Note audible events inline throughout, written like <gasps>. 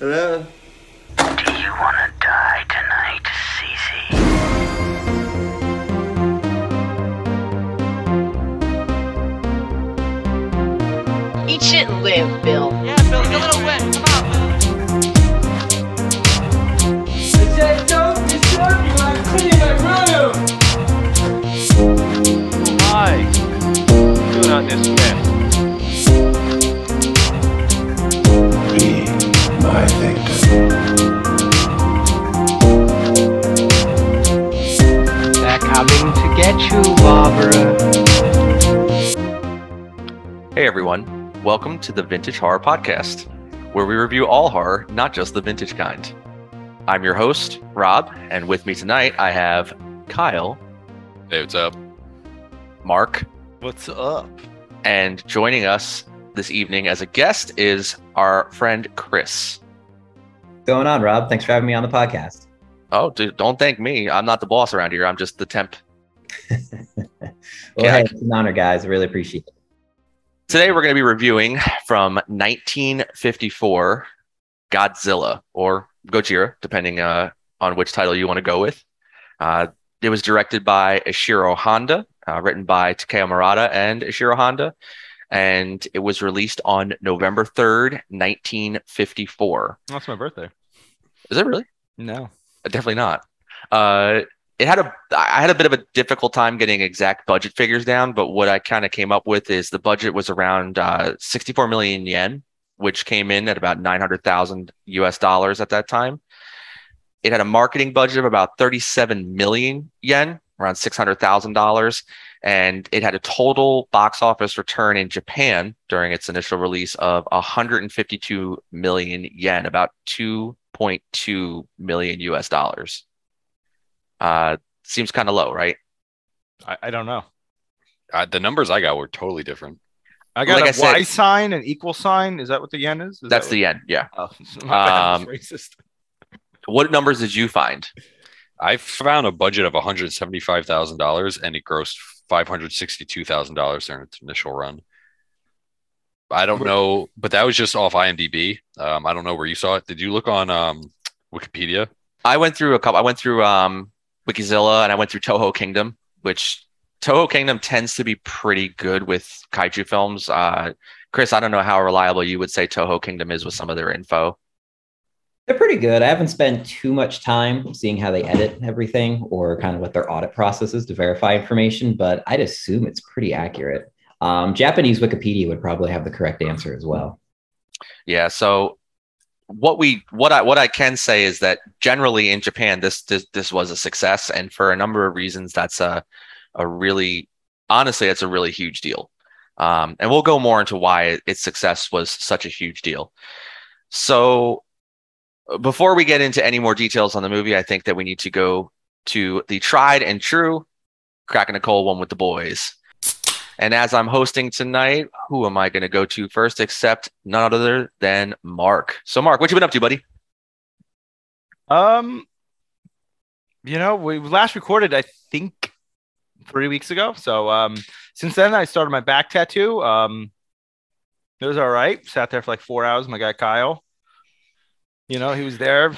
Hello? Do you want to die tonight, Cece? Eat shit and live, Bill. Yeah, Bill, get a little wet. Come on. Hi. Do not dismiss. My victim. They're coming to get you, Barbara. Hey everyone, welcome to the Vintage Horror Podcast, where we review all horror, not just the vintage kind. I'm your host, Rob, and with me tonight I have Kyle, Hey, what's up? Mark, What's up? and joining us this evening as a guest is our friend Chris. Going on, Rob? Thanks for having me on the podcast. Oh, dude, don't thank me. I'm not the boss around here. I'm just the temp. <laughs> Well, hey, it's an honor, guys. I really appreciate it. Today we're going to be reviewing from 1954 Godzilla or Gojira, depending uh, on which title you want to go with. Uh, it was directed by Ishiro Honda, uh, written by Takeo Murata and Ishiro Honda, and it was released on November 3rd, 1954. That's my birthday. Is it really? No. Uh, Definitely not. Uh, it had a I had a bit of a difficult time getting exact budget figures down, but what I kind of came up with is the budget was around uh, 64 million yen, which came in at about 900,000 US dollars at that time. It had a marketing budget of about 37 million yen, around $600,000, and it had a total box office return in Japan during its initial release of 152 million yen, about 2.2 million US dollars. Uh, seems kind of low, right? I, I don't know. Uh, the numbers I got were totally different. I got Like a I said- Y sign, and equal sign. Is that what the yen is? Is That's that the yen. Yeah. what... Oh, <laughs> my Um, it's racist. What numbers did you find? I found a budget of $175,000 and it grossed $562,000 during its initial run. I don't know, but that was just off IMDb. Um, I don't know where you saw it. Did you look on um, Wikipedia? I went through a couple. I went through um, Wikizilla and I went through Toho Kingdom, which Toho Kingdom tends to be pretty good with kaiju films. Uh, Chris, I don't know how reliable you would say Toho Kingdom is with some of their info. They're pretty good. I haven't spent too much time seeing how they edit everything or kind of what their audit process is to verify information, but I'd assume it's pretty accurate. Um, Japanese Wikipedia would probably have the correct answer as well. Yeah. So what we what I what I can say is that generally in Japan this this this was a success, and for a number of reasons, that's a a really honestly that's a really huge deal. Um, and we'll go more into why its success was such a huge deal. So before we get into any more details on the movie, I think that we need to go to the tried and true cracking a cold one with the boys. And as I'm hosting tonight, who am I going to go to first except none other than Mark? So, Mark, what you been up to, buddy? Um, you know, we last recorded, I think, three weeks ago. So, um, since then, I started my back tattoo. Um, it was all right. Sat there for like four hours. My guy Kyle, you know, he was there,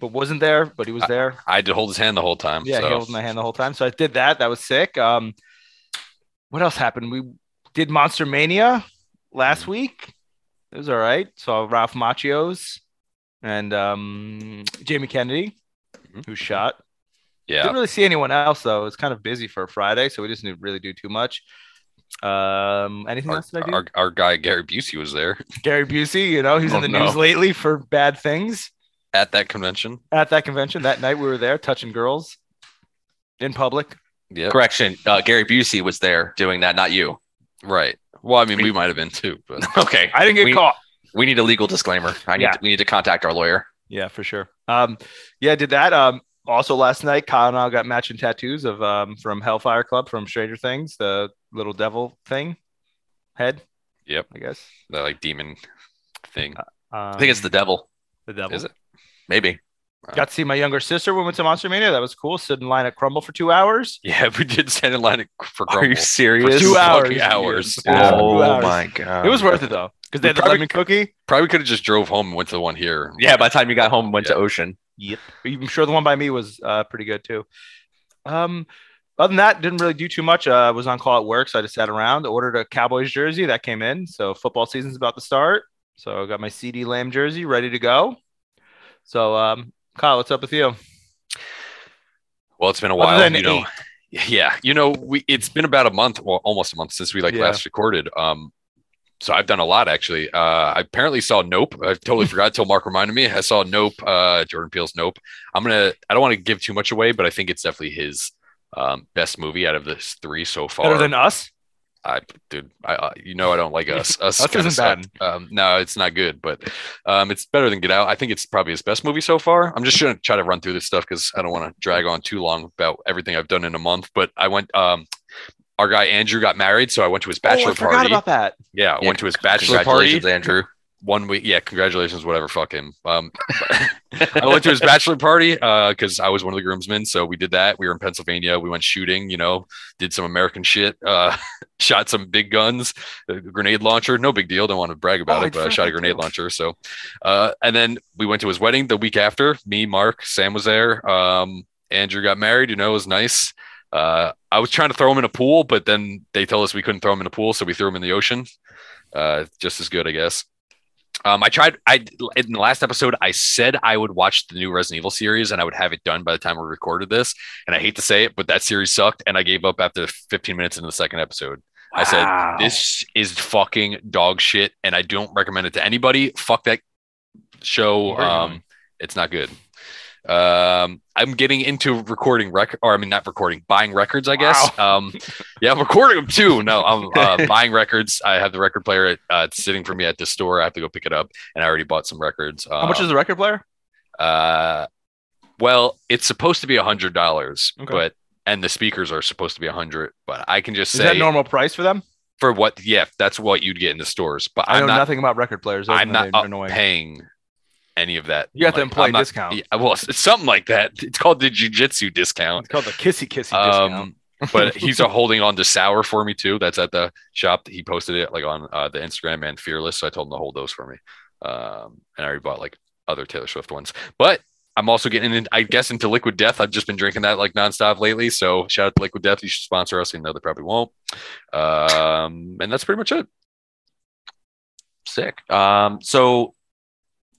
but wasn't there, but he was there. I had to hold his hand the whole time. Yeah, so. he held my hand the whole time. So I did that. That was sick. Um, what else happened? We did Monster Mania last week. It was all right. Saw Ralph Macchios and um, Jamie Kennedy, Mhm. who shot. Yeah. Didn't really see anyone else though. It was kind of busy for a Friday, so we just didn't really do too much. Um, anything Our, else that I do? our, our guy Gary Busey was there <laughs> Gary Busey, you know, he's Oh, in the no. news lately for bad things. at that convention. At that convention that night, we were there touching girls in public. Yeah. Correction, uh, Gary Busey was there doing that, not you. Right. Well, I mean, we might have been too, but <laughs> Okay, I didn't get we, caught. We need a legal disclaimer. I need Yeah. to, we need to contact our lawyer. Yeah, for sure. Um, yeah, did that. Um, also last night, Kyle and I got matching tattoos of um from Hellfire Club from Stranger Things, the little devil thing, head. Yep. I guess. the like demon thing. Um, I think it's the devil. the devil. Is it? Maybe. Got to see my younger sister when we went to Monster Mania. That was cool. Stood in line at Crumbl for two hours. Yeah, <laughs> we did stand in line for Are you Grumble. serious? Two hours. Fucking hours. Yeah, Oh two hours. my god. It was worth it though. Because they had the Probably- lemon cookie. Probably could have just drove home and went to the one here. Yeah, by the time you got home, went to Ocean. Yep. I'm sure the one by me was uh, pretty good too. Um, other than that, didn't really do too much. Uh, was on call at work, so I just sat around. Ordered a Cowboys jersey that came in. So football season's about to start. So I got my CeeDee Lamb jersey ready to go. So um, Kyle, what's up with you? Well, it's been a while. You know, <laughs> yeah, you know, we it's been about a month, well, almost a month since we like Yeah. last recorded. Um, so I've done a lot actually. Uh, I apparently saw Nope. I totally <laughs> forgot till Mark reminded me. I saw Nope. Uh, Jordan Peele's Nope. I'm gonna. I don't want to give too much away, but I think it's definitely his um, best movie out of the three so far. Better than us? I, dude, I, uh, you know, I don't like us. <laughs> Us, Us kinda isn't bad. Um, no, it's not good, but um, it's better than Get Out. I think it's probably his best movie so far. I'm just gonna try to run through this stuff because I don't want to drag on too long about everything I've done in a month. But I went. Um, our guy Andrew got married, so I went to his bachelor oh, I forgot party. about that. yeah, I Yeah, went to his bachelor party Congratulations, Andrew. One week. Yeah, congratulations, whatever. Fuck him. Um, <laughs> I went to his bachelor party because I was one of the groomsmen. So we did that. We were in Pennsylvania. We went shooting. You know, did some American shit. Uh, <laughs> shot some big guns, a grenade launcher. No big deal. Don't want to brag about Oh, it, but I I shot a grenade launcher. So, uh, and then we went to his wedding the week after. Me, Mark, Sam was there. Um, Andrew got married. You know, it was nice. Uh, I was trying to throw him in a pool, but then they told us we couldn't throw him in a pool, so we threw him in the ocean. Uh, just as good, I guess. Um, I tried. I in the last episode, I said I would watch the new Resident Evil series and I would have it done by the time we recorded this. And I hate to say it, but that series sucked, and I gave up after 15 minutes into the second episode. I said this is fucking dog shit, and I don't recommend it to anybody. Fuck that show. Um, it's not good. Um, I'm getting into recording record, or I mean, not recording, buying records. I guess. Um, yeah, I'm recording them too. No, I'm uh, <laughs> buying records. I have the record player uh, it's sitting for me at the store. I have to go pick it up, and I already bought some records. How much is the record player? Uh, well, it's supposed to be a hundred dollars, Okay. but and the speakers are supposed to be a hundred. But I can just Is say that normal price for them? for what? Yeah, that's what you'd get in the stores. But I I'm know not. nothing about record players. I'm not annoying. paying any of that. You got the Like, employee not- discount. Yeah, well, it's something like that. It's called the jujitsu discount. It's called the kissy kissy discount. Um, <laughs> but he's uh, holding on to sour for me too. That's at the shop. That he posted it like on uh, the Instagram and Fearless. So I told him to hold those for me. Um, and I already bought like other Taylor Swift ones. But I'm also getting in, I guess, into Liquid Death. I've just been drinking that like nonstop lately. So shout out to Liquid Death. You should sponsor us. Even though they probably won't. Um, and that's pretty much it. Sick. Um, so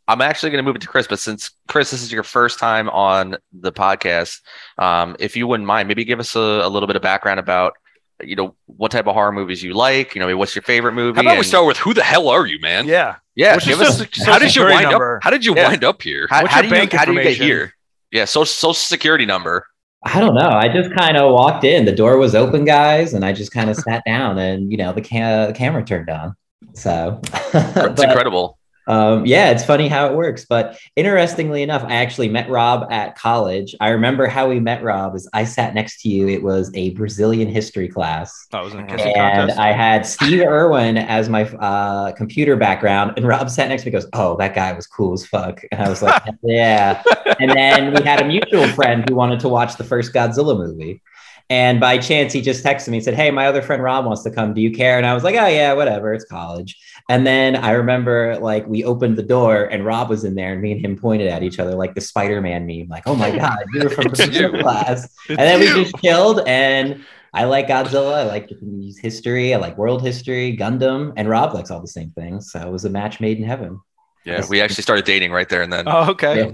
I'm actually going to move it to Chris, but since Chris, this is your first time on the podcast, um, if you wouldn't mind, maybe give us a, a little bit of background about, you know, what type of horror movies you like. You know, what's your favorite movie? How about we start with who the hell are you, man? yeah. Yeah, What's give us. social- How did you wind number? up? How did you Yeah. wind up here? How, What's how your do you bank how do you get information? here? Yeah, social social security number. I don't know. I just kind of walked in. The door was open, guys, and I just kind of sat down, and you know, the, ca- the camera turned on. So, <laughs> It's incredible. Um, yeah, it's funny how it works. But interestingly enough, I actually met Rob at college. I remember how we met Rob is I sat next to you. It was a Brazilian history class. Oh, was in a kissing and contest. I had Steve Irwin as my uh, computer background, and Rob sat next to me. Goes, "Oh, that guy was cool as fuck," and I was like, <laughs> "Yeah." And then we had a mutual friend who wanted to watch the first Godzilla movie, and by chance he just texted me and said, "Hey, my other friend Rob wants to come. Do you care?" And I was like, "Oh yeah, whatever. It's college." And then I remember like we opened the door and Rob was in there, and me and him pointed at each other like the Spider-Man meme, like, "Oh my <laughs> god, you were from you. class." It's and then you. we just killed and I like Godzilla. I like Japanese history. I like world history, Gundam, and Rob likes all the same things. So it was a match made in heaven. Yeah, we actually started dating right there and then. Oh, okay.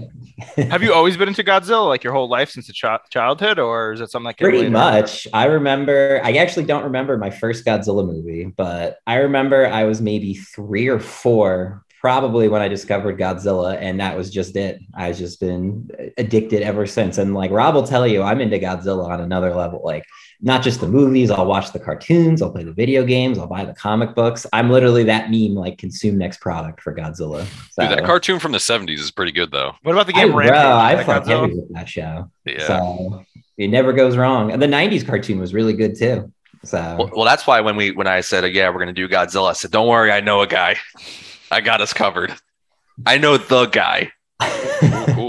Yeah. <laughs> Have you always been into Godzilla like your whole life since a chi- childhood, or is it something that came Pretty later? much. I remember, I actually don't remember my first Godzilla movie, but I remember I was maybe three or four, probably when I discovered Godzilla, and that was just it. I've just been addicted ever since. And like Rob will tell you, I'm into Godzilla on another level. Like, not just the movies, I'll watch the cartoons, I'll play the video games, I'll buy the comic books. I'm literally that meme, like, consume next product for Godzilla. Dude, that cartoon from the 70s is pretty good though. What about the I, game bro, I That fucked heavy with that show. Yeah. So it never goes wrong. And the 90s cartoon was really good too. So Well, well, that's why when we when I said, "Yeah, we're gonna do Godzilla," I said, "Don't worry, I know a guy. I got us covered. I know the guy." <laughs>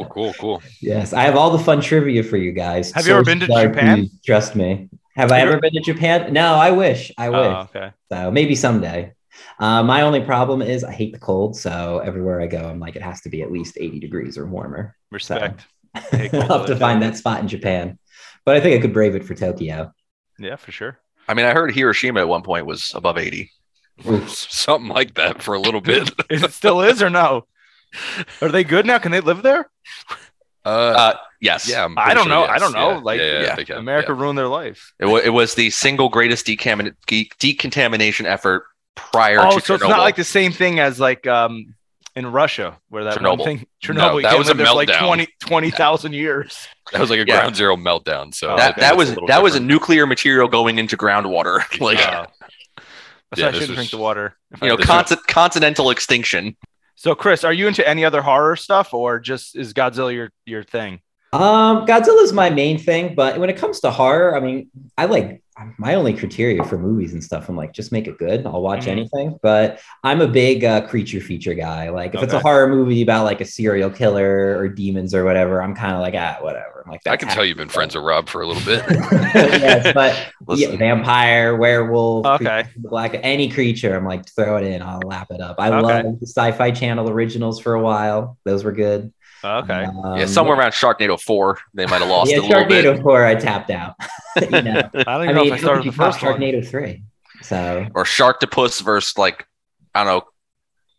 cool, cool, cool. yes, I have all the fun trivia for you guys. Have you ever been to Japan? please, Trust me. Have I ever been to Japan? No, I wish. I wish. Oh, okay. So maybe someday. Uh, my only problem is I hate the cold, so everywhere I go, I'm like it has to be at least 80 degrees or warmer. Respect. <laughs> I'll have to find that spot in Japan, but I think I could brave it for Tokyo. Yeah, for sure. I mean, I heard Hiroshima at one point was above 80. <laughs> Something like that for a little bit. It still is or no? Are they good now? Can they live there? Uh, Uh, yes. yeah, I'm I pretty don't sure, know. yes. I don't know. Yeah, Like, yeah, yeah, yeah, can, America yeah. ruined their life. It, wa- it was the single greatest decamin- de- decontamination effort prior Oh, to so it's not like the same thing as like um in Russia where that one Chernobyl. thing Chernobyl No, you that can't was a live there for like meltdown. 20 20,000 years. <laughs> That was like a Yeah. ground zero meltdown. So Oh, that okay. that was a little that was a nuclear material going into groundwater. <laughs> like Uh, so Yeah, I shouldn't was- drink the water. if I you know, did. conti- continental extinction. So Chris, are you into any other horror stuff or just is Godzilla your your thing? Um, is my main thing, but when it comes to horror, I mean, I like my only criteria for movies and stuff. I'm like, just make it good. I'll watch Mhm. anything. But I'm a big uh, creature feature guy. Like, if it's a horror movie about like a serial killer or demons or whatever, I'm kind of like, ah, whatever. I'm like, I that's can tell you've been friends with Rob for a little bit. <laughs> yes, but <laughs> yeah, vampire, werewolf, Okay. creature from the black, any creature. I'm like, throw it in. I'll lap it up. I Okay. love Sci-Fi Channel originals for a while. Those were good. Okay. Um, yeah, somewhere around Sharknado 4, they might have lost yeah, it a little bit. Sharknado 4, I tapped out. <laughs> you know. I don't even I know mean, if I started the first one. Sharknado 3. So Or Sharktopus versus like I don't know,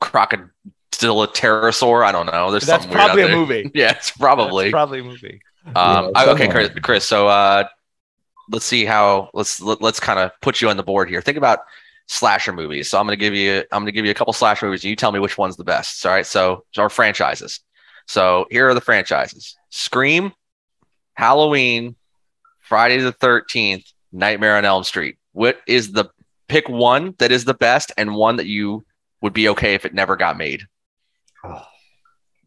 crocodile pterosaur. I don't know. There's That's something weird probably out a there. movie. Yeah, it's probably. That's probably a movie. Um, Yeah, I- okay. Chris. Chris so uh, let's see how let's let, let's kind of put you on the board here. Think about slasher movies. So I'm gonna give you I'm gonna give you a couple slasher movies, and you tell me which one's the best. All right. So our franchises. So here are the franchises: Scream, Halloween, Friday the Thirteenth, Nightmare on Elm Street. What is the pick one that is the best, and one that you would be okay if it never got made? oh,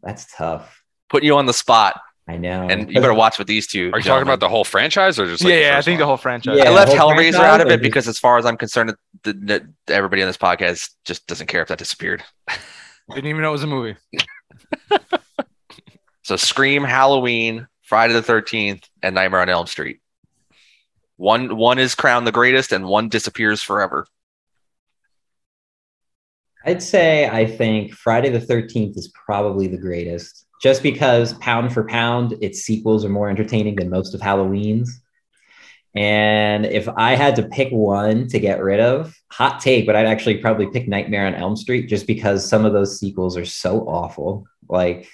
that's tough. Putting you on the spot, I know. and you better watch with these two. Are you talking about the whole franchise or just like yeah, the yeah, I first think the whole franchise. Yeah. I left whole Hellraiser out of it just- because, as far as I'm concerned, the, the, everybody on this podcast just doesn't care if that disappeared. <laughs> Didn't even know it was a movie. <laughs> So, Scream, Halloween, Friday the Thirteenth, and Nightmare on Elm Street. One one is crowned the greatest, and one disappears forever. I'd say I think Friday the 13th is probably the greatest, just because pound for pound, its sequels are more entertaining than most of Halloween's. And if I had to pick one to get rid of, hot take, but I'd actually probably pick Nightmare on Elm Street just because some of those sequels are so awful. Like,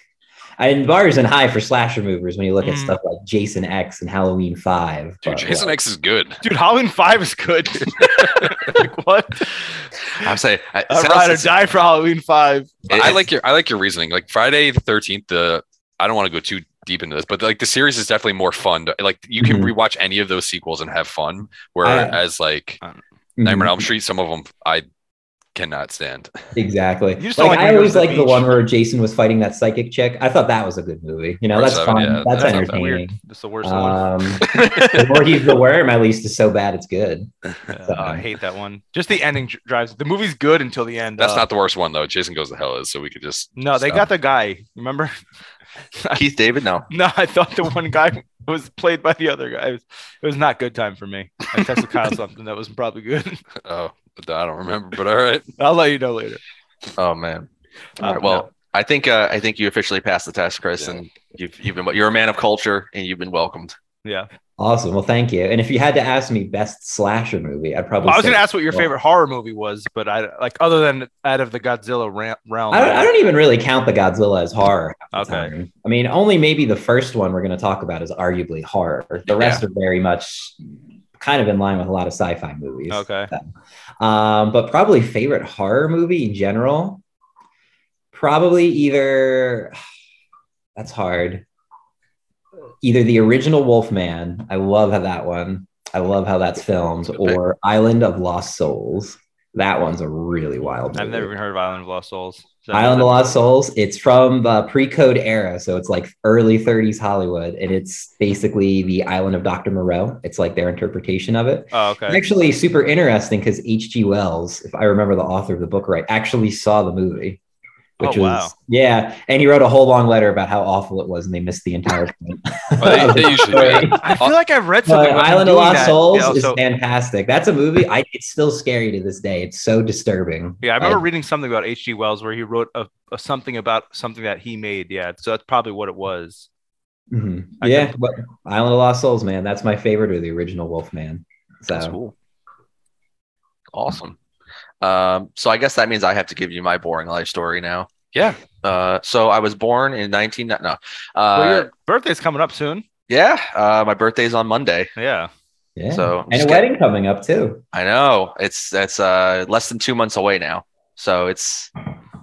and bars and high for slasher movies when you look at Mhm. stuff like Jason X and Halloween 5. Dude, but, Jason like, X is good. Dude, Halloween 5 is good. <laughs> like, what? I'm saying, I- it I'd sounds- ride or die for Halloween 5. it- I like your I like your reasoning. Like Friday the Thirteenth. The I don't want to go too deep into this, but like the series is definitely more fun. To, like you can Mhm. rewatch any of those sequels and have fun. Whereas like mhm. Nightmare on Elm Street, some of them I cannot stand. Exactly. You just like, like I when always goes to the like the one where Jason was fighting that psychic chick. I thought that was a good movie. You know, Part that's seven, fun. yeah, that's that's not that entertaining. That's the worst one. Um, <laughs> the more he's the worm, at least is so bad it's good. Uh, I hate that one. Just the ending drives. The movie's good until the end. That's uh, not the worst one though. Jason Goes to Hell is, so we could just No, they stop. got the guy. Remember? Keith David. No, <laughs> No, I thought the one guy <laughs> was played by the other guy. It was, it was not good time for me. I texted Kyle <laughs> something that was probably good. <laughs> Oh, I don't remember. But all right. I'll let you know later. oh man. All Uh, well, no. I think uh, I think you officially passed the test, Chris, Yeah. and you've you've been you're a man of culture, and you've been welcomed. yeah. Awesome. Well, thank you. And if you had to ask me best slasher movie, I'd probably. Well, I was gonna ask what your well, favorite horror movie was, but I like other than out of the Godzilla ra- realm. I don't, I don't even really count the Godzilla as horror. Okay. I mean, only maybe the first one we're going to talk about is arguably horror. The rest are very much kind of in line with a lot of sci-fi movies. Okay. Um, but probably favorite horror movie in general. Probably either <sighs> that's hard. Either the original Wolfman, I love how that one. I love how that's filmed, or Island of Lost Souls. That one's a really wild. I've never even heard of Island of Lost Souls. Island of Lost Souls. It's from the pre-code era, so it's like early 30s Hollywood, and it's basically the Island of Dr. Moreau. It's like their interpretation of it. Oh, okay. Actually, super interesting because H.G. Wells, if I remember the author of the book right, actually saw the movie. Which Oh, was wow. yeah. And he wrote a whole long letter about how awful it was, and they missed the entire point. <laughs> Well, they- they usually. <laughs> I feel like I've read something. But about Island of Lost that. Souls Yeah, is so- fantastic. That's a movie. I it's still scary to this day. It's so disturbing. yeah, I remember I- reading something about H.G. Wells where he wrote a, a something about something that he made. Yeah, so that's probably what it was. Mhm. Yeah, but Island of Lost Souls, man, that's my favorite or the original Wolfman. So That's cool. Awesome. Um, so I guess that means I have to give you my boring life story now. Yeah. Uh, so I was born in 19 no. Uh, well, your birthday's coming up soon. yeah, uh, my birthday's on Monday. Yeah. yeah. So I'm and a just wedding coming up too. I know it's that's uh less than two months away now, so it's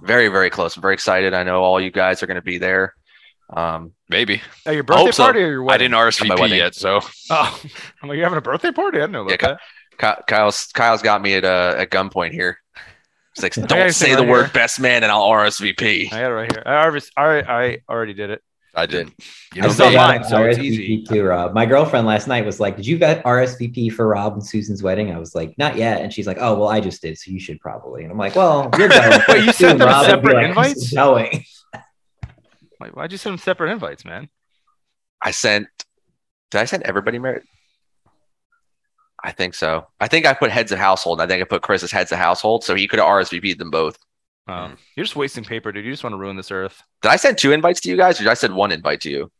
very very close. I'm very excited. I know all you guys are going to be there. Um, Maybe. Oh, your birthday hope so. party or your wedding? I wedding? didn't RSVP wedding. yet, so <laughs> Oh, I'm like, you're having a birthday party? I didn't know about Yeah, that. Ky- Kyle's Kyle's got me at uh, at gunpoint here. It's like <laughs> don't everything say the right word best man and I'll RSVP. I got it right here. I already, I already, I already did it. I did. You I know, still me. got mine, so it's RSVP easy. To Rob. My girlfriend last night was like, "Did you get RSVP for Rob and Susan's wedding?" I was like, "Not yet," and she's like, "Oh, well, I just did, so you should probably." And I'm like, "Well, <laughs> you're going." Wait, you Soon, sent them Rob separate like, invites? <laughs> Going. Like, why'd you send them separate invites, man? I sent. Did I send everybody merit? I think so. I think I put heads of household. And I think I put Chris's heads of household, so he could have RSVP'd them both. Um, you're just wasting paper, dude. You just want to ruin this earth. Did I send two invites to you guys, or did I send one invite to you?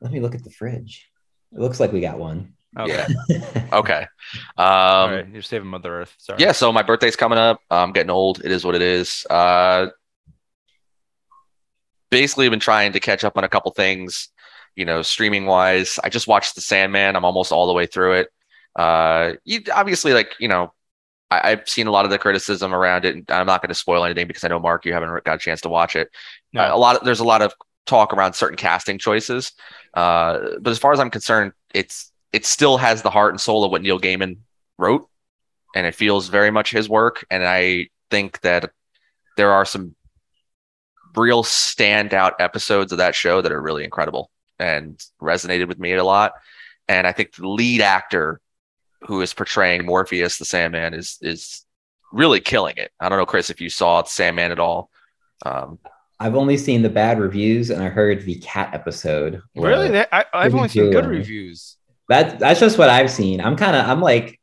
Let me look at the fridge. It looks like we got one. Okay. Yeah. <laughs> Okay. Um, All right. You're saving Mother Earth. Sorry. Yeah, so my birthday's coming up. I'm getting old. It is what it is. Uh, basically, been trying to catch up on a couple things, you know, streaming wise. I just watched The Sandman. I'm almost all the way through it. Uh, you obviously like, you know, I, I've seen a lot of the criticism around it, and I'm not going to spoil anything because I know Mark, you haven't got a chance to watch it. No. Uh, a lot of there's a lot of talk around certain casting choices, uh, but as far as I'm concerned, it's it still has the heart and soul of what Neil Gaiman wrote, and it feels very much his work. And I think that there are some real standout episodes of that show that are really incredible and resonated with me a lot. And I think the lead actor who is portraying Morpheus the Sandman is is really killing it. I don't know, Chris, if you saw Sandman at all. Um, I've only seen the bad reviews, and I heard the cat episode. Really? That- I, I've only seen good good. reviews. That that's just what I've seen. I'm kind of I'm like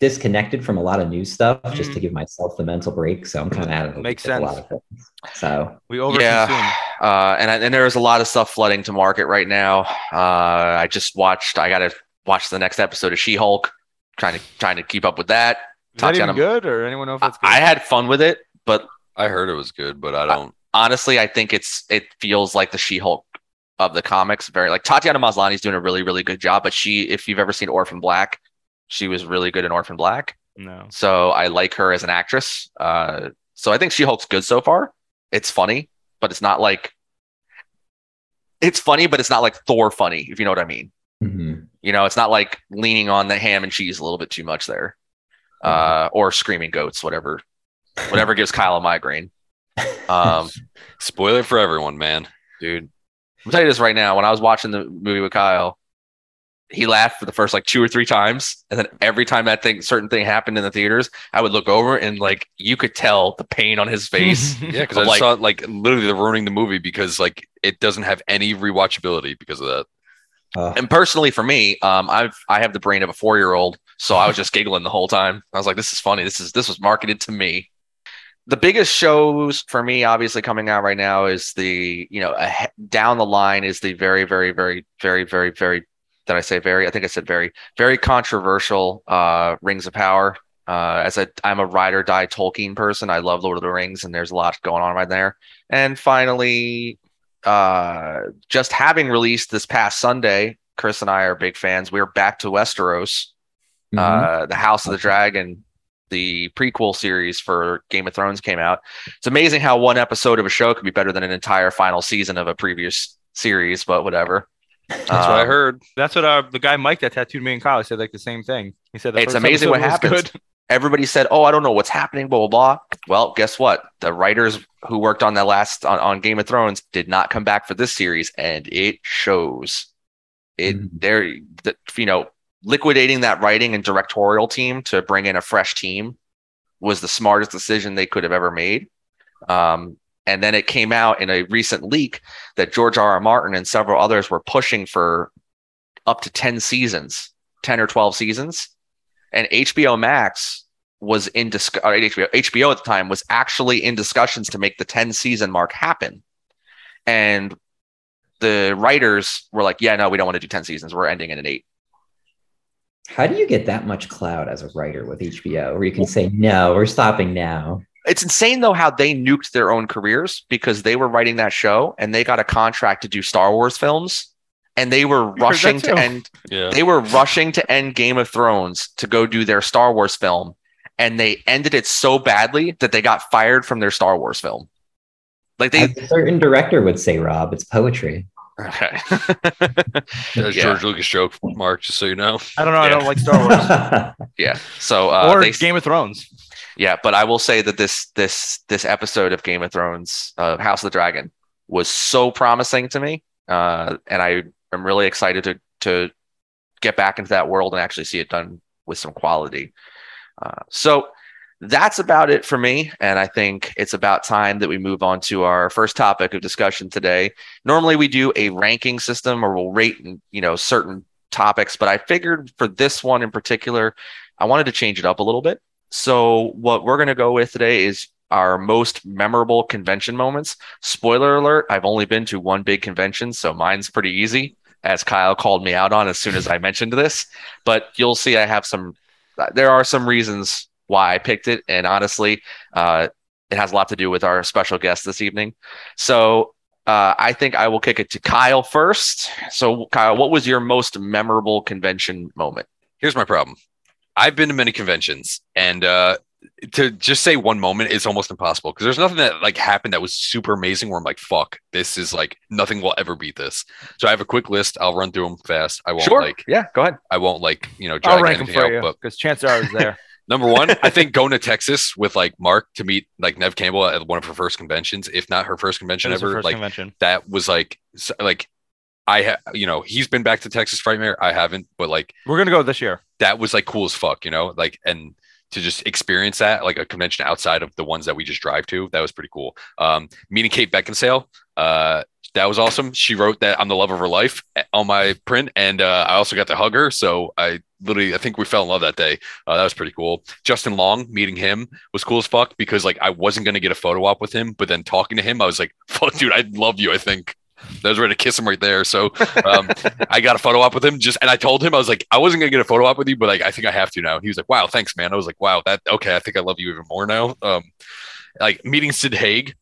disconnected from a lot of new stuff just Mhm. to give myself the mental break. So I'm kind of out of the Makes loop with a sense. lot of things. So We overconsume. yeah, uh, and I, and there's a lot of stuff flooding to market right now. Uh, I just watched. I got to watch the next episode of She-Hulk. Trying to trying to keep up with that. Is that even good, or anyone know if I, it's good? I had fun with it, but I heard it was good, but I don't. honestly, I think it's it feels like the She-Hulk of the comics. Very like Tatiana Maslany's doing a really really good job. But she, if you've ever seen Orphan Black, she was really good in Orphan Black. no. So I like her as an actress. Uh, so I think She-Hulk's good so far. It's funny, but it's not like it's funny, but it's not like Thor funny, if you know what I mean. mhm. You know, it's not like leaning on the ham and cheese a little bit too much there. Uh, or screaming goats, whatever, whatever gives Kyle a migraine. Um, <laughs> Spoiler for everyone, man. dude. I'm telling you this right now. When I was watching the movie with Kyle, he laughed for the first like two or three times, and then every time that thing, certain thing happened in the theaters, I would look over and like you could tell the pain on his face. <laughs> Yeah, because I I'm like- saw like literally they're ruining the movie because like it doesn't have any rewatchability because of that. Uh, and personally, for me, um, I've I have the brain of a four year old, so I was just giggling the whole time. I was like, "This is funny. This is this was marketed to me." The biggest shows for me, obviously, coming out right now is the you know ahe- down the line is the very very very very very very did I say very? I think I said very very controversial uh, Rings of Power. Uh, as a I'm a ride or die Tolkien person. I love Lord of the Rings, and there's a lot going on right there. And finally, uh, just having released this past Sunday, Chris and I are big fans. We're back to Westeros, mhm. uh, the House of the Dragon, the prequel series for Game of Thrones came out. It's amazing how one episode of a show could be better than an entire final season of a previous series, but whatever. That's what I Um, heard. That's what uh, the guy Mike that tattooed me in college said. Like the same thing. He said the It's amazing what episode was happens. <laughs> Everybody said, "Oh, I don't know what's happening." Blah blah blah. Well, guess what? The writers who worked on that last on, on Game of Thrones did not come back for this series, and it shows. It Mhm. they're the, you know liquidating that writing and directorial team to bring in a fresh team was the smartest decision they could have ever made. Um, and then it came out in a recent leak that George R. R. Martin and several others were pushing for up to 10 seasons, 10 or 12 seasons. And HBO Max was in HBO, HBO at the time was actually in discussions to make the 10 season mark happen. And the writers were like, yeah, no, we don't want to do 10 seasons. We're ending in an eight. How do you get that much clout as a writer with HBO where you can say, no, we're stopping now? It's insane though how they nuked their own careers because they were writing that show and they got a contract to do Star Wars films and they were heard rushing to end <laughs> Yeah. they were rushing to end Game of Thrones to go do their Star Wars film and they ended it so badly that they got fired from their Star Wars film. Like they As a certain director would say, Rob, it's poetry. okay. That's <laughs> Yeah. George Lucas joke, Mark, just so you know. I don't know. I don't like Star Wars <laughs> yeah. So uh or they Game of Thrones. Yeah, but I will say that this this this episode of Game of Thrones, uh, House of the Dragon, was so promising to me, uh, and I am really excited to to get back into that world and actually see it done with some quality. Uh, so that's about it for me, and I think it's about time that we move on to our first topic of discussion today. Normally, we do a ranking system, or we'll rate you know certain topics, but I figured for this one in particular, I wanted to change it up a little bit. So what we're going to go with today is our most memorable convention moments. Spoiler alert, I've only been to one big convention, so mine's pretty easy as Kyle called me out on as soon as I mentioned this, but you'll see I have some there are some reasons why I picked it and honestly, uh it has a lot to do with our special guest this evening. So uh, I think I will kick it to Kyle first. So, Kyle, what was your most memorable convention moment? Here's my problem. I've been to many conventions, and uh, to just say one moment is almost impossible because there's nothing that like happened that was super amazing where I'm like, fuck, this is like nothing will ever beat this. So I have a quick list. I'll run through them fast. I won't like yeah, go ahead. I won't like you know I'll drag rank them anything for out. you But because chances are I was there. <laughs> number one, I think <laughs> going to Texas with like Mark to meet like Neve Campbell at one of her first conventions, if not her first convention It was the ever, first like convention. that was like like I ha- you know he's been back to Texas Frightmare. I haven't, but like We're gonna go this year. that was like cool as fuck, you know, like and to just experience that like a convention outside of the ones that we just drive to, that was pretty cool. Um, meeting Kate Beckinsale, uh, that was awesome. She wrote that I'm the love of her life eh, on my print, and uh, I also got to hug her. So I literally, I think we fell in love that day. Uh, that was pretty cool. Justin Long, meeting him was cool as fuck because like I wasn't gonna get a photo op with him, but then talking to him, I was like, "Fuck, dude, I love you." I think. <laughs> I was ready to kiss him right there. So um, <laughs> I got a photo op with him just, and I told him, I was like, I wasn't gonna get a photo op with you, but like, I think I have to now. And he was like, wow, thanks, man. I was like, wow, that, okay. I think I love you even more now. Um, like meeting Sid Haig,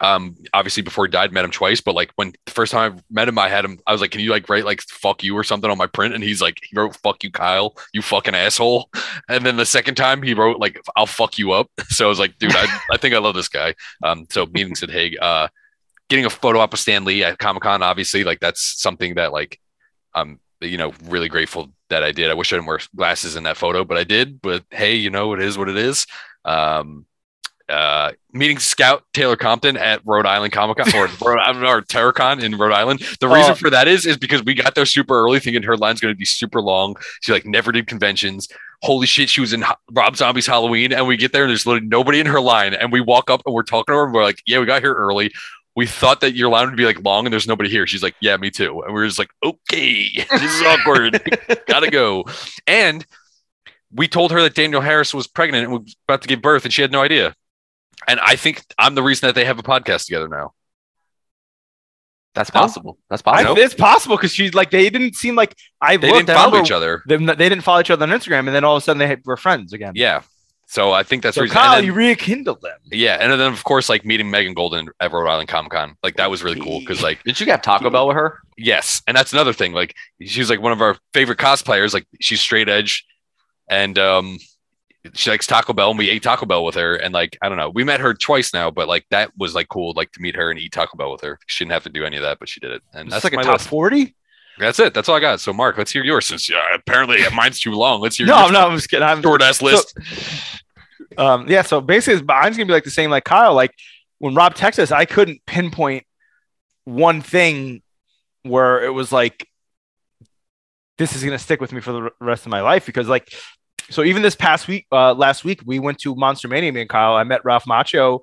um, obviously before he died, met him twice, but like when the first time I met him, I had him, I was like, can you like write like fuck you or something on my print? And he's like, he wrote fuck you, Kyle, you fucking asshole. <laughs> And then the second time he wrote like, I'll fuck you up. So I was like, dude, I, I think I love this guy. Um, so meeting Sid Haig, uh, getting a photo op with Stan Lee at Comic Con, obviously, like that's something that like I'm you know really grateful that I did. I wish I didn't wear glasses in that photo, but I did. But hey, you know it is what it is. Um, uh, meeting Scout Taylor Compton at Rhode Island Comic Con or, <laughs> Rhode, I don't or TerrorCon in Rhode Island. The reason Oh. for that is is because we got there super early, thinking her line's going to be super long. She like never did conventions. Holy shit, she was in Ho- Rob Zombie's Halloween, and we get there and there's literally nobody in her line, and we walk up and we're talking to her, and we're like, yeah, we got here early. We thought that your line would be like long and there's nobody here. She's like, yeah, me too. And we are just like, okay, this is <laughs> awkward. Gotta go. And we told her that Danielle Harris was pregnant and was about to give birth, and she had no idea. And I think I'm the reason that they have a podcast together now. That's possible. That's I, possible. it's possible because she's like they didn't seem like I They looked. didn't follow remember each other. Them, they didn't follow each other on Instagram, and then all of a sudden they were friends again. Yeah. So I think that's the So reason. Kyle, then- you rekindled them. yeah, and then of course, like meeting Megan Golden at Rhode Island Comic Con, like that was really cool because like Did you have Taco Bell with her? Yes, and that's another thing. Like she's like one of our favorite cosplayers. Like she's straight edge, and um, she likes Taco Bell, and we ate Taco Bell with her. And like I don't know, we met her twice now, but like that was like cool, like to meet her and eat Taco Bell with her. She didn't have to do any of that, but she did it, and That's that's like a my top forty. That's it. That's all I got. So Mark, let's hear yours. Since uh, apparently mine's too long, let's hear No, your I'm not. I'm just kidding. I'm short ass so- list. Um, yeah, so basically, mine's gonna be like the same like Kyle. Like when Rob texted us, I couldn't pinpoint one thing where it was like, this is gonna stick with me for the rest of my life because like, so even this past week, uh, last week we went to Monster Mania. Me and Kyle, I met Ralph Macchio,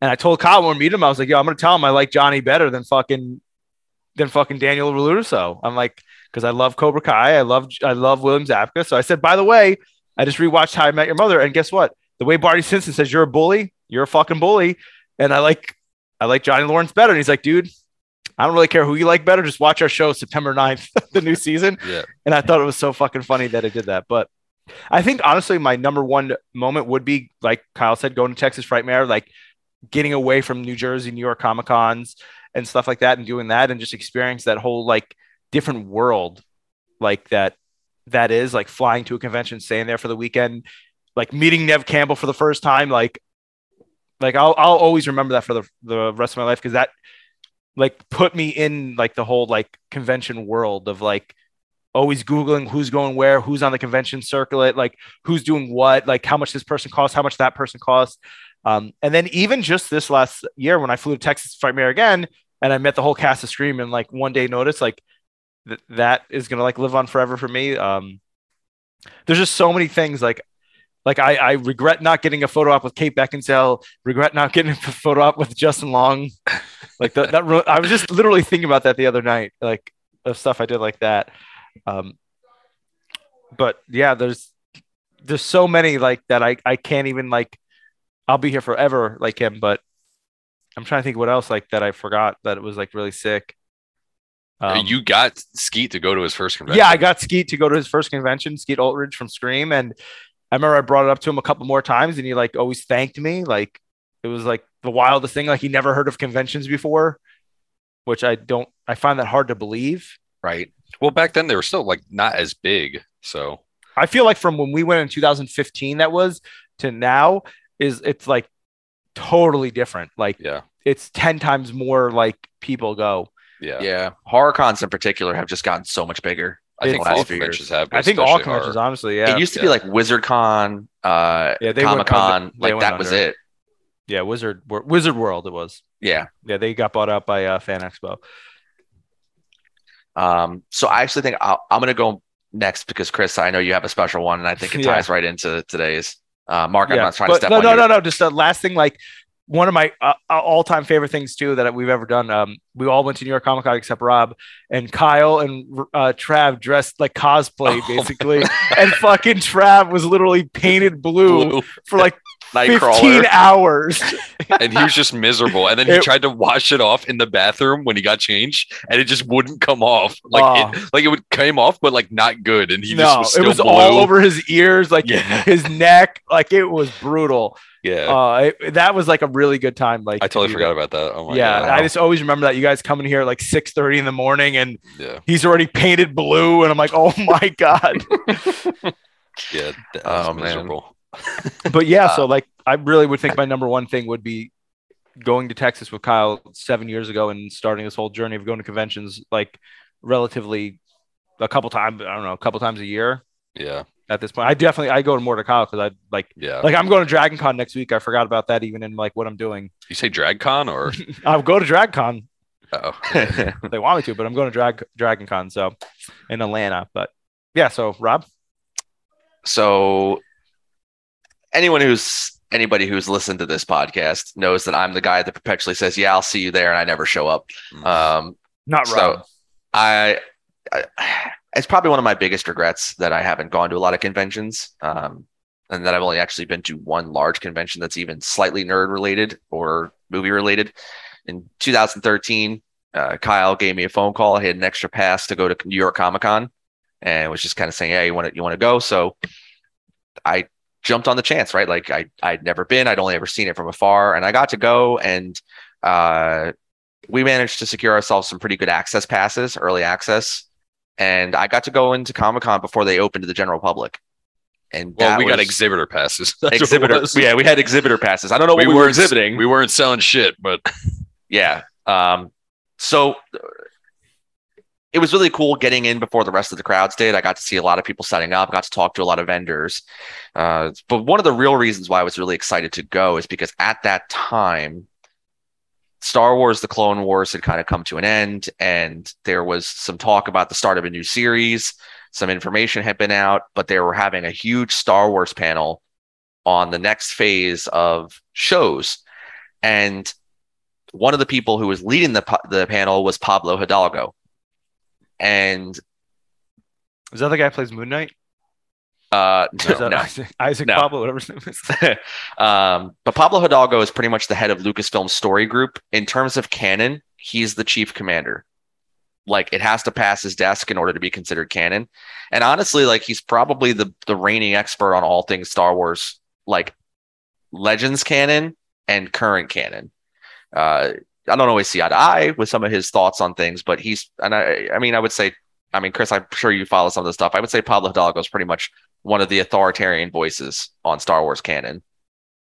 And I told Kyle when we meet him, I was like, yo, I'm gonna tell him I like Johnny better than fucking than fucking Daniel Russo. I'm like, because I love Cobra Kai, I love I love William Zabka. So I said, by the way, I just rewatched How I Met Your Mother, and guess what? The way Barney Stinson says you're a bully, you're a fucking bully, and I like I like Johnny Lawrence better. And he's like, dude, I don't really care who you like better. Just watch our show September 9th, <laughs> the new season. Yeah. And I thought it was so fucking funny that it did that. But I think honestly, my number one moment would be like Kyle said, going to Texas Frightmare, like getting away from New Jersey, New York Comic Cons and stuff like that, and doing that, and just experience that whole like different world, like that that is like flying to a convention, staying there for the weekend, like meeting Neve Campbell for the first time, like like I'll I'll always remember that for the the rest of my life because that like put me in like the whole like convention world of like always googling who's going where who's on the convention circuit like who's doing what like how much this person costs how much that person costs um, and then even just this last year when i flew to texas frightmare again and i met the whole cast of scream and like one day notice like th- that is gonna like live on forever for me um, there's just so many things like like I, I regret not getting a photo op with Kate Beckinsale. Regret not getting a photo op with Justin Long. Like that, that re- I was just literally thinking about that the other night, like of stuff I did like that. Um, but yeah, there's there's so many like that. I I can't even like. I'll be here forever like him, but I'm trying to think what else like that I forgot that it was like really sick. Um, you got Skeet to go to his first convention. yeah, I got Skeet to go to his first convention, Skeet Ulrich from Scream, and I remember I brought it up to him a couple more times, and he like always thanked me. Like it was like the wildest thing. Like he never heard of conventions before, which I don't. I find that hard to believe. Right. Well, back then they were still like not as big. So I feel like from when we went in 2015, that was to now is it's like totally different. Like yeah, it's ten times more like people go. yeah, Yeah. Horror cons in particular have just gotten so much bigger. I think all last few conventions years. have. but I think all conventions, horror. honestly, yeah, It used to yeah. be like Wizard Con, uh, Yeah, Comic Con, like went that was it. yeah, Wizard Wizard World. It was. Yeah. Yeah, they got bought out by uh, Fan Expo. Um, so I actually think I'll, I'm going to go next because Chris, I know you have a special one, and I think it <laughs> Yeah. ties right into today's. Uh, Mark, I'm not trying to step no, on no, your- no, no. Just the last thing, like one of my uh, all-time favorite things too that we've ever done. Um, we all went to New York Comic Con except Rob and Kyle and uh, Trav dressed like cosplay <laughs> Oh, basically, <laughs> and fucking Trav was literally painted blue, Blue. for like fifteen Nightcrawler. hours. <laughs> and he was just miserable. And then he It- tried to wash it off in the bathroom when he got changed, and it just wouldn't come off. Like Oh. it, like it would came off, but like not good. And he just no, was it was blue. all over his ears, like Yeah. his neck, like it was brutal. Yeah, Uh, it- that was like a really good time. Like I totally do forgot about that. Oh my yeah, god. I just always remember that you guys coming here at like six thirty in the morning, and yeah, he's already painted blue, and I'm like, oh my god. <laughs> yeah. That was Oh, man. <laughs> but yeah, Uh, so like I really would think my number one thing would be going to Texas with Kyle seven years ago and starting this whole journey of going to conventions like relatively a couple times. I don't know, a couple times a year Yeah, at this point. I definitely I go to more to Kyle because I like yeah. like I'm going to Dragon Con next week. I forgot about that even in like what I'm doing. you say Drag Con or <laughs> I'll go to Dragon Con. oh <laughs> They want me to, but I'm going to Drag Dragon Con so in Atlanta. But yeah, so Rob. so anyone who's anybody who's listened to this podcast knows that I'm the guy that perpetually says, "Yeah, I'll see you there," and I never show up. Mm. Um, Not right. So- Rob. I, I it's probably one of my biggest regrets that I haven't gone to a lot of conventions. Um, and that I've only actually been to one large convention that's even slightly nerd related or movie related. In 2013, uh, Kyle gave me a phone call. I had an extra pass to go to New York Comic Con, and was just kind of saying, "Yeah, you want to you want to go?" So I jumped on the chance, right? Like I I'd never been. I'd only ever seen it from afar, and I got to go and. Uh, we managed to secure ourselves some pretty good access passes, early access, and I got to go into Comic Con before they opened to the general public. And well, we got exhibitor passes. <laughs> That's exhibitor. Yeah, we had exhibitor passes. I don't know what we we, were exhibiting. We weren't selling shit, but yeah. Um, so it was really cool getting in before the rest of the crowds did. I got to see a lot of people setting up, got to talk to a lot of vendors. Uh, but one of the real reasons why I was really excited to go is because at that time, Star Wars The Clone Wars had kind of come to an end, and there was some talk about the start of a new series. Some information had been out, but they were having a huge Star Wars panel on the next phase of shows. and one of the people who was leading the the panel was Pablo Hidalgo, and Is that the guy who plays Moon Knight? uh, Is no, that no. Isaac, Isaac No. Pablo, whatever his name is. <laughs> um, but Pablo Hidalgo is pretty much the head of Lucasfilm Story Group. In terms of canon, he's the chief commander. Like it has to pass his desk in order to be considered canon. And honestly, like he's probably the the reigning expert on all things Star Wars, like Legends canon and current canon. Uh, I don't always see eye to eye with some of his thoughts on things, but he's and I I mean I would say I mean Chris, I'm sure you follow some of the stuff. I would say Pablo Hidalgo is pretty much one of the authoritarian voices on Star Wars canon.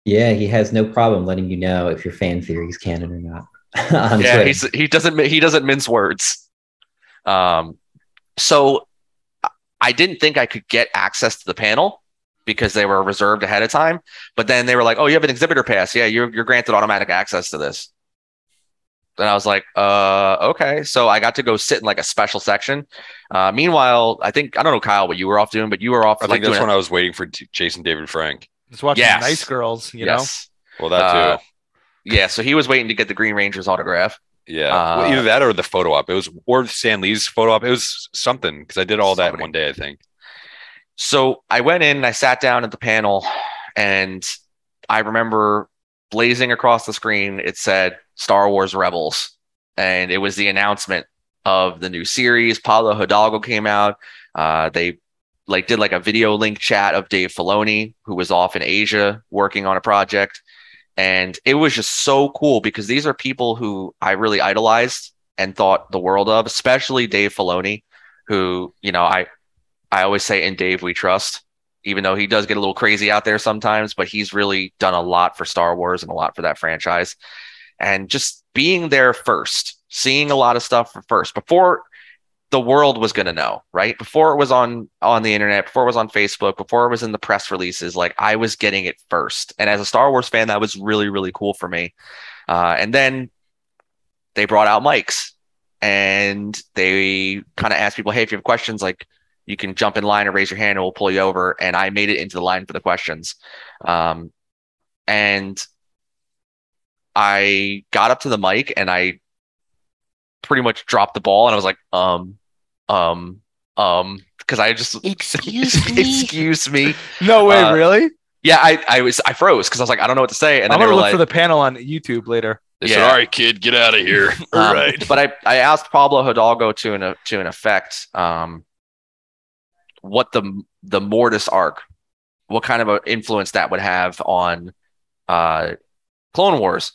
Yeah, he has no problem letting you know if your fan theory is canon or not. <laughs> yeah, he doesn't he doesn't mince words. Um, so I- I didn't think I could get access to the panel because they were reserved ahead of time. But then they were like, "Oh, you have an exhibitor pass. Yeah, you're you're granted automatic access to this." And I was like, "Uh, okay." So I got to go sit in like a special section. Uh, meanwhile, I think I don't know Kyle what you were off doing, but you were off I like think that's doing when I was waiting for T- Jason David Frank. Just watching Yes. Nice Girls, you know yes, Well, that too. Uh, yeah. So he was waiting to get the Green Ranger's autograph. yeah, uh, well, either that or the photo op. It was or Stan Lee's photo op. It was something because I did all that in one day. I think. So I went in and I sat down at the panel, and I remember blazing across the screen. It said Star Wars Rebels, and it was the announcement of the new series. Pablo Hidalgo came out. Uh, they like did like a video link chat of Dave Filoni, who was off in Asia working on a project, and it was just so cool because these are people who I really idolized and thought the world of, especially Dave Filoni, who you know I I always say in Dave we trust, even though he does get a little crazy out there sometimes, but he's really done a lot for Star Wars and a lot for that franchise. And just being there first, seeing a lot of stuff first before the world was going to know, right? Before it was on on the internet, before it was on Facebook, before it was in the press releases, like I was getting it first. And as a Star Wars fan, that was really really cool for me. Uh, and then they brought out mics and they kind of asked people, "Hey, if you have questions, like you can jump in line or raise your hand and we'll pull you over. And I made it into the line for the questions. Um, and I got up to the mic and I pretty much dropped the ball and I was like, um, um, um, because I just <laughs> Excuse <laughs> me? excuse me. No way, Uh, really? Yeah, I, I was I froze because I was like, I don't know what to say. And I'm gonna look like, for the panel on YouTube later. They Yeah. said, "All right, kid, get out of here." <laughs> Um, But I, I asked Pablo Hidalgo to an to an effect um, what the the Mortis arc, what kind of an influence that would have on uh, Clone Wars.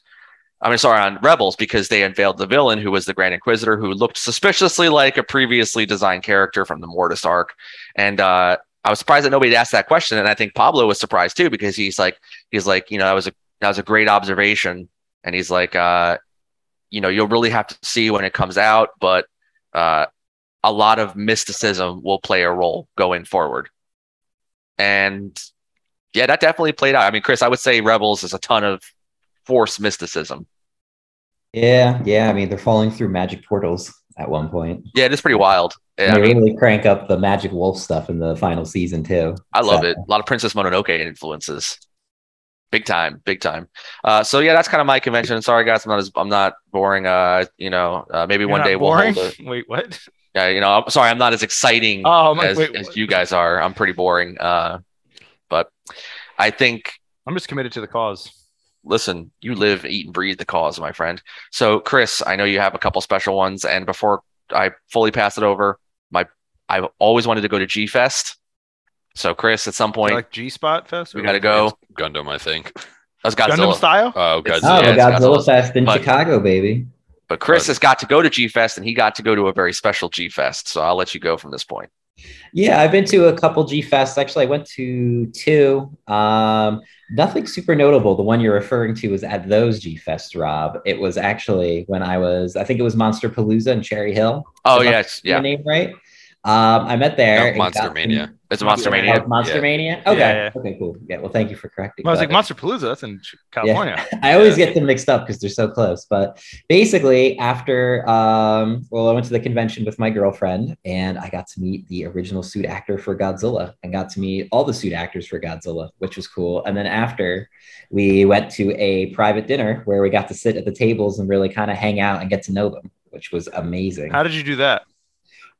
I mean, sorry, on Rebels because they unveiled the villain who was the Grand Inquisitor, who looked suspiciously like a previously designed character from the Mortis arc, and uh, I was surprised that nobody asked that question, and I think Pablo was surprised too because he's like, he's like, you know, that was a that was a great observation, and he's like, uh, you know, you'll really have to see when it comes out, but uh, a lot of mysticism will play a role going forward. And yeah, that definitely played out. I mean, Chris, I would say Rebels is a ton of force mysticism. Yeah, yeah. I mean, they're falling through magic portals at one point. Yeah, it is pretty wild. Yeah, I they mean, really crank up the magic wolf stuff in the final season too. I love So- it. A lot of Princess Mononoke influences. Big time, big time. Uh, so yeah, that's kind of my convention. Sorry guys, I'm not as I'm not boring. Uh, you know, uh, maybe You're one not day we'll hold it. <laughs> Wait, what? Yeah, you know, I'm sorry, I'm not as exciting Oh, I'm as, wait, as you guys are. I'm pretty boring. Uh, but I think I'm just committed to the cause. listen, you live, eat, and breathe the cause, my friend. So, Chris, I know you have a couple special ones, and before I fully pass it over, my I've always wanted to go to G Fest. So, Chris, at some point, like G Spot Fest? we got to go. Gundam, I think. That's Gundam Godzilla. style? Oh, It's- Godzilla. Oh, Yeah, it's Godzilla Godzilla. Fest in But- Chicago, baby. But Chris But- has got to go to G Fest, and he got to go to a very special G Fest. So I'll let you go from this point. Yeah, I've been to a couple G Fests. Actually, I went to two. Um, nothing super notable. The one you're referring to was at those G Fests, Rob. It was actually when I was, I think it was Monster Palooza in Cherry Hill. Oh yes, getting yeah. name right. Um, I met there. No, Monster Mania. meet- It's a Monster Oh, Mania. Monster Yeah. Mania. Okay. Yeah, Okay. Cool. Yeah. Well, thank you for correcting. I was like Monster Palooza. That's in California. <laughs> I always get them mixed up because they're so close. But basically, after um, well, I went to the convention with my girlfriend, and I got to meet the original suit actor for Godzilla, and got to meet all the suit actors for Godzilla, which was cool. And then after, we went to a private dinner where we got to sit at the tables and really kind of hang out and get to know them, which was amazing. How did you do that?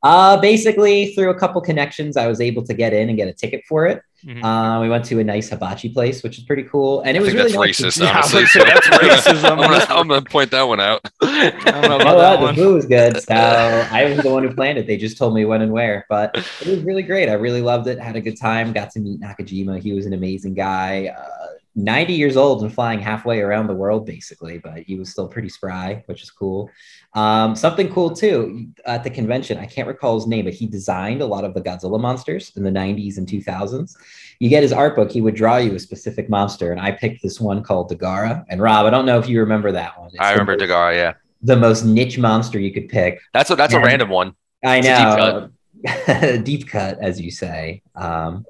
Uh, basically, through a couple connections, I was able to get in and get a ticket for it. Mhm. Uh, we went to a nice hibachi place, which is pretty cool, and it I was think really that's nice racist, Yeah, I was honestly. gonna say, that's <laughs> racism. I'm gonna, I'm gonna point that one out. <laughs> I don't know about what? that The one. food was good. So I was the one who planned it. They just told me when and where, but it was really great. I really loved it. Had a good time. Got to meet Nakajima. He was an amazing guy. Uh, 90 years old and flying halfway around the world, basically, but he was still pretty spry, which is cool. Um, something cool too at the convention. I can't recall his name, but he designed a lot of the Godzilla monsters in the 90s and 2000s. You get his art book, he would draw you a specific monster, and I picked this one called Dagara. And Rob, I don't know if you remember that one. It's I remember most- Dagara. Yeah, the most niche monster you could pick. that's a that's Yeah. a random one. I a deep know. <laughs> Deep cut. as you say. Um,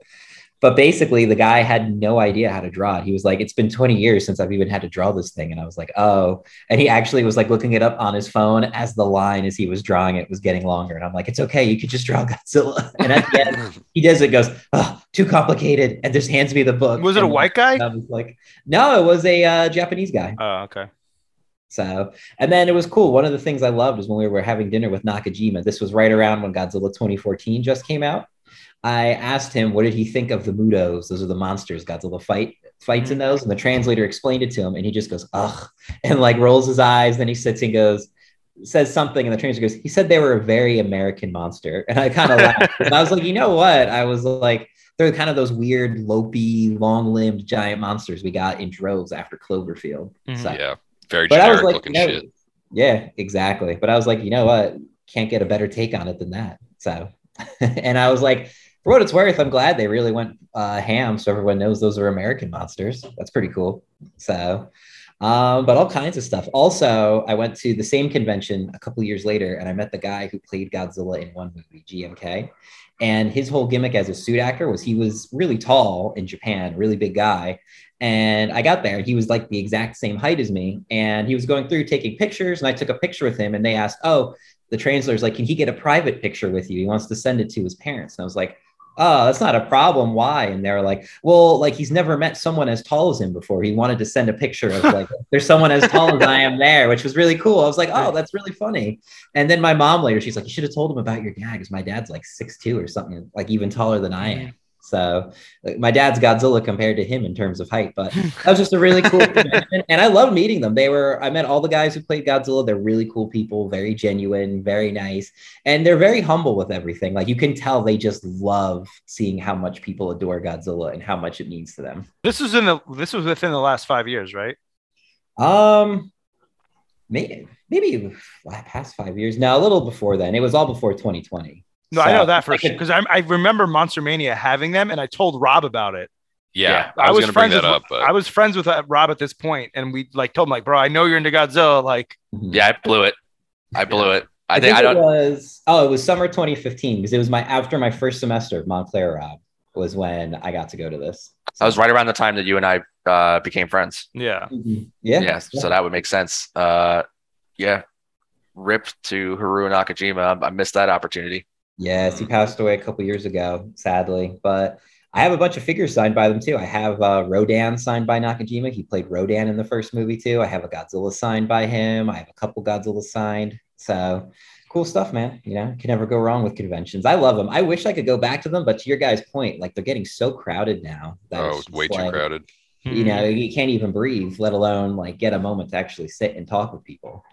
but basically, the guy had no idea how to draw it. He was like, It's been 20 years since I've even had to draw this thing. And I was like, Oh. And he actually was like looking it up on his phone as the line as he was drawing it was getting longer. And I'm like, It's okay. You could just draw <laughs> Godzilla. And at the end, <laughs> he does it, goes, oh, Too complicated. And just hands me the book. Was it a white guy? I was like, No, it was a uh, Japanese guy. Oh, okay. So, and then it was cool. One of the things I loved is when we were having dinner with Nakajima. This was right around when Godzilla 2014 just came out. I asked him, what did he think of the MUTOs? Those are the monsters Godzilla fight fights in those. And the translator explained it to him, and he just goes, ugh, <laughs> and like rolls his eyes. Then he sits and goes, says something, and the translator goes, he said they were a very American monster. <laughs> And I kind of laughed. And I was like, you know what? I was like, they're kind of those weird, lopey, long-limbed giant monsters we got in droves after Cloverfield. Mhm. So, Yeah, very but I was generic like, looking no, shit. yeah, exactly. But I was like, you know what? Can't get a better take on it than that. So, <laughs> and I was like, for what it's worth, I'm glad they really went uh, ham, so everyone knows those are American monsters. That's pretty cool. So, um, but all kinds of stuff. Also, I went to the same convention a couple years later, and I met the guy who played Godzilla in one movie, GMK. And his whole gimmick as a suit actor was he was really tall in Japan, really big guy. And I got there, he was like the exact same height as me. And he was going through taking pictures, and I took a picture with him. And they asked, "Oh, the translator's like, can he get a private picture with you? He wants to send it to his parents." And I was like, "Oh, that's not a problem. Why?" And they're like, "Well, like he's never met someone as tall as him before. He wanted to send a picture of like, <laughs> there's someone as tall as I am there, which was really cool. I was like, oh, that's really funny." And then my mom later, she's like, "You should have told him about your dad because my dad's like six two or something, like even taller than I am." So like, my dad's Godzilla compared to him in terms of height, but <laughs> that was just a really cool and I loved meeting them. They were I met all the guys who played Godzilla. They're really cool people, very genuine, very nice, and they're very humble with everything. Like you can tell they just love seeing how much people adore Godzilla and how much it means to them. This was in the this was within the last five years, right? Um, maybe maybe past five years. Now a little before then. It was all before 2020. No, I know that for sure because I, I remember Monster Mania having them, and I told Rob about it. Yeah, Yeah, I was, gonna bring that with, up, but I was friends with uh, Rob at this point, and we like told him like, bro, I know you're into Godzilla. Like, Mhm. Yeah, I blew it. I blew it. I I think think I it don't. was oh, it was summer 2015 because it was my after my first semester of Montclair Rob was when I got to go to this. So. I was right around the time that you and I uh, became friends. yeah, Mhm. Yeah. Yeah, so that would make sense. Uh, yeah, rip to Haru Nakajima. I missed that opportunity. Yes, he passed away a couple years ago, sadly. But I have a bunch of figures signed by them too. I have uh, Rodan signed by Nakajima. He played Rodan in the first movie too. I have a Godzilla signed by him. I have a couple Godzilla signed. So cool stuff, man. You know, can never go wrong with conventions. I love them. I wish I could go back to them, but to your guys' point, like they're getting so crowded now. that oh, it's it's just way too like, crowded. You know, you can't even breathe, let alone like get a moment to actually sit and talk with people.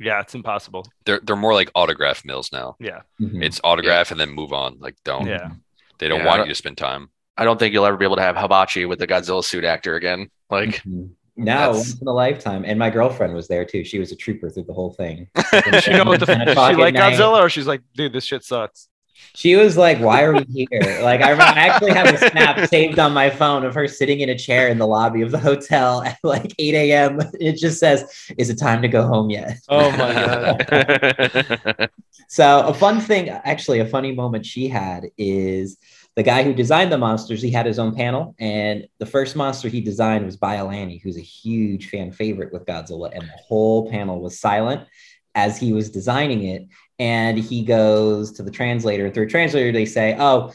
Yeah, it's impossible. They're they're more like autograph mills now. Yeah, Mhm. It's autograph and then move on. Like don't. yeah. They don't Yeah, want don't- you to spend time. I don't think you'll ever be able to have Hibachi with the Godzilla suit actor again. Like, Mhm. No, once in a lifetime. And my girlfriend was there too. She was a trooper through the whole thing. Does <laughs> <laughs> she know what the Ten she at <laughs> like night. Godzilla, or she's like, dude, this shit sucks. She was like, "Why are we here?" Like I, remember, I actually have a snap saved on my phone of her sitting in a chair in the lobby of the hotel at like 8 a.m. It just says, "Is it time to go home yet?" Oh my god. <laughs> So a fun thing, actually, a funny moment she had is the guy who designed the monsters. He had his own panel, and the first monster he designed was Biollante, who's a huge fan favorite with Godzilla, and the whole panel was silent as he was designing it. And he goes to the translator. Through a translator, they say, "Oh."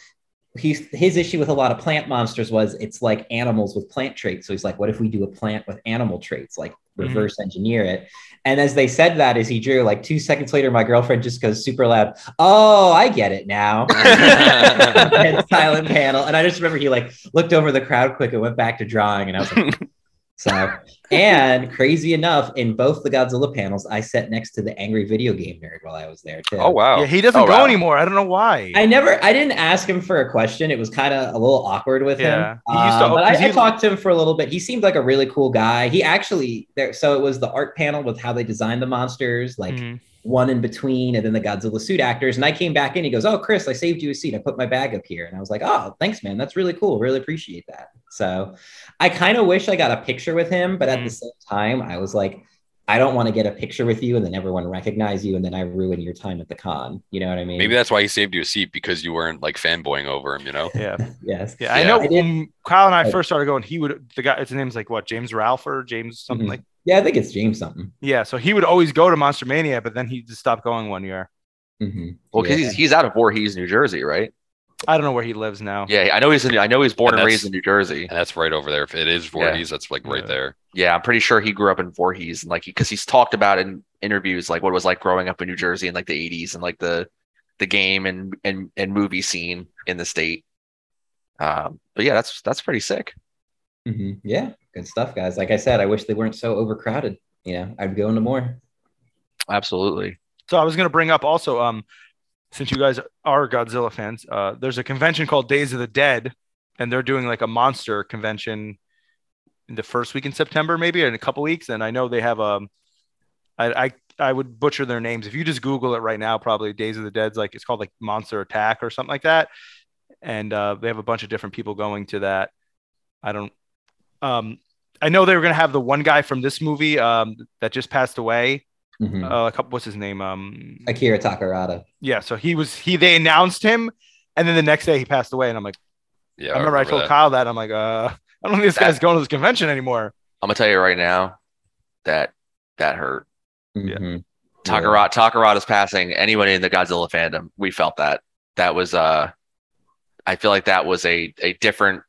He's, his issue with a lot of plant monsters was it's like animals with plant traits. So he's like, what if we do a plant with animal traits, like mm-hmm. reverse engineer it? And as they said that, as he drew, like two seconds later, my girlfriend just goes super loud, "Oh, I get it now." <laughs> <laughs> and silent panel, and I just remember he like looked over the crowd quick and went back to drawing, and I was like, "So." And crazy enough, in both the Godzilla panels, I sat next to the angry video game nerd while I was there too. Oh wow. Yeah, he doesn't Oh, go wow. anymore. I don't know why. I never, I didn't ask him for a question. It was kind of a little awkward with Yeah. him. He used to- Um, but I, 'cause I he- talked to him for a little bit. He seemed like a really cool guy. He actually there. So it was the art panel with how they designed the monsters, like Mhm. One in between, and then the Godzilla suit actors. And I came back in. He goes, "Oh, Chris, I saved you a seat. I put my bag up here." And I was like, "Oh, thanks, man. That's really cool. Really appreciate that." So I kind of wish I got a picture with him, but at Mhm. the same time, I was like. I don't want to get a picture with you and then everyone recognize you and then I ruin your time at the con. You know what I mean? Maybe that's why he saved you a seat because you weren't like fanboying over him, you know? Yeah. <laughs> yes. Yeah, I know I when Kyle and I first started going, he would the guy his name's like what, James Ralph or James something Mhm. like Yeah, I think it's James something. yeah. So he would always go to Monster Mania, but then he just stopped going one year. Mhm. well, because Yeah. he's, he's out of Voorhees, New Jersey, right? I don't know where he lives now. Yeah, I know he's in. I know he's born And and, raised in New Jersey. And that's right over there. If it is Voorhees, that's like right Yeah. there. Yeah, I'm pretty sure he grew up in Voorhees, and like because he's talked about in interviews like what it was like growing up in New Jersey in like the 80s and like the the game and and and movie scene in the state. Um, but yeah, that's that's pretty sick. Mhm. Yeah, good stuff, guys. Like I said, I wish they weren't so overcrowded. You know, I'd go into more. Absolutely. So I was going to bring up also, um, since you guys are Godzilla fans, uh, there's a convention called Days of the Dead, and they're doing like a monster convention in the first week in September, maybe or in a couple weeks. And I know they have um, I I I would butcher their names if you just Google it right now. Probably Days of the Dead's like it's called like Monster Attack or something like that, and uh, they have a bunch of different people going to that. I don't. Um, I know they were going to have the one guy from this movie um, that just passed away. Mhm. Uh, a couple, what's his name? Um, Akira Takarada. yeah, so he was he they announced him, and then the next day he passed away, and I'm like, Yeah. I remember I told that. Kyle that I'm like, uh, I don't think this guy's going to this convention anymore. I'm gonna tell you right now that that hurt. Yeah. Mhm. Takarada Takarada's passing. Anyone in the Godzilla fandom, we felt that. That was uh I feel like that was a a different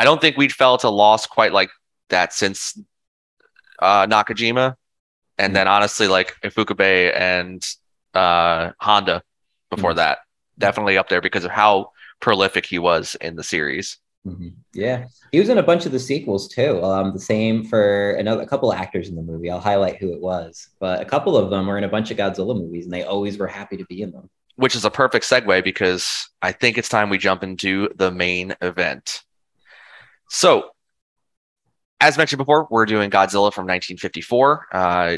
I don't think we'd felt a loss quite like that since uh Nakajima. And then honestly like Ifukube and uh Honda before that. Definitely up there because of how prolific he was in the series. Mhm. Yeah, he was in a bunch of the sequels too. Um, the same for another a couple of actors in the movie. I'll highlight who it was, but a couple of them were in a bunch of Godzilla movies, and they always were happy to be in them. which is a perfect segue because I think it's time we jump into the main event. So, as mentioned before, we're doing Godzilla from 1954. Uh,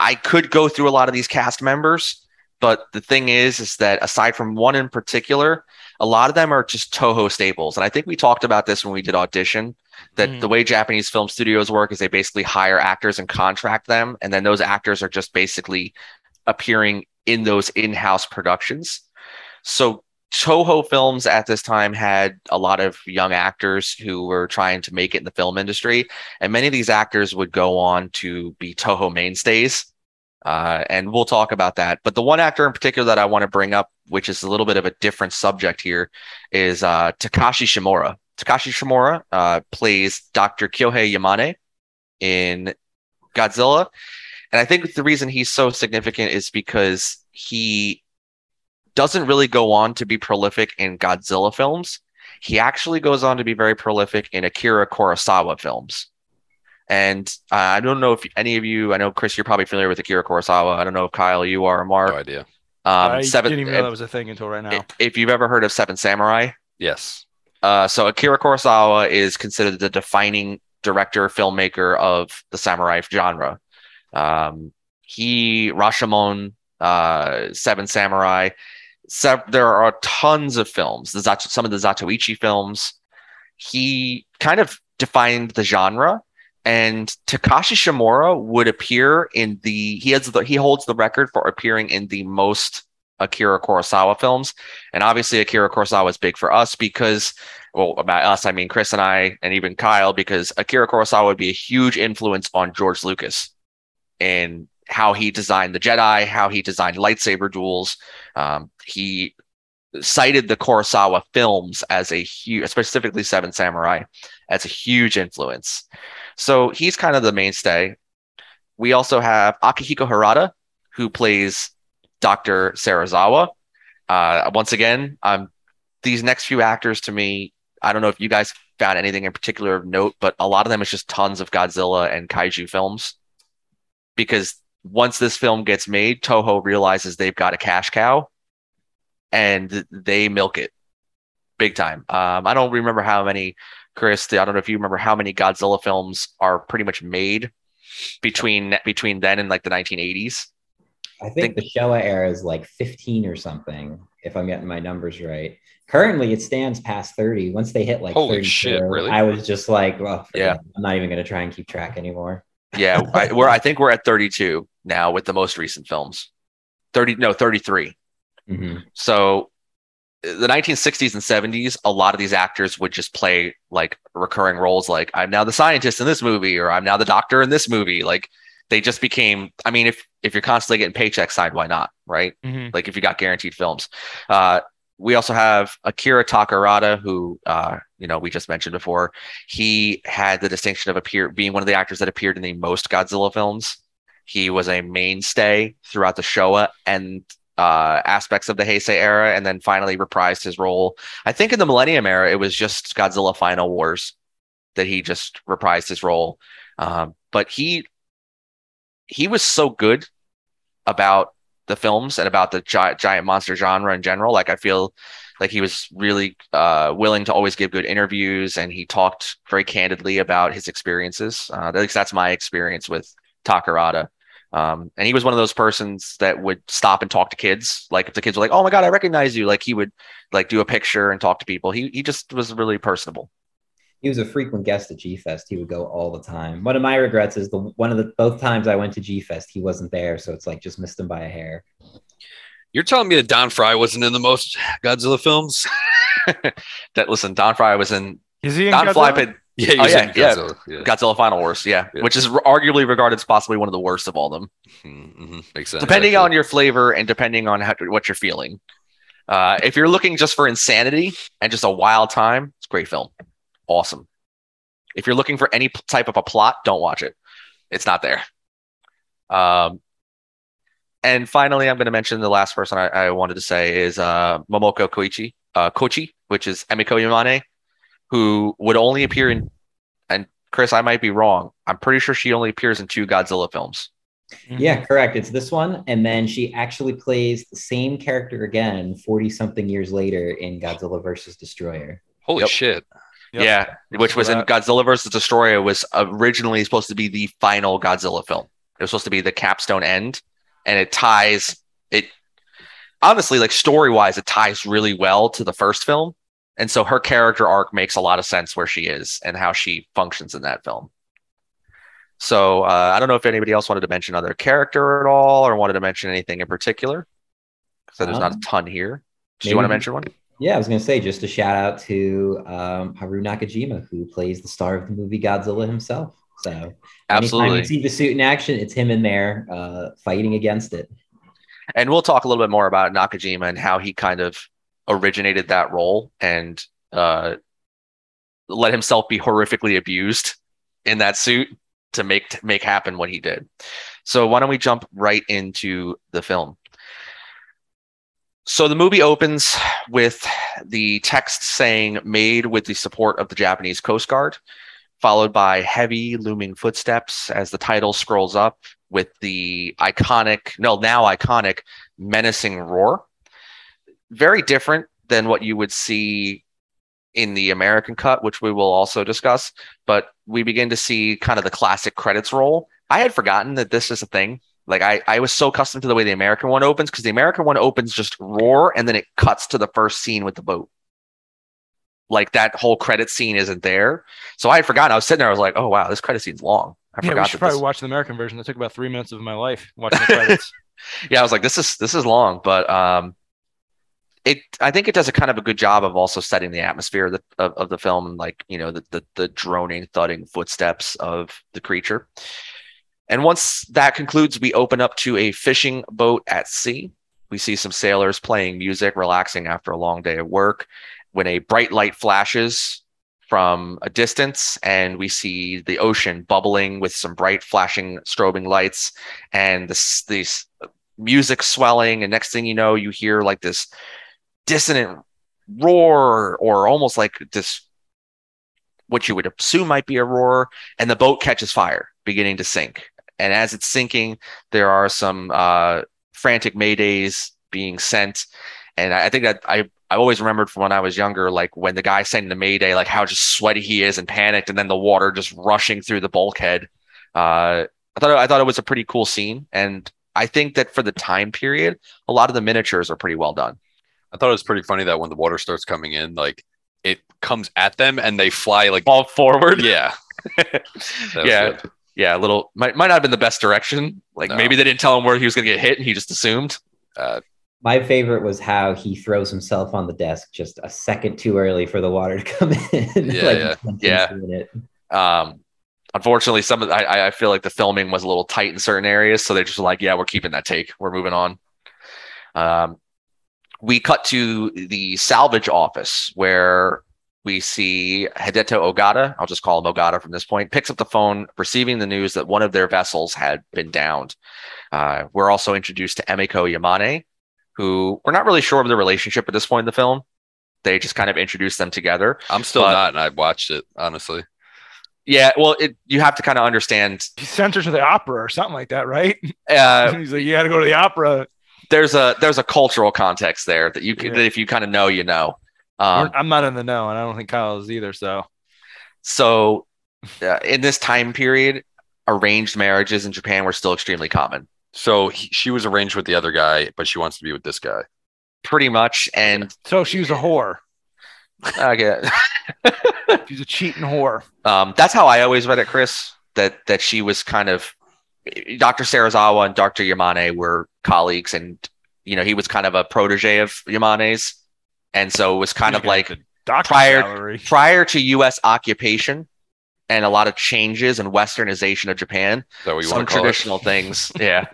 I could go through a lot of these cast members, but the thing is, is that aside from one in particular, a lot of them are just Toho staples. And I think we talked about this when we did audition. That Mm. the way Japanese film studios work is they basically hire actors and contract them, and then those actors are just basically appearing in those in-house productions. So Toho Films at this time had a lot of young actors who were trying to make it in the film industry, and many of these actors would go on to be Toho mainstays. Uh, and we'll talk about that. But the one actor in particular that I want to bring up, which is a little bit of a different subject here, is uh, Takashi Shimura. Takashi Shimura uh, plays Dr. Kyohei Yamane in Godzilla. And I think the reason he's so significant is because he doesn't really go on to be prolific in Godzilla films. He actually goes on to be very prolific in Akira Kurosawa films. And uh, I don't know if any of you, I know Chris, you're probably familiar with Akira Kurosawa. I don't know if Kyle, you are, Mark. No idea. Um, I seven, didn't even know that was a thing until right now. if you've ever heard of Seven Samurai, Yes. uh, so Akira Kurosawa is considered the defining director, filmmaker of the samurai genre. Um, he, Rashomon, uh, Seven Samurai, So there are tons of films. The Zato, some of the Zatoichi films. He kind of defined the genre, and Takashi Shimura would appear in the. He has the. He holds the record for appearing in the most Akira Kurosawa films, and obviously Akira Kurosawa is big for us because. Well, about us, I mean Chris and I, and even Kyle, because Akira Kurosawa would be a huge influence on George Lucas and how he designed the Jedi, how he designed lightsaber duels. Um, he cited the Kurosawa films as a huge, specifically Seven Samurai, as a huge influence. So he's kind of the mainstay. We also have Akihiko Hirata, who plays Dr. Serizawa. Uh, once again, um, these next few actors to me, I don't know if you guys found anything in particular of note, but a lot of them is just tons of Godzilla and kaiju films. Because once this film gets made, Toho realizes they've got a cash cow and they milk it big time. Um, I don't remember how many, Chris, I don't know if you remember how many Godzilla films are pretty much made between between then and like the 1980s. I think the Showa era is like 15 or something, if I'm getting my numbers right. Currently, it stands past 30. Once they hit like Holy 34, shit, really? I was just like, well, Yeah. it. I'm not even going to try and keep track anymore. Yeah, I, we're I think we're at 32 now with the most recent films. 30 no 33. Mhm. So the 1960s and 70s, a lot of these actors would just play like recurring roles like I'm now the scientist in this movie or I'm now the doctor in this movie. Like they just became I mean if if you're constantly getting paycheck signed, why not? Right? Mhm. like if you got guaranteed films. Uh, we also have Akira Takarada, who uh, you know we just mentioned before. He had the distinction of appear being one of the actors that appeared in the most Godzilla films. He was a mainstay throughout the Showa and uh, aspects of the Heisei era, and then finally reprised his role. I think in the Millennium era, it was just Godzilla Final Wars that he just reprised his role. Um, but he he was so good about the films and about the gi- giant monster genre in general. Like I feel like he was really uh, willing to always give good interviews, and he talked very candidly about his experiences. Uh, at least that's my experience with Takarada. Um, and he was one of those persons that would stop and talk to kids. Like if the kids were like, "Oh my god, I recognize you!" Like he would like do a picture and talk to people. He he just was really personable. He was a frequent guest at G Fest. He would go all the time. One of my regrets is the one of the both times I went to G Fest, he wasn't there, so it's like just missed him by a hair. You're telling me that Don Frye wasn't in the most Godzilla films? <laughs> That listen, Don Frye was in Is he in Don Godzilla? Fly played Yeah, Oh, yeah. Godzilla. Yeah. Godzilla Final Wars, yeah, Yeah. which is arguably regarded as possibly one of the worst of all of them. Mhm, Makes sense. depending actually. on your flavor and depending on how, what you're feeling. Uh, if you're looking just for insanity and just a wild time, it's a great film. Awesome. If you're looking for any type of a plot, don't watch it. It's not there. Um, and finally, I'm going to mention the last person I, I wanted to say is uh, Momoko Koichi, uh, Kochi, which is Emiko Yamane, who would only appear in. And Chris, I might be wrong. I'm pretty sure she only appears in two Godzilla films. Yeah, correct. It's this one, and then she actually plays the same character again 40 something years later in Godzilla versus Destroyer. Holy Yep. shit. Yep. Yeah, which was in. Godzilla vs. Destroyer was originally supposed to be the final Godzilla film. It was supposed to be the capstone end, and it ties it. Honestly, like story wise, it ties really well to the first film, and so her character arc makes a lot of sense where she is and how she functions in that film. So uh, I don't know if anybody else wanted to mention other character at all, or wanted to mention anything in particular. So there's not a Um, ton here. Do you want to mention one? Yeah, I was gonna say just a shout out to um, Haru Nakajima, who plays the star of the movie Godzilla himself. So Absolutely. you see the suit in action, it's him in there uh, fighting against it. and we'll talk a little bit more about Nakajima and how he kind of originated that role and uh, let himself be horrifically abused in that suit to make to make happen what he did. So why don't we jump right into the film? So the movie opens with the text saying "made with the support of the Japanese Coast Guard," followed by heavy looming footsteps as the title scrolls up with the iconic, no, now iconic, menacing roar. Very different than what you would see in the American cut, which we will also discuss. But we begin to see kind of the classic credits roll. I had forgotten that this is a thing Like I, I was so accustomed to the way the American one opens because the American one opens just roar and then it cuts to the first scene with the boat. Like that whole credit scene isn't there. So I had forgotten. I was sitting there. I was like, oh wow, this credit scene's long. I Yeah, we forgot. should that probably this- watch the American version. That took about three minutes of my life watching the credits. <laughs> yeah, I was like, this is this is long, but um, it I think it does a kind of a good job of also setting the atmosphere of the of, of the film, like you know the, the the droning, thudding footsteps of the creature. And once that concludes, we open up to a fishing boat at sea. We see some sailors playing music, relaxing after a long day of work. When a bright light flashes from a distance, and we see the ocean bubbling with some bright flashing strobing lights, and this these music swelling, and next thing you know, you hear like this dissonant roar, or almost like this what you would assume might be a roar, and the boat catches fire, beginning to sink. And as it's sinking, there are some uh, frantic maydays being sent, and I think that I I always remembered from when I was younger, like when the guy sending the mayday, like how just sweaty he is and panicked, and then the water just rushing through the bulkhead. Uh, I thought I thought it was a pretty cool scene, and I think that for the time period, a lot of the miniatures are pretty well done. I thought it was pretty funny that when the water starts coming in, like it comes at them and they fly like Fall forward, <laughs> yeah. <laughs> Yeah. good. yeah, a little might might not have been the best direction. Like No. maybe they didn't tell him where he was going to get hit, and he just assumed. My favorite was how he throws himself on the desk just a second too early for the water to come in. <laughs> Yeah, yeah. Yeah. Um, unfortunately, some of the, I I feel like the filming was a little tight in certain areas, so they're just like, yeah, we're keeping that take. We're moving on. Um, we cut to the salvage office where we see Hideto Ogata. I'll just call him Ogata from this point. Picks up the phone, receiving the news that one of their vessels had been downed. Uh, we're also introduced to Emiko Yamane, who we're not really sure of the relationship at this point in the film. They just kind of introduced them together. I'm still But- not, and I've watched it honestly. Yeah, well, it, you have to kind of understand. he sent her to the opera or something like that, right? Uh, <laughs> He's like, you got to go to the opera. There's a there's a cultural context there that you Yeah. that if you kind of know, you know. Um, I'm not in the know, and I don't think Kyle is either. So so uh, in this time period, arranged marriages in Japan were still extremely common, So he, she was arranged with the other guy, but she wants to be with this guy. pretty much. And so she was a whore. I okay, <laughs> She's a cheating whore. um, that's how I always read it, Chris. That that she was kind of Dr. Serizawa and Dr. Yamane were colleagues, and you know he was kind of a protege of Yamane's, and so it was kind of like prior- salary. prior to U.S. occupation and a lot of changes and westernization of Japan. So that what you some want to traditional things, <laughs> yeah,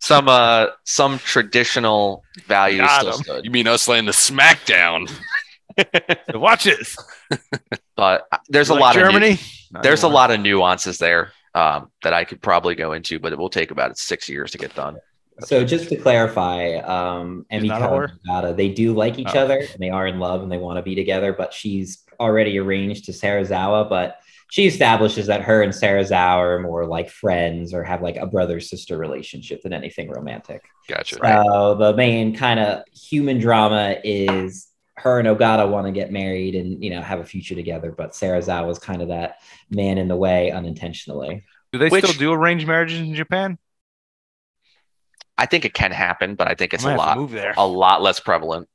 some uh, some traditional values Got still 'em. it? stood. You mean us laying the smackdown? The watches. But uh, there's a Like lot of nu- Germany. there's a lot of nuances there um, that I could probably go into, but it will take about six years to get done. So just to clarify, um, She's not a Emiko whore? and Nagata, they do like each Oh. other and they are in love and they want to be together, but she's already arranged to Serizawa, but she establishes that her and Serizawa are more like friends or have like a brother sister relationship than anything romantic. Gotcha. So the main kind of human drama is her and Ogata want to get married and you know have a future together, but Serizawa was kind of that man in the way unintentionally. Do they Which- still do arranged marriages in Japan? I think it can happen, but I think it's I a might have to lot Move there. a lot less prevalent.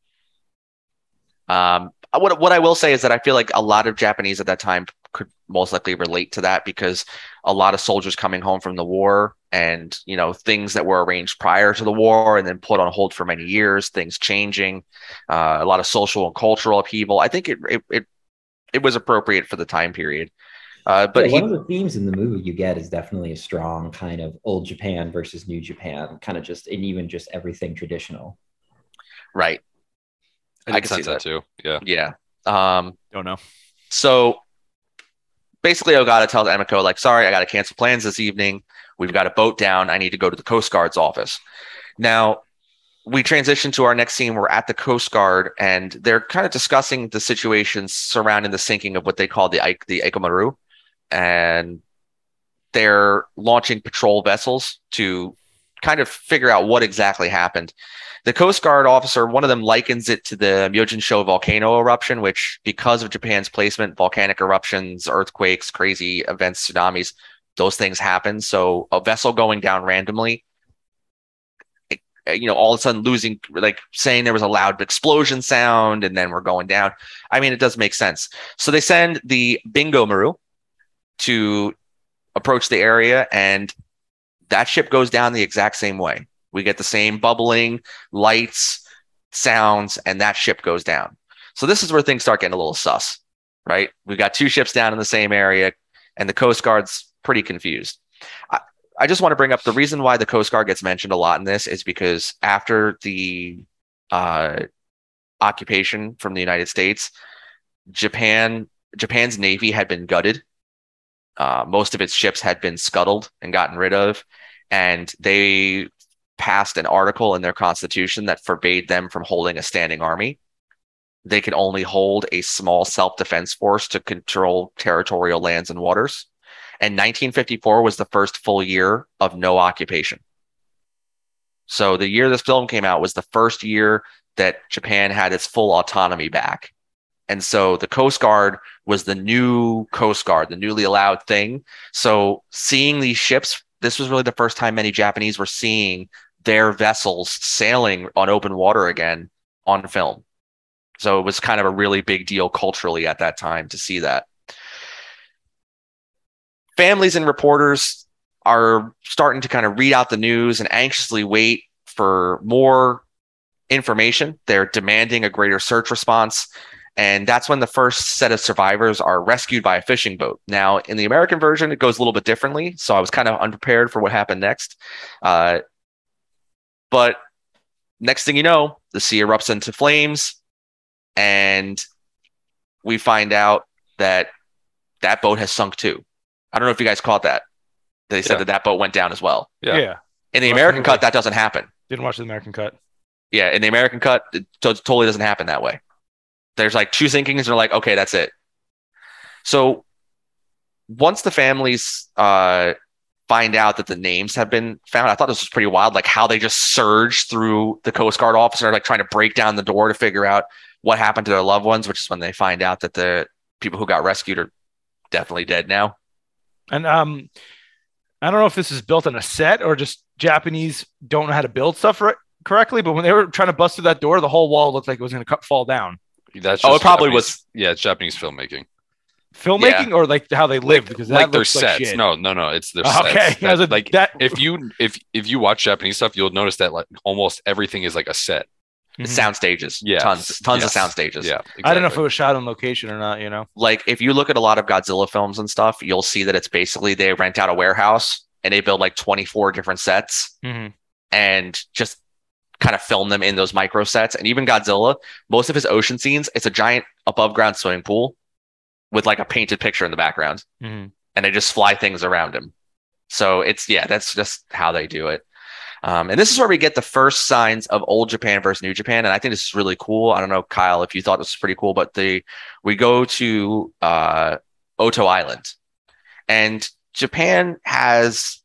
Um, what what I will say is that I feel like a lot of Japanese at that time could most likely relate to that because a lot of soldiers coming home from the war and you know things that were arranged prior to the war and then put on hold for many years, things changing, uh, a lot of social and cultural upheaval. I think it it it, it was appropriate for the time period. Uh, but Yeah, he, one of the themes in the movie you get is definitely a strong kind of old Japan versus new Japan, kind of just and even just everything traditional. right, I, I can can see sense that too. Yeah. yeah. Um, Don't know. So basically, Ogata tells Emiko, like, sorry, I got to cancel plans this evening. We've got a boat down. I need to go to the Coast Guard's office. Now, we transition to our next scene. We're at the Coast Guard, and they're kind of discussing the situations surrounding the sinking of what they call the the Eikomaru, and they're launching patrol vessels to kind of figure out what exactly happened. The Coast Guard officer, one of them likens it to the Myojin-sho volcano eruption, which, because of Japan's placement, volcanic eruptions, earthquakes, crazy events, tsunamis, those things happen. So a vessel going down randomly you know, all of a sudden losing, like saying there was a loud explosion sound and then we're going down. I mean, it does make sense. So they send the Bingo Maru to approach the area and that ship goes down the exact same way. We get the same bubbling, lights, sounds, and that ship goes down. So this is where things start getting a little sus, right? We've got two ships down in the same area, and the Coast Guard's pretty confused. I, I just want to bring up the reason why the Coast Guard gets mentioned a lot in this is because after the uh, occupation from the United States, Japan Japan's navy had been gutted. Uh, most of its ships had been scuttled and gotten rid of, and they passed an article in their constitution that forbade them from holding a standing army. They could only hold a small self defense force to control territorial lands and waters. And 1954 was the first full year of no occupation. So the year this film came out was the first year that Japan had its full autonomy back. And so the Coast Guard was the new Coast Guard, the newly allowed thing. So seeing these ships, this was really the first time many Japanese were seeing their vessels sailing on open water again on film. So it was kind of a really big deal culturally at that time to see that. Families and reporters are starting to kind of read out the news and anxiously wait for more information. They're demanding a greater search response. And that's when the first set of survivors are rescued by a fishing boat. Now, in the American version, it goes a little bit differently. So I was kind of unprepared for what happened next. Uh, but next thing you know, the sea erupts into flames, and we find out that that boat has sunk too. I don't know if you guys caught that. They said Yeah. that that boat went down as well. Yeah. yeah. In the American cut, that doesn't happen. Didn't watch the American cut. Yeah, in the American cut, it to- totally doesn't happen that way. There's like two sinkings, and they're like, okay, that's it. So once the families uh, find out that the names have been found, I thought this was pretty wild, like how they just surged through the Coast Guard officer, like trying to break down the door to figure out what happened to their loved ones, which is when they find out that the people who got rescued are definitely dead now. And um, I don't know if this is built on a set or just Japanese don't know how to build stuff right, correctly. But when they were trying to bust through that door, the whole wall looked like it was going to fall down. That's Oh, it probably Japanese- was- Yeah, it's Japanese filmmaking. Filmmaking or like how they live because that like their looks like sets. shit. No, no, no. It's their Okay, sets. <laughs> I was That- like, like that- if you if if you watch Japanese stuff, you'll notice that like almost everything is like a set. Mhm. Sound stages, Yeah. tons, tons of sound stages. Yeah, I don't know if it was shot on location or not. You know. like if you look at a lot of Godzilla films and stuff, you'll see that it's basically they rent out a warehouse and they build like 24 different sets Mhm. and just kind of film them in those micro sets. And even Godzilla, most of his ocean scenes, it's a giant above ground swimming pool with like a painted picture in the background Mhm. and they just fly things around him. So it's yeah, that's just how they do it. Um, and this is where we get the first signs of old Japan versus new Japan, and I think this is really cool. I don't know, Kyle, if you thought this was pretty cool, but the we go to uh, Odo Island, and Japan has,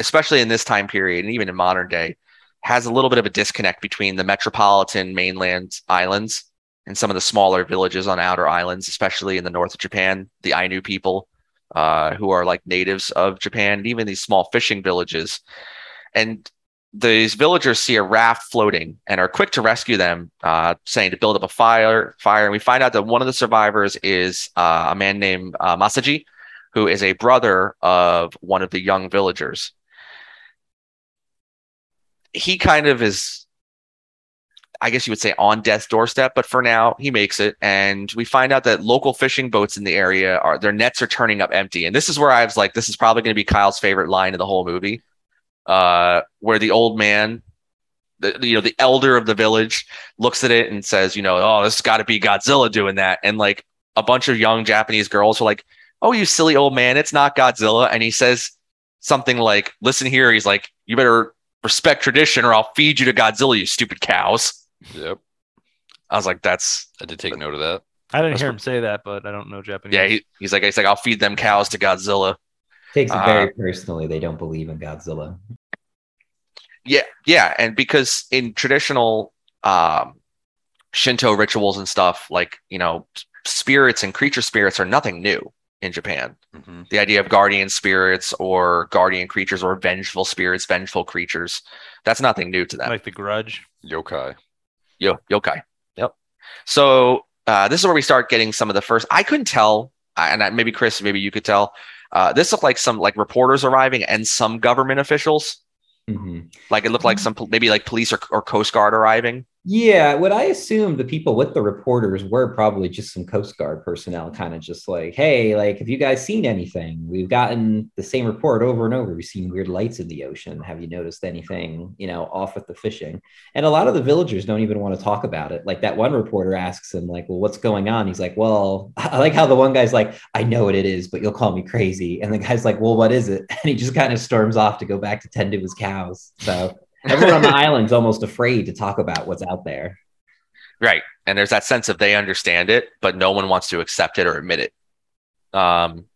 especially in this time period, and even in modern day, has a little bit of a disconnect between the metropolitan mainland islands and some of the smaller villages on outer islands, especially in the north of Japan, the Ainu people, uh, who are like natives of Japan, and even these small fishing villages. And these villagers see a raft floating and are quick to rescue them, uh, saying to build up a fire. Fire, and we find out that one of the survivors is uh, a man named uh, Masaji, who is a brother of one of the young villagers. He kind of is I guess you would say on death's doorstep, but for now he makes it. And we find out that local fishing boats in the area are their nets are turning up empty. And this is where I was like, this is probably going to be Kyle's favorite line of the whole movie, uh, where the old man, the you know the elder of the village, looks at it and says, you know, oh, this has got to be Godzilla doing that. And like a bunch of young Japanese girls are like, oh, you silly old man, it's not Godzilla. And he says something like, listen here. He's like, you better respect tradition or I'll feed you to Godzilla, you stupid cows. Yep. I was like, that's I did take note of that. I didn't That's hear what- him say that, but I don't know Japanese. yeah. He, he's like, he's like, I'll feed them cows to Godzilla. Takes it Uh, very personally. They don't believe in Godzilla. Yeah, yeah, and because in traditional um, Shinto rituals and stuff, like you know, spirits and creature spirits are nothing new in Japan. Mhm. The idea of guardian spirits or guardian creatures or vengeful spirits, vengeful creatures. That's nothing new to them. Like the Grudge. Yokai. Yo, yokai. Yep. So uh, this is where we start getting some of the first. I couldn't tell, and I- maybe Chris, maybe you could tell. Uh, this looked like some like reporters arriving and some government officials. Mhm. Like it looked like some maybe like police or, or Coast Guard arriving. Yeah, what I assume the people with the reporters were probably just some Coast Guard personnel, kind of just like, hey, like, have you guys seen anything? We've gotten the same report over and over. We've seen weird lights in the ocean. Have you noticed anything, you know, off with the fishing? And a lot of the villagers don't even want to talk about it. Like that one reporter asks him, like, well, what's going on? He's like, well, <laughs> I like how the one guy's like, I know what it is, but you'll call me crazy. And the guy's like, well, what is it? <laughs> And he just kind of storms off to go back to tend to his cows. So <laughs> everyone on the island's almost afraid to talk about what's out there. Right. And there's that sense of they understand it, but no one wants to accept it or admit it. Um,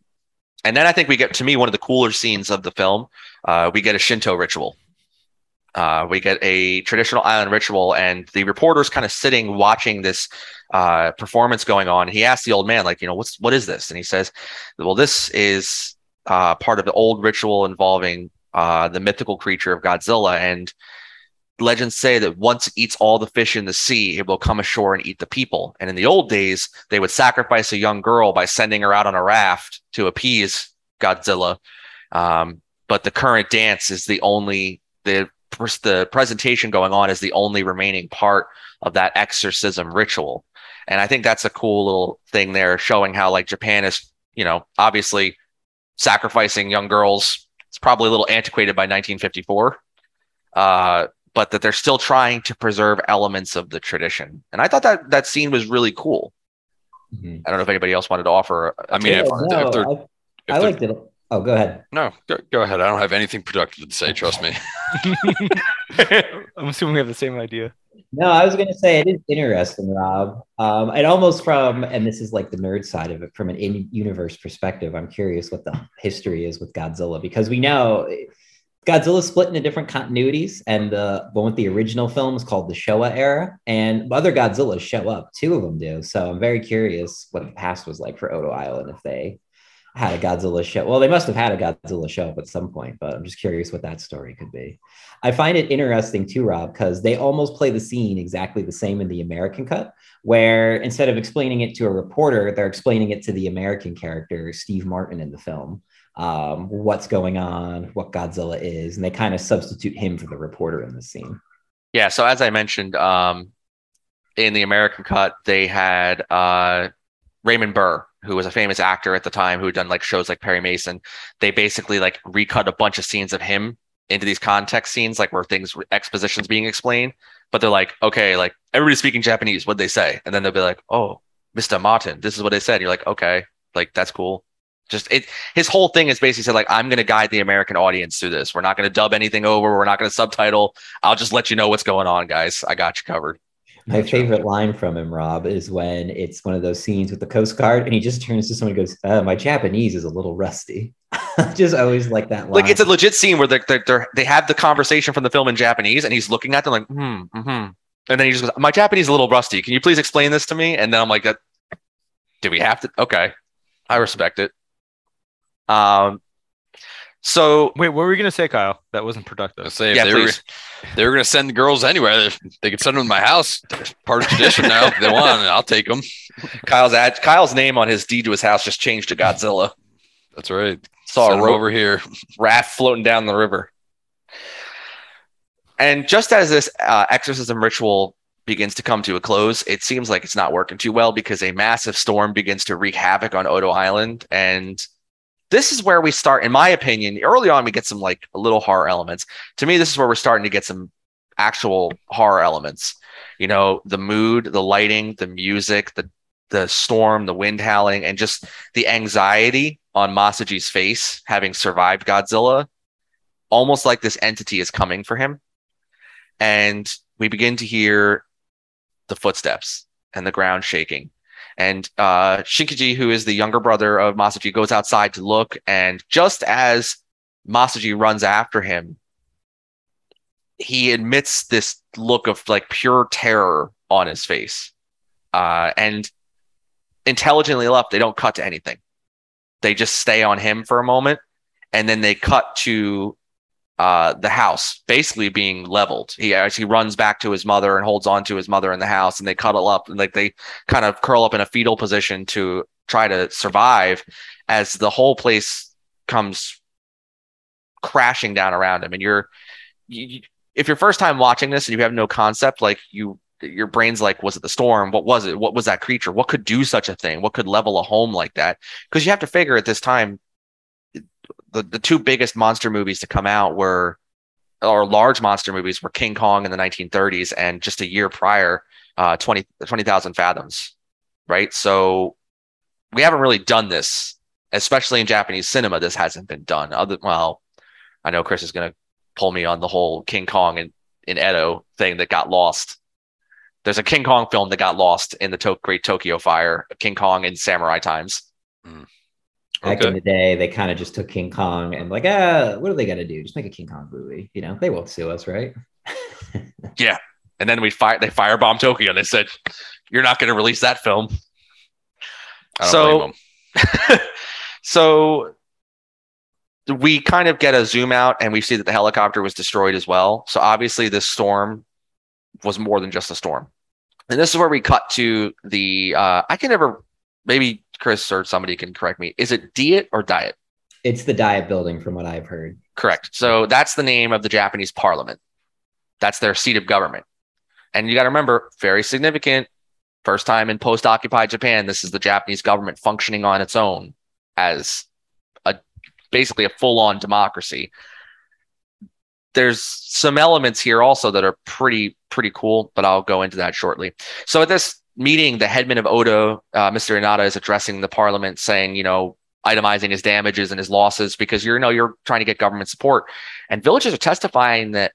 and then I think we get to me one of the cooler scenes of the film. Uh, we get a Shinto ritual. Uh, we get a traditional island ritual, and the reporter's kind of sitting watching this uh, performance going on. He asks the old man, like, you know, what's what is this? And he says, well, this is uh, part of the old ritual involving uh, the mythical creature of Godzilla, and legends say that once it eats all the fish in the sea, it will come ashore and eat the people. And in the old days, they would sacrifice a young girl by sending her out on a raft to appease Godzilla. Um, but the current dance is the only the the presentation going on is the only remaining part of that exorcism ritual. And I think that's a cool little thing there, showing how like Japan is, you know, obviously sacrificing young girls. It's probably a little antiquated by 1954. Uh, but that they're still trying to preserve elements of the tradition. And I thought that that scene was really cool. Mhm. I don't know if anybody else wanted to offer. I mean, take if- no, if they're- I, if I they're- liked it. Oh, go ahead. No, go, go ahead. I don't have anything productive to say. Trust me. <laughs> <laughs> I'm assuming we have the same idea. No, I was going to say it is interesting, Rob. Um, and almost from, and this is like the nerd side of it, from an in-universe perspective, I'm curious what the history is with Godzilla because we know Godzilla split into different continuities, and the one with the original film is called the Showa era, and other Godzillas show up. Two of them do. So I'm very curious what the past was like for Odo Island if they had a Godzilla show. Well, they must have had a Godzilla show up at some point, but I'm just curious what that story could be. I find it interesting too, Rob, because they almost play the scene exactly the same in the American cut, where instead of explaining it to a reporter, they're explaining it to the American character, Steve Martin, in the film. Um, what's going on, what Godzilla is, and they kind of substitute him for the reporter in the scene. Yeah. So as I mentioned, um, in the American cut, they had uh, Raymond Burr, who was a famous actor at the time, who had done like shows like Perry Mason. They basically like recut a bunch of scenes of him into these context scenes, like where things expositions being explained. But they're like, okay, like everybody's speaking Japanese. What'd they say? And then they'll be like, oh, Mr. Martin, this is what they said. You're like, okay, like that's cool. Just it. His whole thing is basically said like, I'm going to guide the American audience through this. We're not going to dub anything over. We're not going to subtitle. I'll just let you know what's going on, guys. I got you covered. My favorite line from him, Rob, is when it's one of those scenes with the Coast Guard, and he just turns to someone and goes, uh, "My Japanese is a little rusty." <laughs> just always like that line. Like it's a legit scene where they're, they're, they're they have the conversation from the film in Japanese, and he's looking at them like, hmm, hmm. And then he just goes, "My Japanese is a little rusty. Can you please explain this to me?" And then I'm like, do we have to?" Okay, I respect it. Um, so Wait, what were you gonna say, Kyle? That wasn't productive. say if Yeah, they were <laughs> they were gonna send the girls anywhere, they, they could send them to my house. Part of tradition now. If they want, and I'll take them. <laughs> Kyle's ad, Kyle's name on his deed to his house just changed to Godzilla. That's right. Saw Send a 'em rope over here. raft floating down the river. And just as this uh, exorcism ritual begins to come to a close, it seems like it's not working too well because a massive storm begins to wreak havoc on Odo Island. And this is where we start, in my opinion, early on, we get some like little horror elements. To me, this is where we're starting to get some actual horror elements. You know, the mood, the lighting, the music, the the storm, the wind howling, and just the anxiety on Masaji's face, having survived Godzilla, almost like this entity is coming for him. And we begin to hear the footsteps and the ground shaking. And uh, Shinkichi, who is the younger brother of Masaji, goes outside to look. And just as Masaji runs after him, he admits this look of like pure terror on his face. Uh, and intelligently enough, they don't cut to anything. they just stay on him for a moment, and then they cut to uh, the house basically being leveled. He actually runs back to his mother and holds on to his mother in the house, and they cuddle up and like they kind of curl up in a fetal position to try to survive as the whole place comes crashing down around him. And you're, you, if you're first time watching this and you have no concept, like you, your brain's like, was it the storm? What was it? What was that creature? What could do such a thing? What could level a home like that? Because you have to figure at this time, the, the two biggest monster movies to come out were, or large monster movies were King Kong in the 1930s and just a year prior, uh, 20, 20,000 Fathoms, right? So we haven't really done this, especially in Japanese cinema. This hasn't been done. Other well, I know Chris is going to pull me on the whole King Kong and in Edo thing that got lost. There's a King Kong film that got lost in the to- Great Tokyo Fire. King Kong in samurai times. Back Okay. in the day, they kind of just took King Kong and like, ah, what are they gonna do? Just make a King Kong movie. You know, they won't sue us, right? <laughs> Yeah. And then we fire they firebomb Tokyo and they said, "You're not going to release that film." So- <laughs> so we kind of get a zoom out and we see that the helicopter was destroyed as well. So obviously this storm was more than just a storm. And this is where we cut to the uh I can never maybe Chris or somebody can correct me. Is it Diet or Diet? It's the diet building, from what I've heard. Correct. So that's the name of the Japanese parliament. That's their seat of government. And you got to remember, very significant. First time in post occupied Japan, this is the Japanese government functioning on its own as a basically a full on democracy. There's some elements here also that are pretty, pretty cool, but I'll go into that shortly. So at this meeting, the headman of Odo, uh, Mr. Inada, is addressing the parliament saying, you know, itemizing his damages and his losses because you're you know you're trying to get government support and villagers are testifying that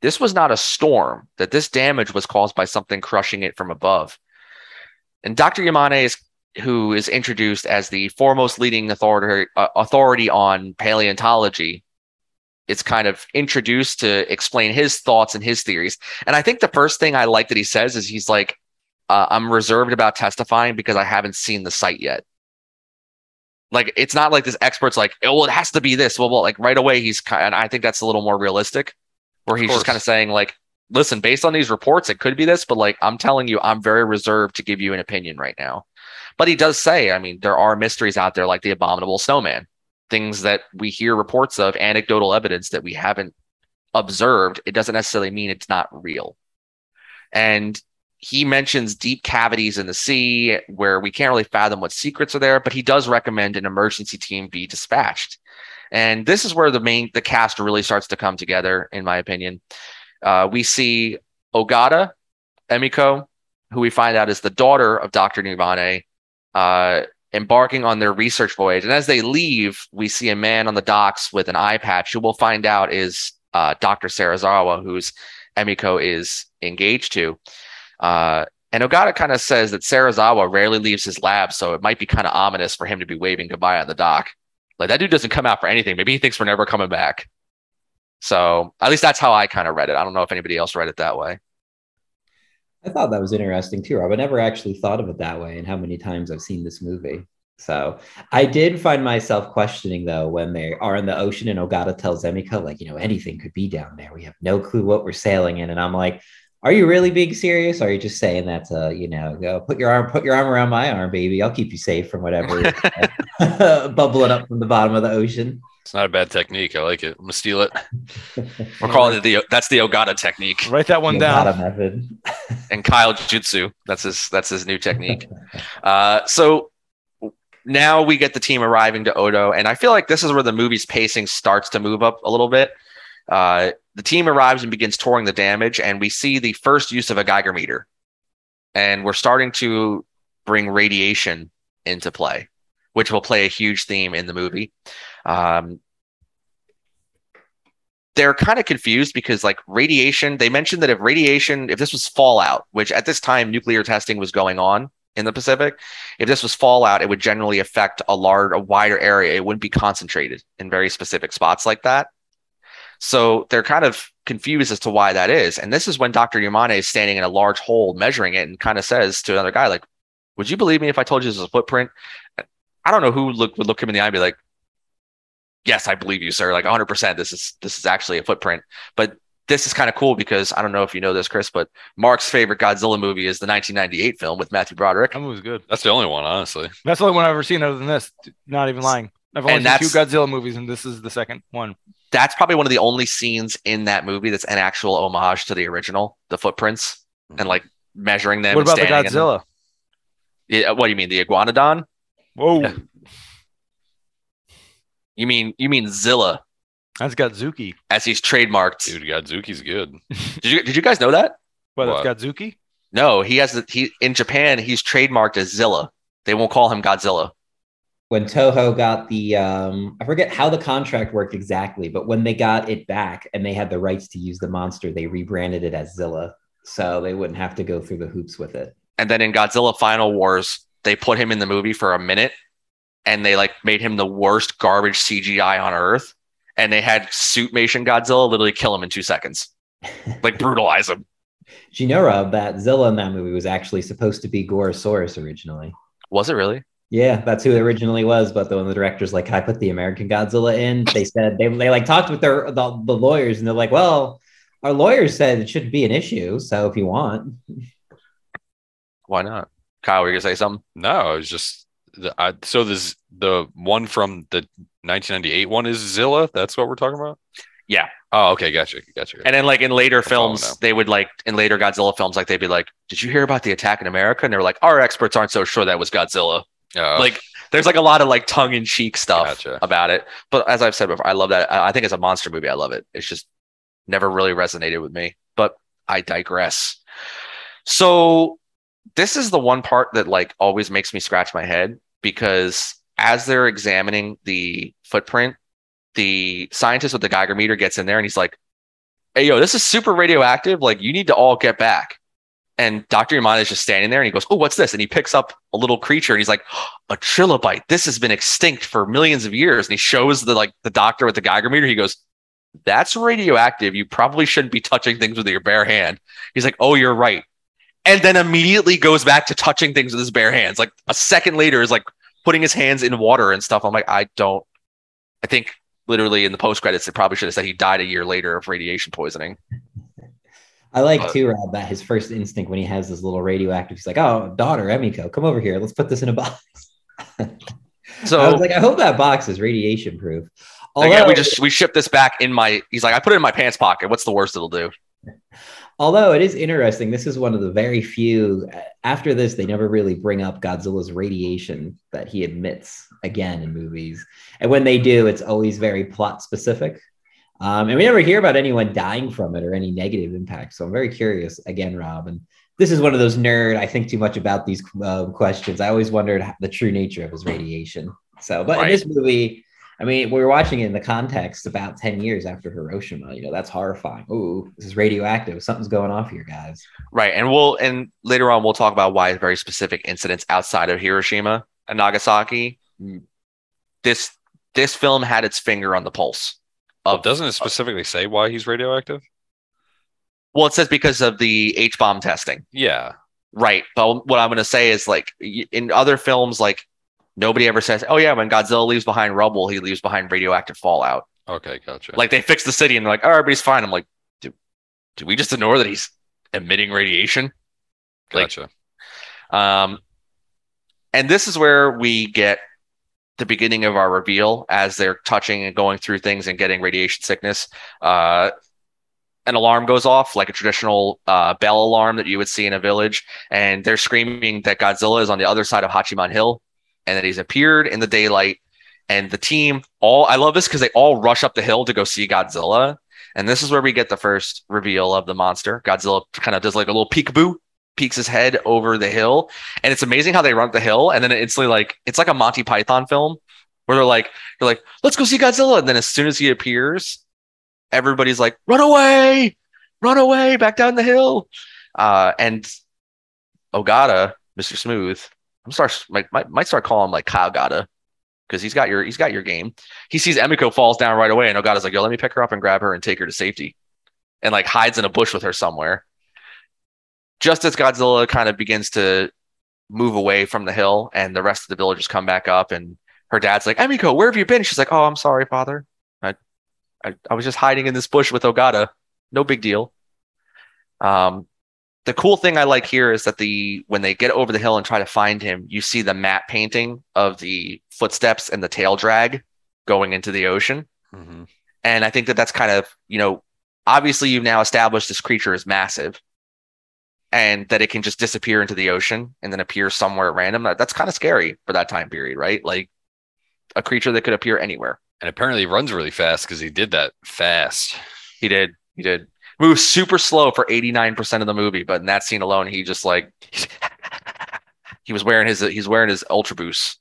this was not a storm that this damage was caused by something crushing it from above and dr yamane is who is introduced as the foremost leading authority uh, authority on paleontology it's kind of introduced to explain his thoughts and his theories and i think the first thing i like that he says is he's like uh, i'm reserved about testifying because i haven't seen the site yet like it's not like this expert's like, oh, well, it has to be this. Well, well like right away, he's kind. And I think that's a little more realistic, where he's just kind of saying like, listen, based on these reports, it could be this, but like I'm telling you, I'm very reserved to give you an opinion right now. But he does say, I mean, there are mysteries out there like the abominable snowman, things that we hear reports of, anecdotal evidence that we haven't observed. It doesn't necessarily mean it's not real. And he mentions deep cavities in the sea where we can't really fathom what secrets are there, but he does recommend an emergency team be dispatched. And this is where the main the cast really starts to come together, in my opinion. Uh, we see Ogata, Emiko, who we find out is the daughter of Dr. Yamane, uh, embarking on their research voyage. And as they leave, we see a man on the docks with an eye patch who we'll find out is uh, Dr. Serizawa, who's Emiko is engaged to. Uh, and Ogata kind of says that Serizawa rarely leaves his lab, so it might be kind of ominous for him to be waving goodbye on the dock. Like that dude doesn't come out for anything. Maybe he thinks we're never coming back. So at least that's how I kind of read it. I don't know if anybody else read it that way. I thought that was interesting too, Rob. I never actually thought of it that way and how many times I've seen this movie. So I did find myself questioning though when they are in the ocean and Ogata tells Emiko, like, you know, anything could be down there. We have no clue what we're sailing in. And I'm like, are you really being serious? Or are you just saying that to, you know, go put your arm, put your arm around my arm, baby. I'll keep you safe from whatever is, uh, <laughs> bubbling up from the bottom of the ocean. It's not a bad technique. I like it. I'm gonna steal it. We're calling it the that's the Ogata technique Write that one The down. Ogata method. <laughs> and Kyle Jutsu. That's his that's his new technique. Uh, so now we get the team arriving to Odo, and I feel like this is where the movie's pacing starts to move up a little bit. Uh, the team arrives and begins touring the damage, and we see the first use of a Geiger meter, and we're starting to bring radiation into play, which will play a huge theme in the movie. Um, they're kind of confused because like radiation they mentioned that if radiation if this was fallout which at this time nuclear testing was going on in the pacific if this was fallout it would generally affect a large a wider area. It wouldn't be concentrated in very specific spots like that so they're kind of confused as to why that is and this is when dr yamane is standing in a large hole measuring it and kind of says to another guy like would you believe me if i told you this is a footprint I don't know who look would look him in the eye and be like, "Yes, I believe you, sir. Like 100. percent This is this is actually a footprint." But this is kind of cool because I don't know if you know this, Chris, but Mark's favorite Godzilla movie is the 1998 film with Matthew Broderick. That movie's good. That's the only one, honestly. That's the only one I've ever seen other than this. Not even lying. I've only And seen two Godzilla movies, and this is the second one. That's probably one of the only scenes in that movie that's an actual homage to the original, the footprints, and mm-hmm. like measuring them. what about the standing in. Godzilla? Yeah, what do you mean, the iguanodon? Whoa, Yeah. <laughs> You mean you mean Zilla that's Godzooky. as he's trademarked? Dude, Godzooky's good. <laughs> Did you did you guys know that? What, What? that's Godzooky? No, he has the, he in Japan he's trademarked as Zilla. They won't call him Godzilla. When Toho got the um, I forget how the contract worked exactly, but when they got it back and they had the rights to use the monster, they rebranded it as Zilla, so they wouldn't have to go through the hoops with it. And then in Godzilla Final Wars, they put him in the movie for a minute and they like made him the worst garbage CGI on earth. And they had suitmation Godzilla literally kill him in two seconds. <laughs> Like brutalize him. Do you know, Rob, that Zilla in that movie was actually supposed to be Gorosaurus originally? Was it really? Yeah, that's who it originally was. But the when the director's like, I put the American Godzilla in?" They said they they like talked with their the, the lawyers, and they're like, "Well, our lawyers said it shouldn't be an issue. So if you want, Why not? Kyle, were you gonna say something? No, it was just the, I, so this the one from the 1998 one is Zilla. That's what we're talking about. Yeah. Oh, okay, gotcha, gotcha. And then like in later following films, now. they would like in later Godzilla films, like they'd be like, Did you hear about the attack in America? And they were like, Our experts aren't so sure that was Godzilla. Uh, like there's like a lot of like tongue in cheek stuff Gotcha. about it. But as I've said before, I love that. I I think it's a monster movie. I love it. It's just never really resonated with me. But I digress. So this is the one part that like always makes me scratch my head because as they're examining the footprint, the scientist with the Geiger meter gets in there and he's like, Hey yo, this is super radioactive. Like you need to all get back. And Dr. Yamada is just standing there and he goes, Oh, what's this? And he picks up a little creature and he's like, a trilobite. This has been extinct for millions of years. And he shows the like the doctor with the Geiger meter. He goes, That's radioactive. You probably shouldn't be touching things with your bare hand. He's like, Oh, you're right. And then immediately goes back to touching things with his bare hands. Like a second later is like putting his hands in water and stuff. I'm like, I don't I think literally in the post credits, they probably should have said he died a year later of radiation poisoning. I like But- too, Rob, that his first instinct when he has this little radioactive, he's like, "Oh, daughter, Emiko, come over here. Let's put this in a box." So <laughs> I was like, "I hope that box is radiation proof." again, Although- we just we ship this back in my he's like, I put it in my pants pocket. What's the worst it'll do? <laughs> Although it is interesting, this is one of the very few. Uh, after this, they never really bring up Godzilla's radiation that he admits again in movies, and when they do, it's always very plot specific. Um, and we never hear about anyone dying from it or any negative impact. So I'm very curious again, Rob. And this is one of those nerd. I think too much about these um, questions. I always wondered the true nature of his radiation. So, but Right. in this movie, I mean, we are watching it in the context about 10 years after Hiroshima. You know, that's horrifying. Ooh, this is radioactive. Something's going off here, guys. Right. And we'll and later on we'll talk about why very specific incidents outside of Hiroshima and Nagasaki. This this film had its finger on the pulse. Oh, Of, doesn't it specifically say why he's radioactive? well, it says because of the H bomb testing. Yeah. Right. But what I'm going to say is like in other films, like nobody ever says, "Oh yeah, when Godzilla leaves behind rubble, he leaves behind radioactive fallout." Okay, gotcha. Like they fix the city and they're like, "Oh, everybody's fine." I'm like, "Do, do we just ignore that he's emitting radiation?" like- gotcha. Um, and this is where we get the beginning of our reveal as they're touching and going through things and getting radiation sickness. Uh, an alarm goes off, like a traditional uh, bell alarm that you would see in a village, and they're screaming that Godzilla is on the other side of Hachiman Hill and that he's appeared in the daylight. And the team all I love this because they all rush up the hill to go see Godzilla. And this is where we get the first reveal of the monster. Godzilla kind of does like a little peekaboo, peeks his head over the hill. And it's amazing how they run up the hill. And then it's like it's like a Monty Python film where they're like, they're like, let's go see Godzilla. And then as soon as he appears, everybody's like, run away, run away, back down the hill. Uh, and Ogata, Mr. Smooth, I'm start might, might start calling him like Kyle Gata because he's got your he's got your game. He sees Emiko falls down right away, and Ogata's like, "Yo, let me pick her up and grab her and take her to safety," and like hides in a bush with her somewhere. Just as Godzilla kind of begins to move away from the hill, and the rest of the villagers come back up, and her dad's like, "Emiko, where have you been?" She's like, "Oh, I'm sorry, father. I, I, I was just hiding in this bush with Ogata. No big deal." Um, the cool thing I like here is that the when they get over the hill and try to find him, you see the matte painting of the footsteps and the tail drag going into the ocean. Mhm. And I think that that's kind of, you know, obviously you've now established this creature is massive and that it can just disappear into the ocean and then appear somewhere at random. That- That's kind of scary for that time period, right? Like a creature that could appear anywhere. And apparently he runs really fast because he did that fast. He did. He did. Moves super slow for 89% of the movie, but in that scene alone, he just like <laughs> he was wearing his he's wearing his ultra boost.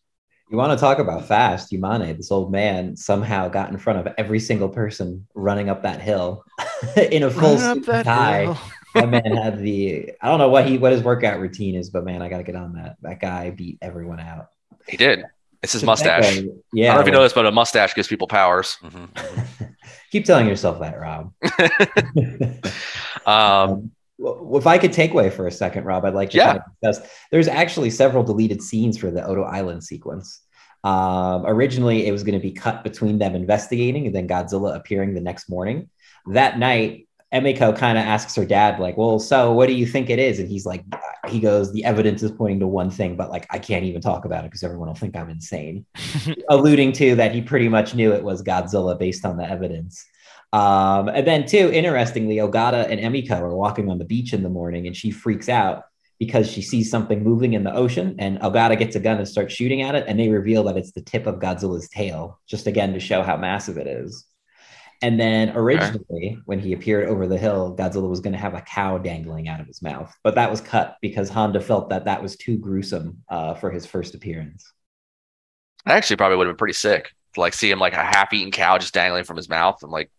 You want to talk about fast? Yamane, this old man, somehow got in front of every single person running up that hill <laughs> in a full Run suit tie. Hill. that man had the I don't know what he what his workout routine is, but man, I gotta get on that. That guy beat everyone out. He did. It's his Tobacco, mustache. I Yeah. don't know if you know this, but a mustache gives people powers. Mhm. <laughs> keep telling yourself that, Rob. <laughs> Um, Well, if I could take away for a second, Rob, I'd like to Yeah. kind of discuss. There's actually several deleted scenes for the Odo Island sequence. Um, originally, it was going to be cut between them investigating and then Godzilla appearing the next morning. That night, Emiko kind of asks her dad, like, "Well, so what do you think it is?" And he's like, "He goes, the evidence is pointing to one thing, but like, I can't even talk about it because everyone will think I'm insane." <laughs> Alluding to that, he pretty much knew it was Godzilla based on the evidence. Um, and then, too, interestingly, Ogata and Emiko are walking on the beach in the morning, and she freaks out because she sees something moving in the ocean. And Ogata gets a gun and starts shooting at it, and they reveal that it's the tip of Godzilla's tail, just again to show how massive it is. And then originally, when he appeared over the hill, Godzilla was going to have a cow dangling out of his mouth, but that was cut because Honda felt that that was too gruesome uh, for his first appearance. I actually probably would have been pretty sick to like see him like a half-eaten cow just dangling from his mouth. and like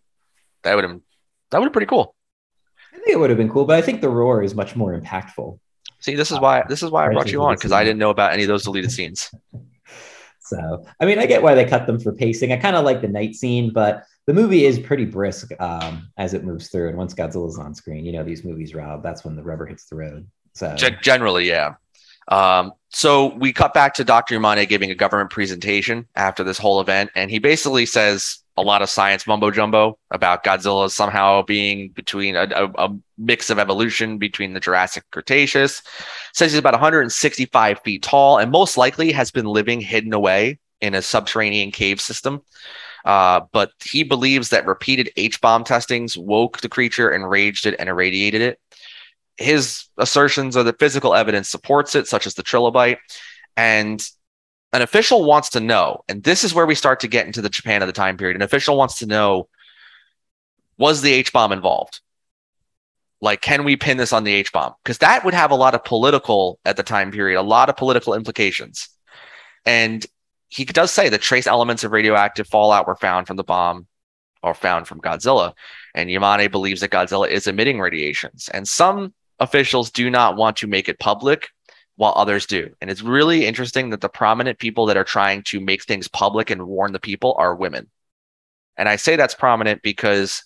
that would have that would have been pretty cool. I think it would have been cool, but I think the roar is much more impactful. See, this is why this is why I brought you on because I didn't know about any of those deleted scenes. <laughs> So, I mean, I get why they cut them for pacing. I kind of like the night scene, but the movie is pretty brisk um, as it moves through. And once Godzilla's on screen, you know, these movies, Rob, that's when the rubber hits the road. So, Gen- generally, yeah. Um, so we cut back to Dr. Yamane giving a government presentation after this whole event, and he basically says a lot of science mumbo jumbo about Godzilla somehow being between a, a, a mix of evolution between the Jurassic Cretaceous. Says he's about 165 feet tall and most likely has been living hidden away in a subterranean cave system. Uh, but he believes that repeated H bomb testings woke the creature, enraged it, and irradiated it his assertions are that physical evidence supports it, such as the trilobite. And an official wants to know, and this is where we start to get into the Japan of the time period. An official wants to know was the H bomb involved? Like, can we pin this on the H bomb? Because that would have a lot of political at the time period, a lot of political implications. And he does say that trace elements of radioactive fallout were found from the bomb or found from Godzilla. And Yamane believes that Godzilla is emitting radiations. And some officials do not want to make it public while others do. And it's really interesting that the prominent people that are trying to make things public and warn the people are women. And I say that's prominent because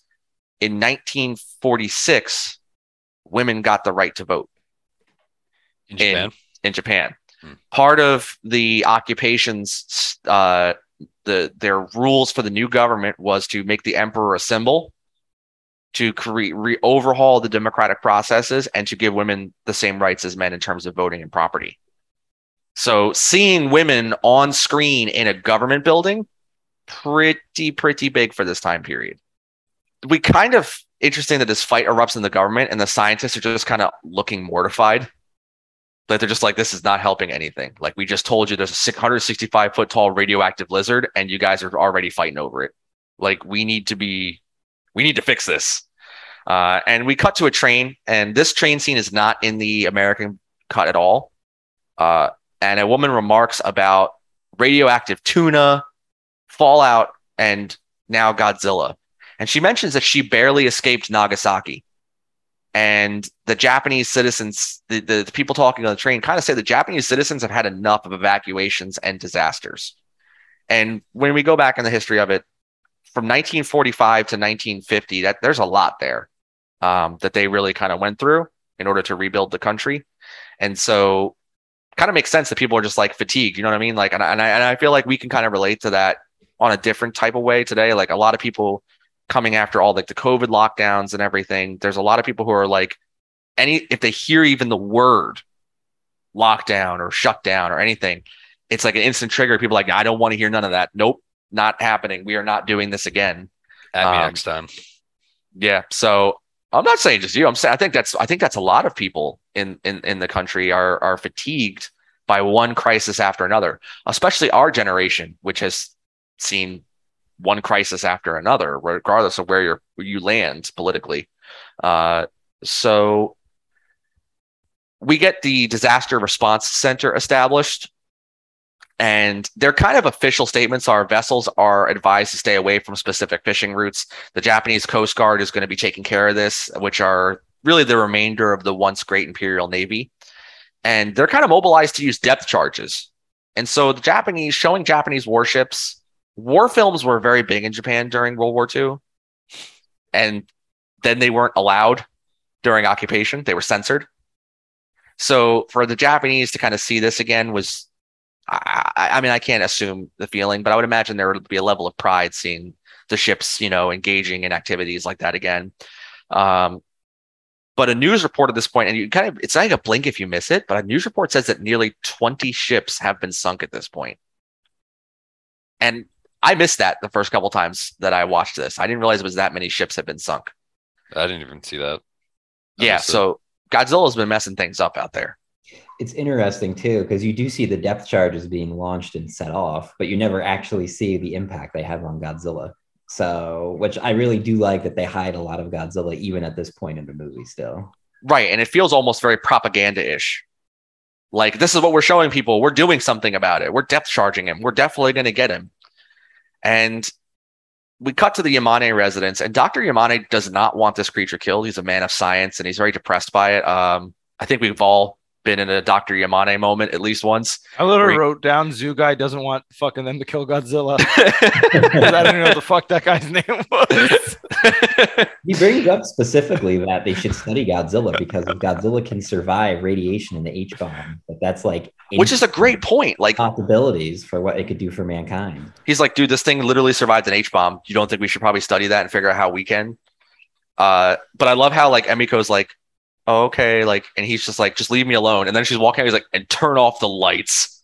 in 1946, women got the right to vote In Japan. in Japan. Part of the occupations, uh, the their rules for the new government was to make the emperor a symbol, to create re- overhaul the democratic processes, and to give women the same rights as men in terms of voting and property. So seeing women on screen in a government building, pretty pretty big for this time period. We kind of interesting that this fight erupts in the government, and the scientists are just kind of looking mortified that they're just like, this is not helping anything. Like we just told you there's a 665 foot tall radioactive lizard and you guys are already fighting over it. Like we need to be, we need to fix this. Uh, and we cut to a train and this train scene is not in the American cut at all. Uh, and a woman remarks about radioactive tuna, fallout, and now Godzilla. And she mentions that she barely escaped Nagasaki and the Japanese citizens, the, the, the people talking on the train, kind of say the Japanese citizens have had enough of evacuations and disasters. And when we go back in the history of it, from 1945 to 1950, that there's a lot there um, that they really kind of went through in order to rebuild the country. And so kind of makes sense that people are just like fatigued. You know what I mean? Like, and and I, and I feel like we can kind of relate to that on a different type of way today. Like a lot of people coming after all like the COVID lockdowns and everything. There's a lot of people who are like, any if they hear even the word lockdown or shutdown or anything, it's like an instant trigger. People are like, I don't want to hear none of that. Nope, not happening. We are not doing this again. At me Um, next time. Yeah. So I'm not saying just you. I'm saying I think that's I think that's a lot of people in in in the country are are fatigued by one crisis after another, especially our generation, which has seen one crisis after another, regardless of where you're you land politically. Uh, so we get the disaster response center established and their kind of official statements are vessels are advised to stay away from specific fishing routes the Japanese Coast Guard is going to be taking care of this, which are really the remainder of the once great Imperial Navy. And they're kind of mobilized to use depth charges. And so the Japanese showing Japanese warships, war films were very big in Japan during World War II. And then they weren't allowed during occupation, they were censored. So for the Japanese to kind of see this again was I, I mean, I can't assume the feeling, but I would imagine there would be a level of pride seeing the ships, you know, engaging in activities like that again. Um, but a news report at this point, and you kind of, it's like a blink if you miss it, but a news report says that nearly 20 ships have been sunk at this point. And I missed that the first couple times that I watched this. I didn't realize it was that many ships had been sunk. I didn't even see that. I Yeah. missed it. So Godzilla's been messing things up out there. It's interesting too because you do see the depth charges being launched and set off, but you never actually see the impact they have on Godzilla. So, which I really do like that they hide a lot of Godzilla even at this point in the movie still. Right. And it feels almost very propaganda ish. Like, this is what we're showing people. We're doing something about it. We're depth charging him. We're definitely going to get him. And we cut to the Yamane residence, and Dr. Yamane does not want this creature killed. He's a man of science and he's very depressed by it. Um, I think we've all been in a Dr. Yamane moment at least once. I literally Re- wrote down Zoo guy doesn't want fucking them to kill Godzilla. <laughs> I don't know what the fuck that guy's name was. He brings up specifically that they should study Godzilla because if Godzilla can survive radiation in the H bomb, but that's like Which is a great point. Like, possibilities for what it could do for mankind. he's like, dude, this thing literally survived an H bomb. You don't think we should probably study that and figure out how we can? Uh, but I love how like Emiko's like, oh, okay, like, and he's just like, just leave me alone. And then she's walking out, he's like, and turn off the lights.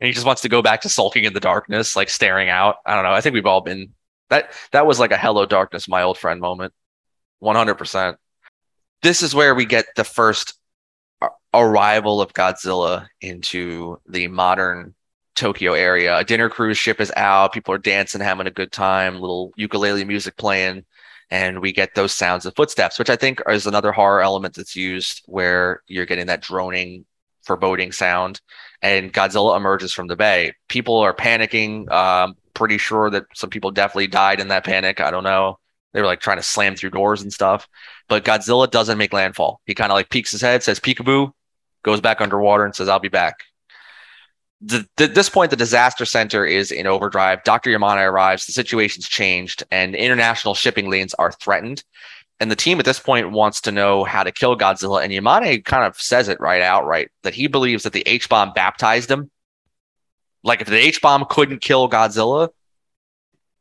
And he just wants to go back to sulking in the darkness, like staring out. I don't know. I think we've all been that. That was like a hello darkness, my old friend moment. One hundred percent. This is where we get the first arrival of Godzilla into the modern Tokyo area. A dinner cruise ship is out. People are dancing, having a good time. Little ukulele music playing, and we get those sounds of footsteps, which I think is another horror element that's used where you're getting that droning, foreboding sound. And Godzilla emerges from the bay. People are panicking. Um, pretty sure that some people definitely died in that panic. I don't know. They were like trying to slam through doors and stuff. But Godzilla doesn't make landfall. He kind of like peeks his head, says peekaboo, goes back underwater, and says, "I'll be back." The, at this point, the disaster center is in overdrive. Dr. Yamane arrives. The situation's changed, and international shipping lanes are threatened. And the team at this point wants to know how to kill Godzilla. And Yamane kind of says it right outright that he believes that the H bomb baptized him. Like if the H bomb couldn't kill Godzilla,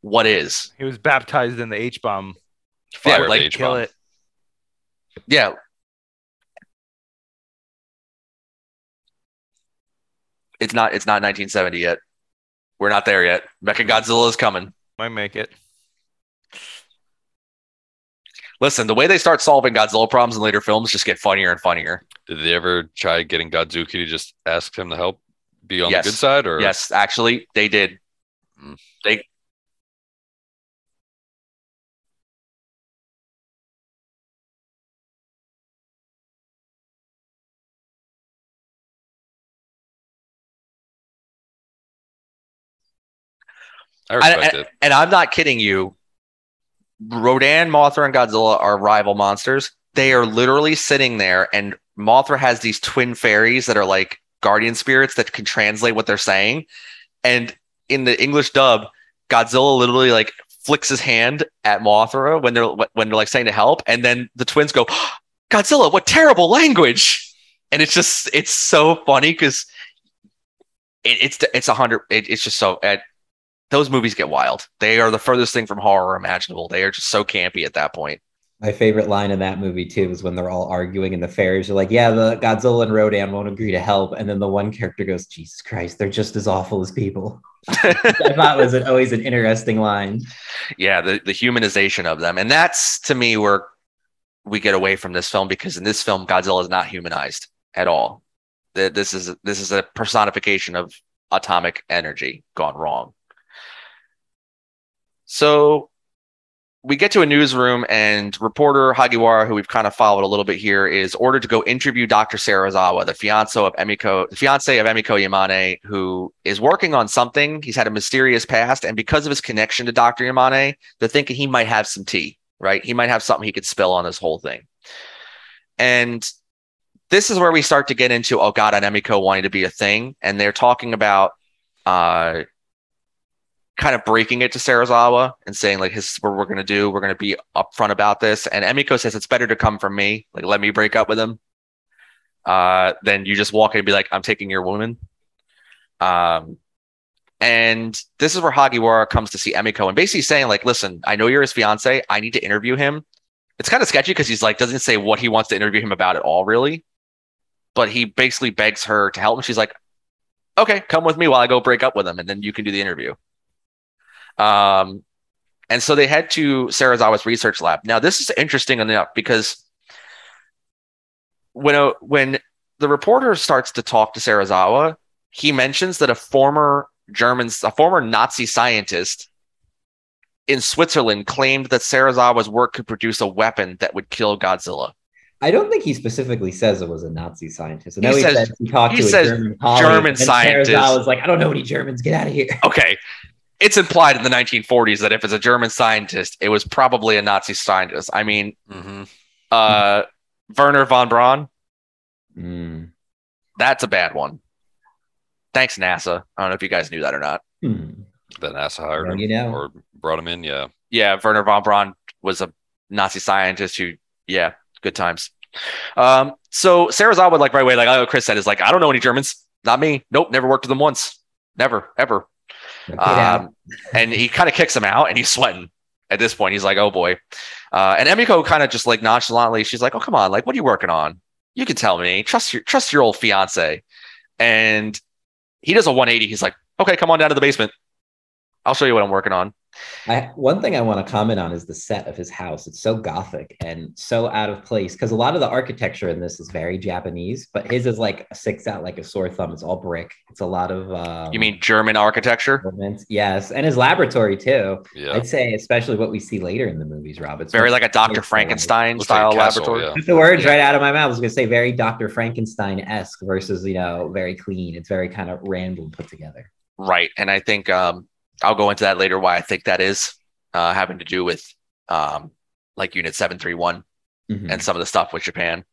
what is? He was baptized in the H bomb. Yeah, like, Kill it. Yeah. It's not. It's not 1970 yet. We're not there yet. Mecha Godzilla is coming. Might make it. Listen, the way they start solving Godzilla problems in later films just get funnier and funnier. Did they ever try getting Godzooky to just ask him to help be on Yes. the good side? Or Yes, actually, they did. Mm. They I respect and, it. and I'm not kidding you. Rodan, Mothra, and Godzilla are rival monsters. They are literally sitting there, and Mothra has these twin fairies that are like guardian spirits that can translate what they're saying. And in the English dub, Godzilla literally like flicks his hand at Mothra when they're when they're like saying to help, and then the twins go, <gasps> "Godzilla, what terrible language!" And it's just it's so funny because it, it's it's a hundred. It, it's just so at those movies get wild. They are the furthest thing from horror imaginable. They are just so campy at that point. My favorite line in that movie too is when they're all arguing and the fairies are like, "Yeah, the Godzilla and Rodan won't agree to help," and then the one character goes, "Jesus Christ, they're just as awful as people." <laughs> I thought was an, always an interesting line. yeah, the the humanization of them, and that's to me where we get away from this film because in this film, Godzilla is not humanized at all. This is this is a personification of atomic energy gone wrong. So we get to a newsroom, and reporter Hagiwara, who we've kind of followed a little bit here, is ordered to go interview Dr. Serizawa, the fiance of Emiko, the fiance of Emiko Yamane, who is working on something. He's had a mysterious past, and because of his connection to Dr. Yamane, they're thinking he might have some tea, right? He might have something he could spill on this whole thing. And this is where we start to get into oh god and Emiko wanting to be a thing, and they're talking about uh kind of breaking it to Serizawa and saying like this is what we're gonna do. We're gonna be upfront about this. And Emiko says it's better to come from me. Like let me break up with him. Uh then you just walk in and be like, I'm taking your woman. Um and this is where Hagiwara comes to see Emiko and basically saying, like, listen, I know you're his fiance. I need to interview him. It's kind of sketchy because he's like, doesn't say what he wants to interview him about at all, really. But he basically begs her to help him. She's like, okay, come with me while I go break up with him, and then you can do the interview. Um, and so they head to Serizawa's research lab. Now, this is interesting enough because when a, when the reporter starts to talk to Serizawa, he mentions that a former German, a former Nazi scientist in Switzerland claimed that Serizawa's work could produce a weapon that would kill Godzilla. I don't think he specifically says it was a Nazi scientist. I know He he, says- says, he talked he to a says German German and scientist. Serizawa was like, I don't know any Germans. Get out of here. Okay. It's implied in the 1940s that if it's a German scientist, it was probably a Nazi scientist. I mean, hmm uh, Wernher von Braun, Mm. that's a bad one. Thanks, NASA. I don't know if you guys knew that or not. Hmm. That NASA hired him you know. or brought him in. Yeah. Yeah, Wernher von Braun was a Nazi scientist who, yeah, good times. Um, so would like right away, like oh, Chris said, is like, I don't know any Germans. Not me. Nope, never worked with them once. Never, ever. Um, and he kind of kicks him out, and he's sweating. At this point, he's like, "Oh boy." Uh, and Emiko kind of just like nonchalantly, she's like, "Oh come on, like what are you working on? You can tell me. Trust your trust your old fiance." And he does a 180. He's like, "Okay, come on down to the basement. I'll show you what I'm working on." I, one thing I want to comment on is the set of his house. It's so gothic and so out of place because a lot of the architecture in this is very Japanese, but his is like sticks out like a sore thumb. It's all brick. It's a lot of. Um, You mean German architecture? elements. Yes, and his laboratory too. Yeah. I'd say, especially what we see later in the movies, Rob. It's Very like a Dr. Frankenstein Looks like style castle, laboratory. yeah. The words Yeah. right out of my mouth. I was going to say very Dr. Frankenstein esque versus, you know, very clean. It's very kind of random put together. Right. And I think um, I'll go into that later why I think that is uh, having to do with um, like Unit 731 Mhm. and some of the stuff with Japan.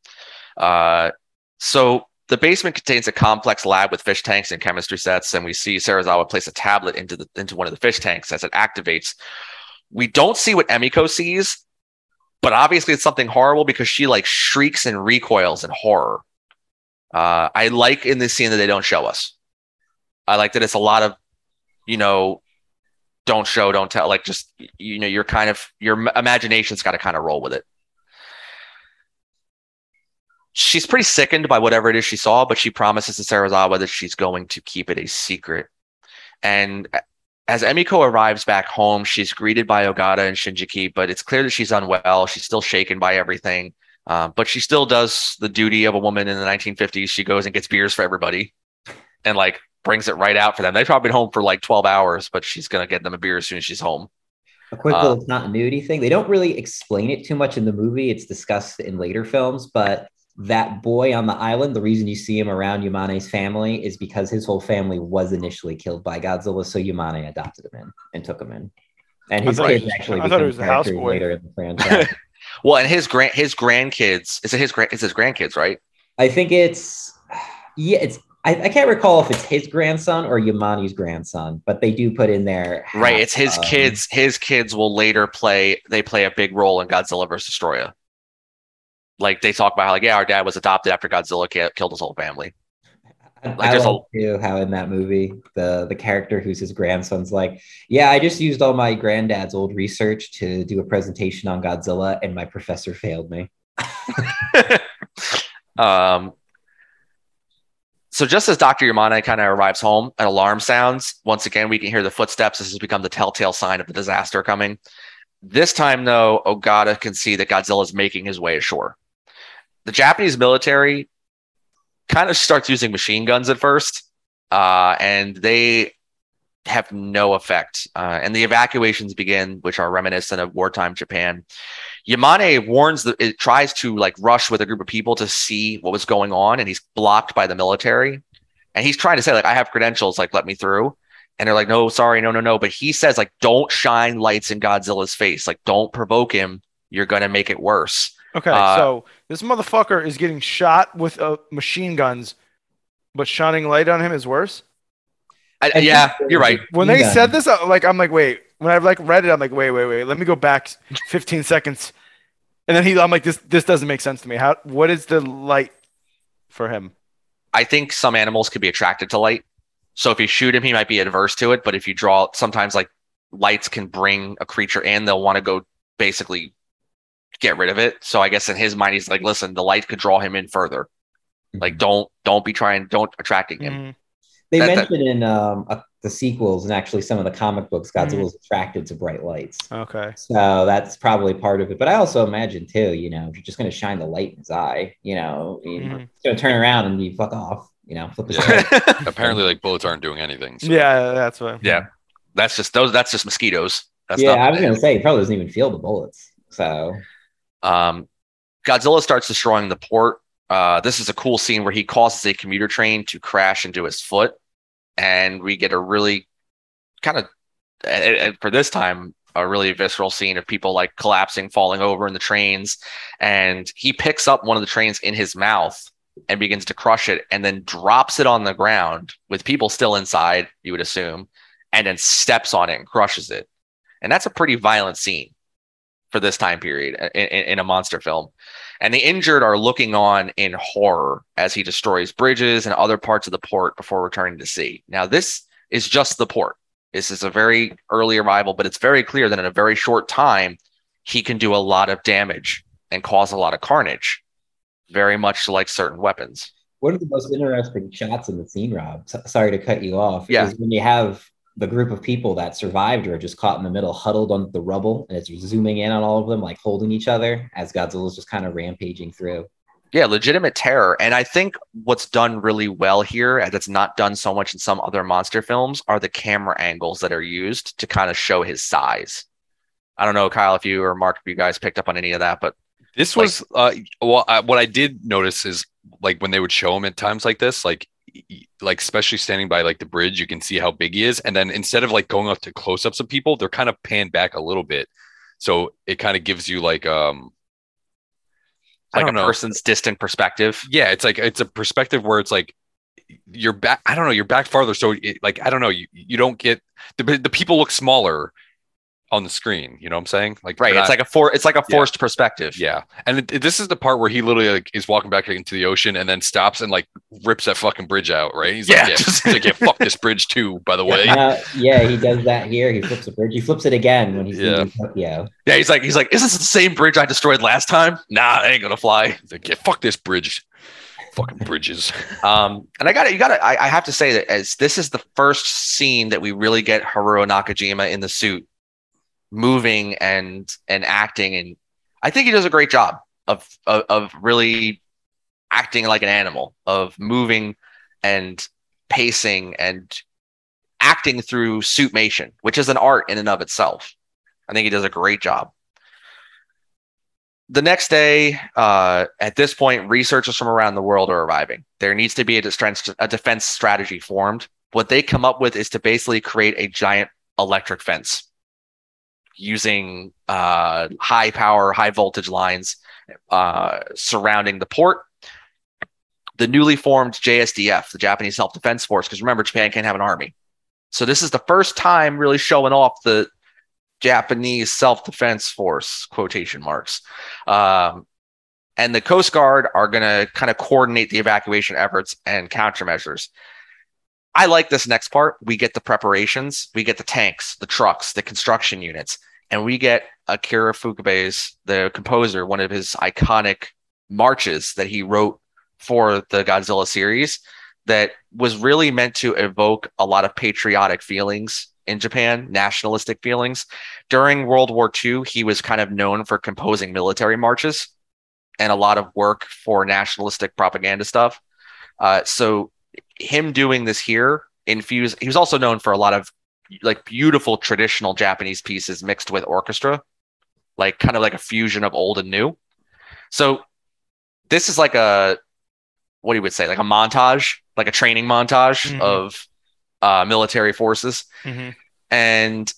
Uh, so the basement contains a complex lab with fish tanks and chemistry sets, and we see Serizawa place a tablet into the into one of the fish tanks as it activates. We don't see what Emiko sees, but obviously it's something horrible because she like shrieks and recoils in horror. Uh, I like in this scene that they don't show us. I like that it's a lot of, you know, don't show, don't tell. Like just you know, you're kind of your imagination's got to kind of roll with it she's pretty sickened by whatever it is she saw, but she promises to Serizawa that she's going to keep it a secret. And as Emiko arrives back home, she's greeted by Ogata and Shinkichi, but it's clear that she's unwell. She's still shaken by everything. Um, but she still does the duty of a woman in the 1950s. She goes and gets beers for everybody and like brings it right out for them. They've probably been home for like 12 hours, but she's going to get them a beer as soon as she's home. A quick Uh, little continuity thing. They don't really explain it too much in the movie. It's discussed in later films, but that boy on the island, the reason you see him around Yamane's family is because his whole family was initially killed by Godzilla. So Yamane adopted him in and took him in. And I his kids actually I thought it was the characters houseboy. later in the <laughs> franchise. Well, and his grand his grandkids, is it his grand it's his grandkids, right? I think it's yeah, it's I, I can't recall if it's his grandson or Yamane's grandson, but they do put in there. Right. It's his um, kids. His kids will later play. They play a big role in Godzilla vs. Destoroyah. Like they talk about how, like, yeah, our dad was adopted after Godzilla ki- killed his whole family. I, Like, I there's a- love too how in that movie the the character who's his grandson's like, yeah, I just used all my granddad's old research to do a presentation on Godzilla, and my professor failed me. <laughs> Um, so just as Dr. Yamane kind of arrives home, an alarm sounds. Once again, we can hear the footsteps. This has become the telltale sign of the disaster coming. This time, though, Ogata can see that Godzilla is making his way ashore. The Japanese military kind of starts using machine guns at first, uh, and they have no effect. Uh, and the evacuations begin, which are reminiscent of wartime Japan. Yamane warns that it tries to like rush with a group of people to see what was going on, and he's blocked by the military. And he's trying to say, like, I have credentials, like, let me through. And they're like, no, sorry, no, no, no. But he says, like, don't shine lights in Godzilla's face. Like, don't provoke him. You're gonna make it worse. Okay, Uh, so this motherfucker is getting shot with uh, machine guns, but shining light on him is worse. I, I yeah, you're right. When they Yeah. said this, like I'm like, wait. When I've like read it, I'm like, wait, wait, wait. Let me go back 15 seconds, and then he, I'm like, this, this doesn't make sense to me. How? What is the light for him? I think some animals could be attracted to light. So if you shoot him, he might be adverse to it. But if you draw, sometimes like lights can bring a creature in. They'll want to go basically get rid of it. So I guess in his mind, he's like, listen, the light could draw him in further. Like don't don't be trying, don't attracting him. Mhm. They That- that- mentioned in um, uh, the sequels and actually some of the comic books, Godzilla's attracted to bright lights. Okay. So that's probably part of it. But I also imagine too, you know, if you're just going to shine the light in his eye, you know, he's Mhm. going to turn around and you fuck off, you know, flip his Yeah. head. <laughs> Apparently, like bullets aren't doing anything. so- Yeah, that's what. Yeah. That's just those. That's just mosquitoes. That's yeah, not I was going to say, he probably doesn't even feel the bullets. So Um, Godzilla starts destroying the port. Uh, this is a cool scene where he causes a commuter train to crash into his foot, and we get a really kind of, eh, and- eh, and for this time, a really visceral scene of people like collapsing, falling over in the trains, and he picks up one of the trains in his mouth and begins to crush it, and then drops it on the ground with people still inside. You would assume, and then steps on it and crushes it, and that's a pretty violent scene for this time period eh, in, in, in a monster film. And the injured are looking on in horror as he destroys bridges and other parts of the port before returning to sea. Now, this is just the port. This is a very early arrival, but it's very clear that in a very short time, he can do a lot of damage and cause a lot of carnage, very much like certain weapons. one of the most interesting shots in the scene, Rob, sorry to cut you off, Yeah. is when you have the group of people that survived or just caught in the middle, huddled on the rubble, and it's zooming in on all of them, like holding each other as Godzilla's just kind of rampaging through. Yeah, legitimate terror. And I think what's done really well here, and that's not done so much in some other monster films, are the camera angles that are used to kind of show his size. I don't know, Kyle, if you or Mark, if you guys picked up on any of that, but This Like- was uh well I, what I did notice is like when they would show him at times like this like y- y- like especially standing by like the bridge you can see how big he is and then instead of like going up to close-ups of people they're kind of panned back a little bit so it kind of gives you like um like a know person's distant perspective. yeah it's like it's a perspective where it's like you're back i don't know you're back farther so it, like i don't know you you don't get the the people look smaller on the screen you know what i'm saying like Right. they're It's not- like a for it's like a Yeah. forced perspective. yeah, and it, it- this is the part where he literally like is walking back into the ocean and then stops and like rips that fucking bridge out. Right? He's Yeah, like, yeah, just- <laughs> he's like, yeah, fuck this bridge too. By the way, Uh, yeah, he does that here. He flips the bridge. He flips it again when he's Yeah. in Tokyo. Yeah, he's like he's like, is this the same bridge I destroyed last time? Nah, it ain't gonna fly. he's like, yeah, fuck this bridge, fucking bridges. <laughs> Um, and I got to you got to I, I have to say that as this is the first scene that we really get Haruo Nakajima in the suit, moving and and acting, and I think he does a great job of of, of really acting like an animal, of moving and pacing and acting through suitmation, which is an art in and of itself. I think he does a great job. The next day, uh, at this point, researchers from around the world are arriving. There needs to be a a defense strategy formed. What they come up with is to basically create a giant electric fence using uh, high power, high voltage lines uh, surrounding the port. The newly formed JSDF, the Japanese Self Defense Force, because remember, Japan can't have an army. So this is the first time really showing off the Japanese Self Defense Force quotation marks. Um, and the Coast Guard are going to kind of coordinate the evacuation efforts and countermeasures. I like this next part. We get the preparations, we get the tanks, the trucks, the construction units, and we get Akira Ifukube's, the composer, one of his iconic marches that he wrote for the Godzilla series that was really meant to evoke a lot of patriotic feelings in Japan, nationalistic feelings. During World War II, he was kind of known for composing military marches and a lot of work for nationalistic propaganda stuff. Uh, so him doing this here infused he was also known for a lot of like beautiful traditional Japanese pieces mixed with orchestra, like kind of like a fusion of old and new. So this is like a what do you would say, like a montage, like a training montage Mhm. of uh, military forces, Mhm. and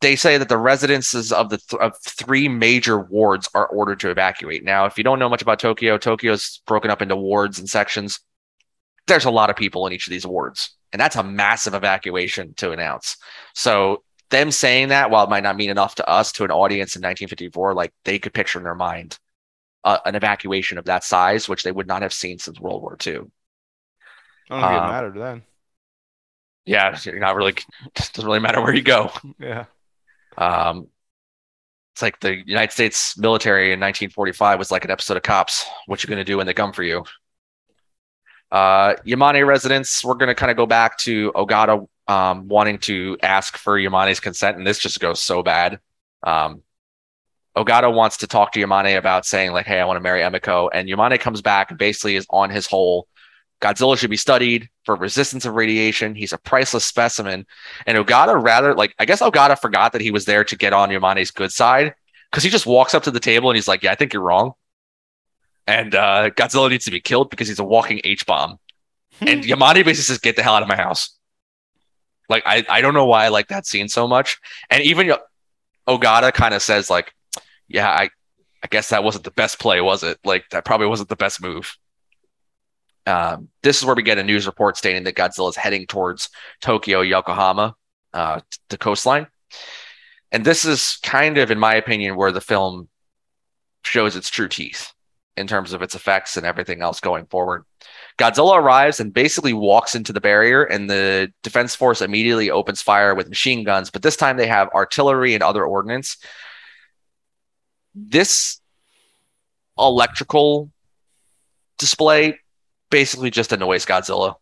they say that the residences of the th- of three major wards are ordered to evacuate. Now, if you don't know much about Tokyo, Tokyo's broken up into wards and sections. There's a lot of people in each of these wards, and that's a massive evacuation to announce. So them saying that, while it might not mean enough to us, to an audience in 1954, like they could picture in their mind uh, an evacuation of that size, which they would not have seen since World War II. I don't think Uh, it mattered then. Yeah, you're not really. It doesn't really matter where you go. Yeah. Um, it's like the United States military in 1945 was like an episode of Cops. What you going to do when they come for you? Uh, Yamane residents, we're going to kind of go back to Ogata um, wanting to ask for Yamane's consent, and this just goes so bad. Um, Ogata wants to talk to Yamane about saying like, "Hey, I want to marry Emiko," and Yamane comes back and basically is on his whole. Godzilla should be studied for resistance of radiation. He's a priceless specimen. And Ogata rather like I guess Ogata forgot that he was there to get on Yamane's good side because he just walks up to the table and he's like, "Yeah, I think you're wrong." And uh, Godzilla needs to be killed because he's a walking H bomb. and Yamane basically says, "Get the hell out of my house." Like I I don't know why I like that scene so much. And even Ogata kind of says like, "Yeah, I I guess that wasn't the best play, was it? Like that probably wasn't the best move." Um, this is where we get a news report stating that Godzilla is heading towards Tokyo, Yokohama, uh, the coastline. And this is kind of, in my opinion, where the film shows its true teeth in terms of its effects and everything else going forward. Godzilla arrives and basically walks into the barrier, and the defense force immediately opens fire with machine guns, but this time they have artillery and other ordnance. This electrical display basically just annoys Godzilla.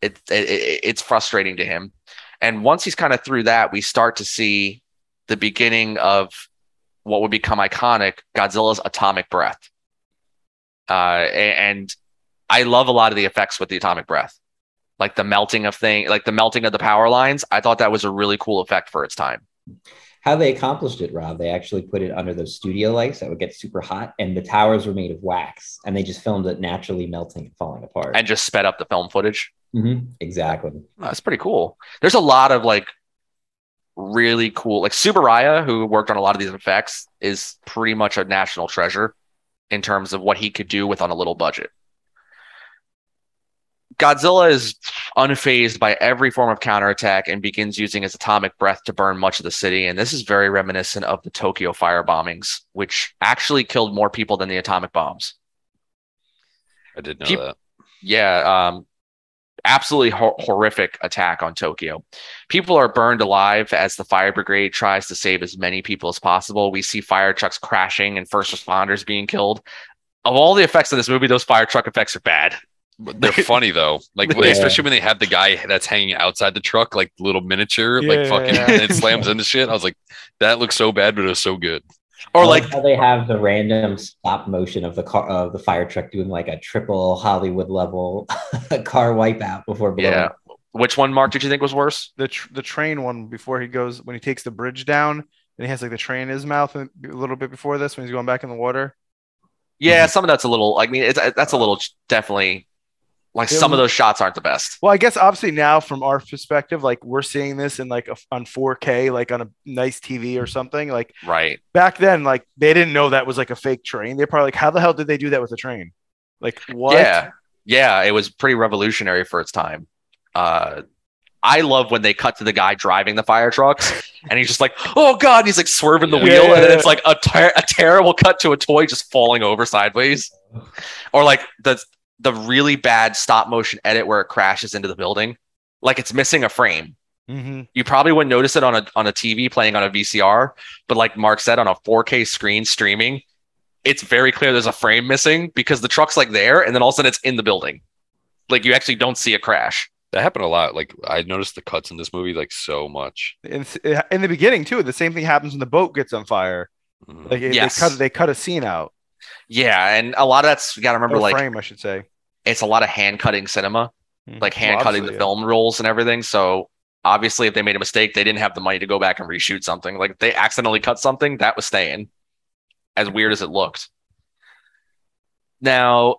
It, it, it it's frustrating to him, and once he's kind of through that, we start to see the beginning of what would become iconic: Godzilla's atomic breath. Uh, and I love a lot of the effects with the atomic breath, like the melting of thing, like the melting of the power lines. I thought that was a really cool effect for its time. How they accomplished it, Rob, they actually put it under those studio lights that would get super hot, and the towers were made of wax, and they just filmed it naturally melting and falling apart. and just sped up the film footage. Mhm, exactly. That's pretty cool. There's a lot of like really cool, like Tsuburaya, who worked on a lot of these effects, is pretty much a national treasure in terms of what he could do with on a little budget. Godzilla is unfazed by every form of counterattack and begins using his atomic breath to burn much of the city. And this is very reminiscent of the Tokyo fire bombings, which actually killed more people than the atomic bombs. I did know that. Yeah, um, absolutely hor- horrific attack on Tokyo. People are burned alive as the fire brigade tries to save as many people as possible. We see fire trucks crashing and first responders being killed. Of all the effects of this movie, those fire truck effects are bad. They're <laughs> funny though. Like Yeah. especially when they have the guy that's hanging outside the truck, like little miniature, Yeah, like yeah, fucking yeah. and it slams into shit. I was like, that looks so bad, but it was so good. Or I like, how they have the random stop motion of the car of the fire truck doing like a triple Hollywood level <laughs> car wipeout before blowing. yeah. Which one, Mark, did you think was worse? The tr- the train one before he goes when he takes the bridge down and he has like the train in his mouth a little bit before this when he's going back in the water. Yeah, some of that's a little. I mean, it's that's a little definitely like some of those shots aren't the best. Well, I guess obviously now from our perspective, like we're seeing this in like a, on 4K, like on a nice TV or something. Like Right. back then, like they didn't know that was like a fake train. They're probably like, how the hell did they do that with a train? Like what? Yeah. Yeah, it was pretty revolutionary for its time. Uh I love when they cut to the guy driving the fire trucks and he's just like, oh God, he's like swerving the Yeah. wheel. Yeah, and then yeah, it's like a, ter- a terrible cut to a toy just falling over sideways. Or like the the really bad stop motion edit where it crashes into the building. Like it's missing a frame. Mhm. You probably wouldn't notice it on a on a TV playing on a VCR, but like Mark said, on a 4K screen streaming, it's very clear there's a frame missing because the truck's like there, and then all of a sudden it's in the building. Like you actually don't see a crash. That happened a lot. Like I noticed the cuts in this movie like so much. In, in the beginning too, the same thing happens when the boat gets on fire. Mhm. Like it- Yes. they cut they cut a scene out. Yeah, and a lot of that's you got to remember Or like frame, I should say. it's a lot of hand cutting cinema, Mhm. like Well, hand cutting the yeah. film rolls and everything. So obviously, if they made a mistake, they didn't have the money to go back and reshoot something. Like they accidentally cut something, that was staying. As weird as it looked. Now,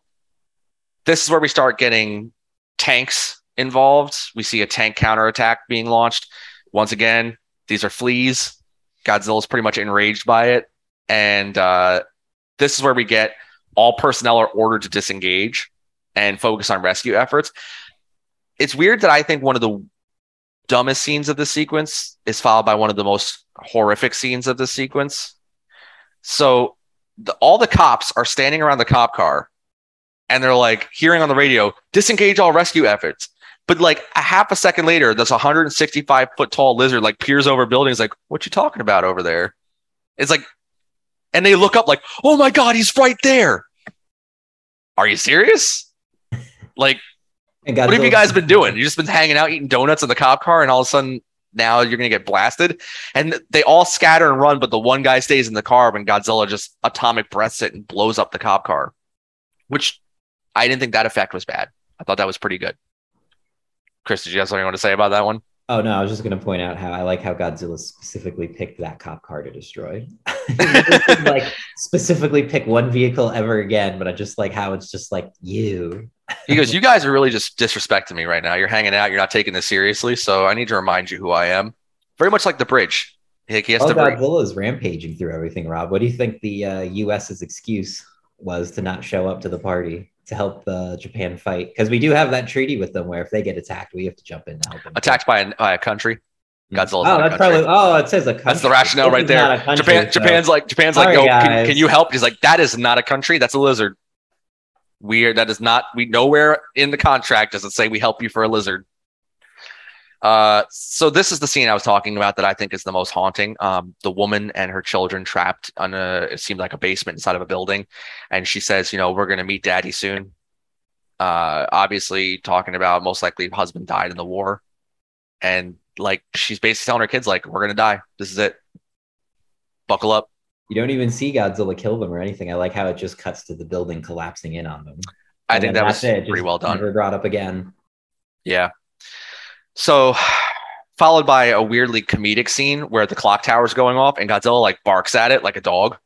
this is where we start getting tanks involved. We see a tank counterattack being launched. Once again, these are fleas. Godzilla's pretty much enraged by it. And uh, this is where we get all personnel are ordered to disengage and focus on rescue efforts. It's weird that I think one of the dumbest scenes of the sequence is followed by one of the most horrific scenes of the sequence. So the, all the cops are standing around the cop car and they're like hearing on the radio, disengage all rescue efforts. But like a half a second later, this 165 foot tall lizard like peers over buildings, like, what you talking about over there? It's like, and they look up like, oh my God, he's right there. Are you serious? Like, what have you guys been doing? You just been hanging out eating donuts in the cop car, and all of a sudden now you're gonna get blasted. And they all scatter and run, but the one guy stays in the car when Godzilla just atomic breaths it and blows up the cop car. Which I didn't think that effect was bad. I thought that was pretty good. Chris, did you have something you want to say about that one? Oh no, I was just gonna point out how I like how Godzilla specifically picked that cop car to destroy. <laughs> Like specifically pick one vehicle ever again, but I just like how it's just like you. He goes, You guys are really just disrespecting me right now. You're hanging out, you're not taking this seriously. So I need to remind you who I am. Very much like the bridge. He he has Oh, to bring- Godzilla is rampaging through everything. Rob, what do you think the uh, U.S.'s excuse was to not show up to the party to help uh, Japan fight? Because we do have that treaty with them where if they get attacked, we have to jump in to help them. attacked by a, by a country. Godzilla's Oh, that's country. probably. Oh, it says a country. That's the rationale This right there. country, Japan, so- Japan's like, Japan's like, Sorry, no, can, can you help? He's like, that is not a country. That's a lizard. Weird. That is not. We nowhere in the contract does it say we help you for a lizard. Uh, so this is the scene I was talking about that I think is the most haunting. Um, the woman and her children trapped on a it seemed like a basement inside of a building, and she says, you know, we're gonna meet daddy soon. Uh, obviously talking about most likely husband died in the war, and like she's basically telling her kids like, we're gonna die. This is it. Buckle up. You don't even see Godzilla kill them or anything. I like how it just cuts to the building collapsing in on them. I And think that was it. pretty Just well done. Never brought up again. Yeah. So, followed by a weirdly comedic scene where the clock tower's going off and Godzilla like barks at it like a dog.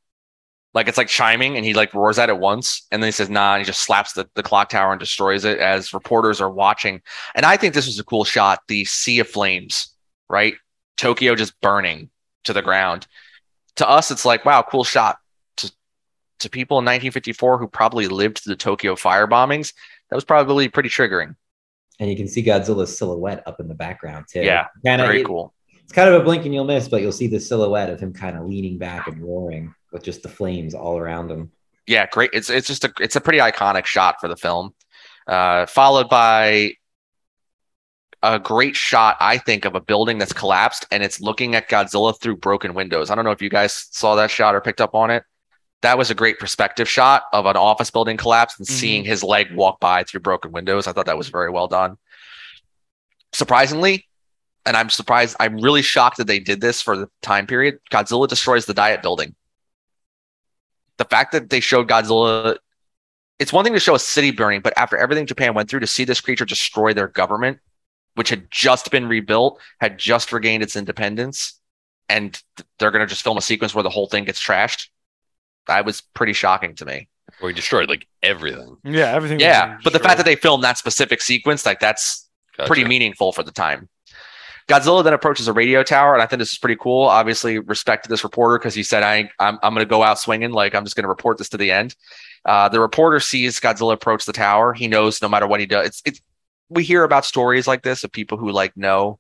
Like it's like chiming and he like roars at it once and then he says, nah, and he just slaps the, the clock tower and destroys it as reporters are watching. And I think this was a cool shot. The sea of flames, right? Tokyo just burning to the ground. To us, it's like, wow, cool shot. To to people in 1954 who probably lived through the Tokyo fire bombings, that was probably pretty triggering. And you can see Godzilla's silhouette up in the background too. Yeah, Kinda- Very it- cool. It's kind of a blink and you'll miss, but you'll see the silhouette of him kind of leaning back and roaring with just the flames all around him. yeah, great. It's it's just a it's a pretty iconic shot for the film, uh, followed by a great shot, I think, of a building that's collapsed and it's looking at Godzilla through broken windows. I don't know if you guys saw that shot or picked up on it. That was a great perspective shot of an office building collapse and Mhm. seeing his leg walk by through broken windows. I thought that was very well done. Surprisingly, and I'm surprised, I'm really shocked that they did this for the time period. Godzilla destroys the Diet building the fact that they showed Godzilla, it's one thing to show a city burning, but after everything Japan went through, to see this creature destroy their government, which had just been rebuilt, had just regained its independence, and th- they're going to just film a sequence where the whole thing gets trashed. That was pretty shocking to me. Where he destroyed like everything. Yeah, everything. Yeah, but the fact that they filmed that specific sequence, like that's Gotcha. pretty meaningful for the time. Godzilla then approaches a radio tower, and I think this is pretty cool. Obviously, respect to this reporter because he said, "I, I'm, I'm going to go out swinging. Like I'm just going to report this to the end." Uh, the reporter sees Godzilla approach the tower. He knows no matter what he does, it's, it's we hear about stories like this of people who like know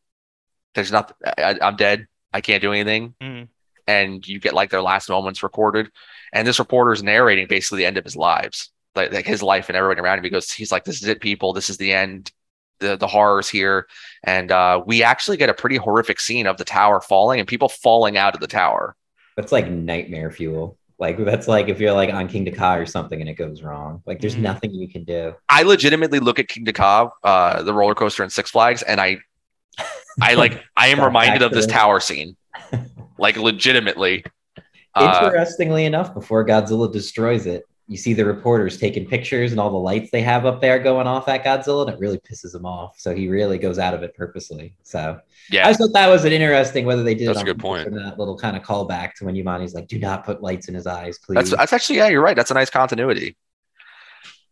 there's not I, I'm dead. I can't do anything. Mhm. And you get like their last moments recorded. And this reporter is narrating basically the end of his lives, like, like his life and everyone around him. He goes, he's like, this is it, people. This is the end. The the horrors here. And uh, we actually get a pretty horrific scene of the tower falling and people falling out of the tower. That's like nightmare fuel. Like that's like if you're like on Kingda Ka or something and it goes wrong. Like there's Mhm. nothing you can do. I legitimately look at Kingda Ka, uh, the roller coaster in Six Flags, and I, I like, I am <laughs> reminded of this tower scene, like legitimately. Uh, Interestingly enough, before Godzilla destroys it, you see the reporters taking pictures and all the lights they have up there going off at Godzilla, and it really pisses him off. So he really goes out of it purposely. So I yeah, just thought that was an interesting whether they did That's it a good point. That little kind of callback to when Yamane's like, "Do not put lights in his eyes, please." that's that's actually yeah, you're right. That's a nice continuity.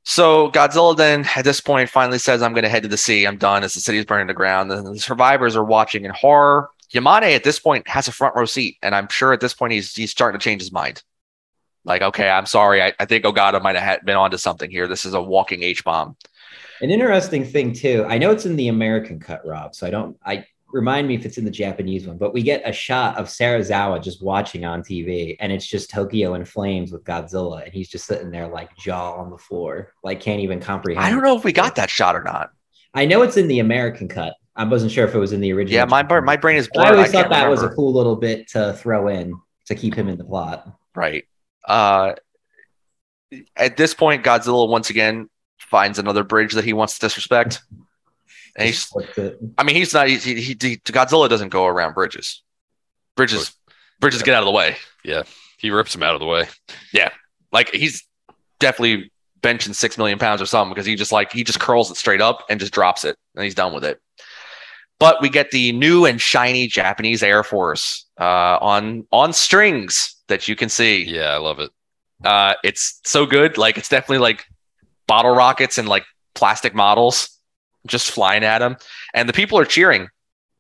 So Godzilla then at this point finally says, "I'm going to head to the sea. I'm done." As the city's burning to ground, and the survivors are watching in horror. Yamane at this point has a front row seat, and I'm sure at this point he's he's starting to change his mind. Like, okay, I'm sorry. I, I think Ogata might have been onto something here. This is a walking H bomb. An interesting thing too. I know it's in the American cut, Rob. So I don't. I remind me if it's in the Japanese one, but we get a shot of Serizawa just watching on TV, and it's just Tokyo in flames with Godzilla, and he's just sitting there like jaw on the floor, like can't even comprehend. I don't know if we got that shot or not. I know it's in the American cut. I wasn't sure if it was in the original. Yeah, my my brain is I blurred. I, always can't thought that was a cool little bit to throw in to keep him in the plot. right. Uh, at this point, Godzilla once again finds another bridge that he wants to disrespect. <laughs> And he's, What's it? I mean, he's not. He, he, he, Godzilla doesn't go around bridges. Bridges, bridges get out of the way. Yeah, he rips him out of the way. Yeah, like he's definitely benching six million pounds or something because he just like he just curls it straight up and just drops it and he's done with it. But we get the new and shiny Japanese Air Force uh, on on strings that you can see. Yeah, I love it. Uh, it's so good. Like it's definitely like bottle rockets and like plastic models just flying at him, and the people are cheering.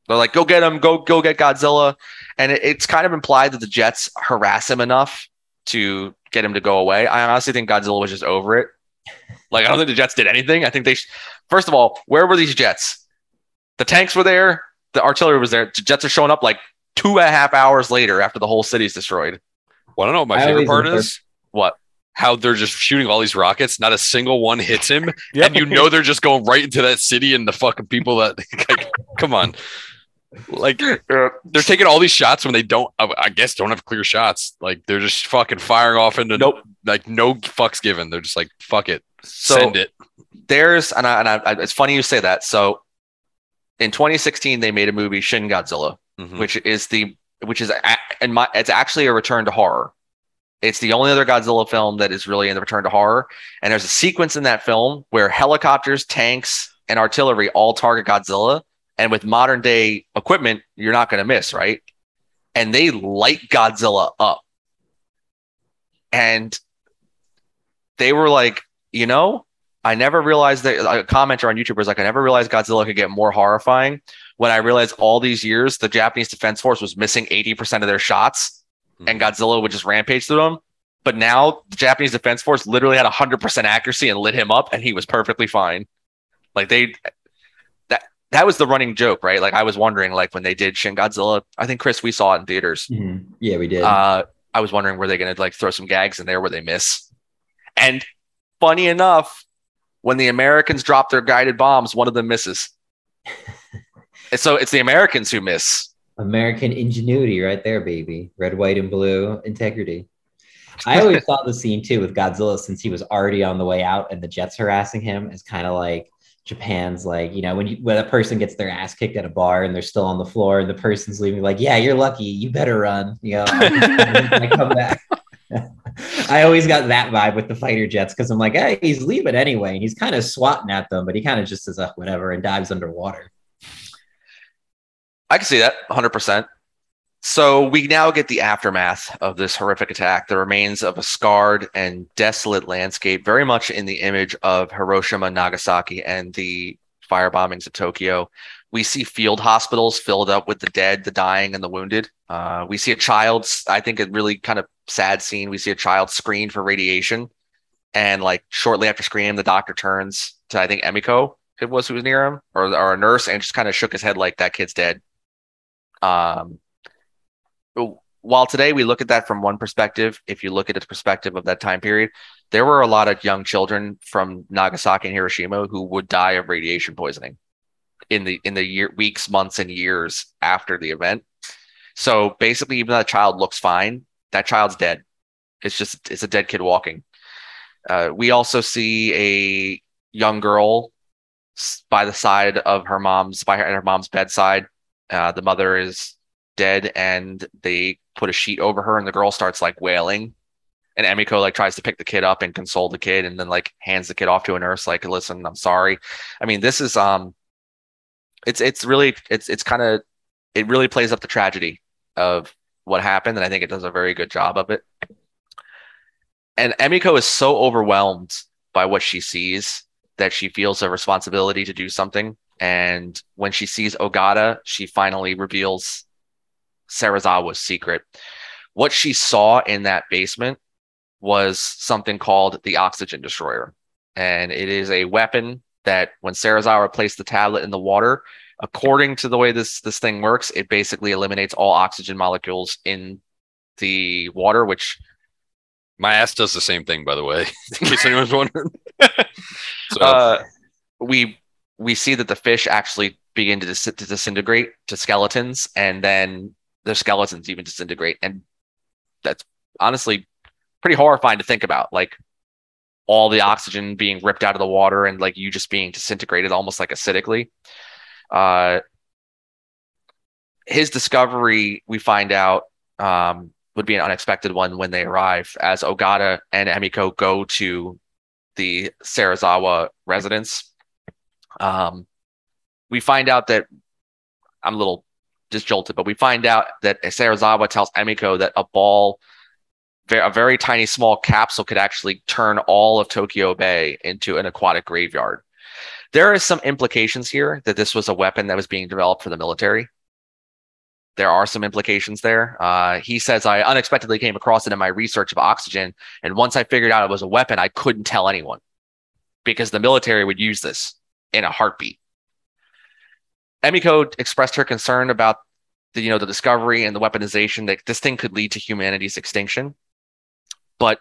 They're like, "Go get him! Go go get Godzilla!" And it, it's kind of implied that the jets harass him enough to get him to go away. I honestly think Godzilla was just over it. Like I don't think the jets did anything. I think they, sh- first of all, where were these jets? The tanks were there. The artillery was there. The jets are showing up like two and a half hours later after the whole city's destroyed. Want to know what my I favorite part infer- is? What? How they're just shooting all these rockets. Not a single one hits him, <laughs> Yep. and you know they're just going right into that city and the fucking people that. <laughs> Like, come on, like they're taking all these shots when they don't. I I guess don't have clear shots. Like they're just fucking firing off into Nope. Like no fucks given. They're just like fuck it, So send it. there's and, I, and I, I- it's funny you say that. So in 2016, they made a movie Shin Godzilla, Mhm. which is the which is and my it's actually a return to horror. It's the only other Godzilla film that is really in the return to horror. And there's a sequence in that film where helicopters, tanks, and artillery all target Godzilla. And with modern day equipment, you're not going to miss, right? And they light Godzilla up. And they were like, you know, I never realized that a commenter on YouTube was like, I never realized Godzilla could get more horrifying when I realized all these years the Japanese Defense Force was missing 80% of their shots and Godzilla would just rampage through them. But now the Japanese Defense Force literally had 100% accuracy and lit him up and he was perfectly fine. Like they, that, that was the running joke, right? Like I was wondering, like when they did Shin Godzilla, I think Chris, we saw it in theaters. Mhm. Yeah, we did. Uh, I was wondering were they going to like throw some gags in there where they miss? And funny enough, when the Americans drop their guided bombs, one of them misses. <laughs> So it's the Americans who miss. American ingenuity right there, baby. Red, white, and blue integrity. I always <laughs> thought the scene too with Godzilla, since he was already on the way out and the jets harassing him, is kind of like Japan's like, you know, when you when a person gets their ass kicked at a bar and they're still on the floor and the person's leaving, like, yeah, you're lucky, you better run. You know, <laughs> I come back. I always got that vibe with the fighter jets because I'm like, hey, he's leaving anyway, and he's kind of swatting at them, but he kind of just says, uh, whatever, and dives underwater. I can see that 100%. So we now get the aftermath of this horrific attack, the remains of a scarred and desolate landscape, very much in the image of Hiroshima, Nagasaki, and the fire bombings of Tokyo. We see field hospitals filled up with the dead, the dying, and the wounded. Uh, we see a child, I think it really kind of sad scene. We see a child screened for radiation. And like shortly after screening, the doctor turns to, I think, Emiko, it was who was near him, or or a nurse, and just kind of shook his head like that kid's dead. Um, while today we look at that from one perspective, if you look at the perspective of that time period, there were a lot of young children from Nagasaki and Hiroshima who would die of radiation poisoning in the in the year weeks, months, and years after the event. So basically, even though that child looks fine, that child's dead. It's just it's a dead kid walking. Uh, we also see a young girl by the side of her mom's by her, her mom's bedside. Uh, the mother is dead, and they put a sheet over her, and the girl starts like wailing. And Emiko like tries to pick the kid up and console the kid, and then like hands the kid off to a nurse, like, "Listen, I'm sorry." I mean, this is um, it's it's really it's it's kind of it really plays up the tragedy of what happened, and I think it does a very good job of it. And Emiko is so overwhelmed by what she sees that she feels a responsibility to do something. And when she sees Ogata, she finally reveals Serizawa's secret. What she saw in that basement was something called the Oxygen Destroyer. And it is a weapon that when Serizawa placed the tablet in the water, according to the way this this thing works, it basically eliminates all oxygen molecules in the water, which My ass does the same thing, by the way, <laughs> in case anyone's <laughs> wondering. so uh, we we see that the fish actually begin to, dis- to disintegrate to skeletons, and then the skeletons even disintegrate, and that's honestly pretty horrifying to think about. Like all the oxygen being ripped out of the water, and like you just being disintegrated almost like acidically. Uh, his discovery, we find out, um, would be an unexpected one when they arrive, as Ogata and Emiko go to the Serizawa residence. Um, we find out that I'm a little disjolted, but we find out that Serizawa tells Emiko that a ball, a very tiny small capsule, could actually turn all of Tokyo Bay into an aquatic graveyard. There is some implications here that this was a weapon that was being developed for the military. There are some implications there. Uh, he says, I unexpectedly came across it in my research of oxygen. And once I figured out it was a weapon, I couldn't tell anyone because the military would use this in a heartbeat. Emiko expressed her concern about the, you know, the discovery and the weaponization that this thing could lead to humanity's extinction. But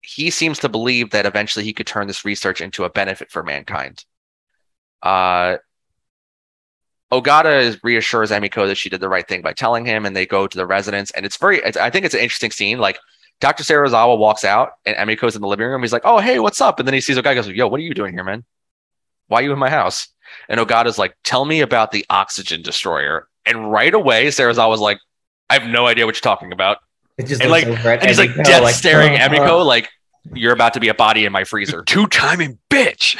he seems to believe that eventually he could turn this research into a benefit for mankind. Uh, Ogata is, reassures Emiko that she did the right thing by telling him, and they go to the residence. And it's very, it's, I think it's an interesting scene. Like Dr. Serizawa walks out, and Emiko's in the living room. He's like, "Oh, hey, what's up?" And then he sees Ogata. Goes, "Yo, what are you doing here, man? Why are you in my house?" And Ogata's like, "Tell me about the oxygen destroyer." And right away, Serizawa's like, "I have no idea what you're talking about." It just And like- And he's like dead like, staring at uh, Emiko, like, "You're about to be a body in my freezer." <laughs> two timing bitch.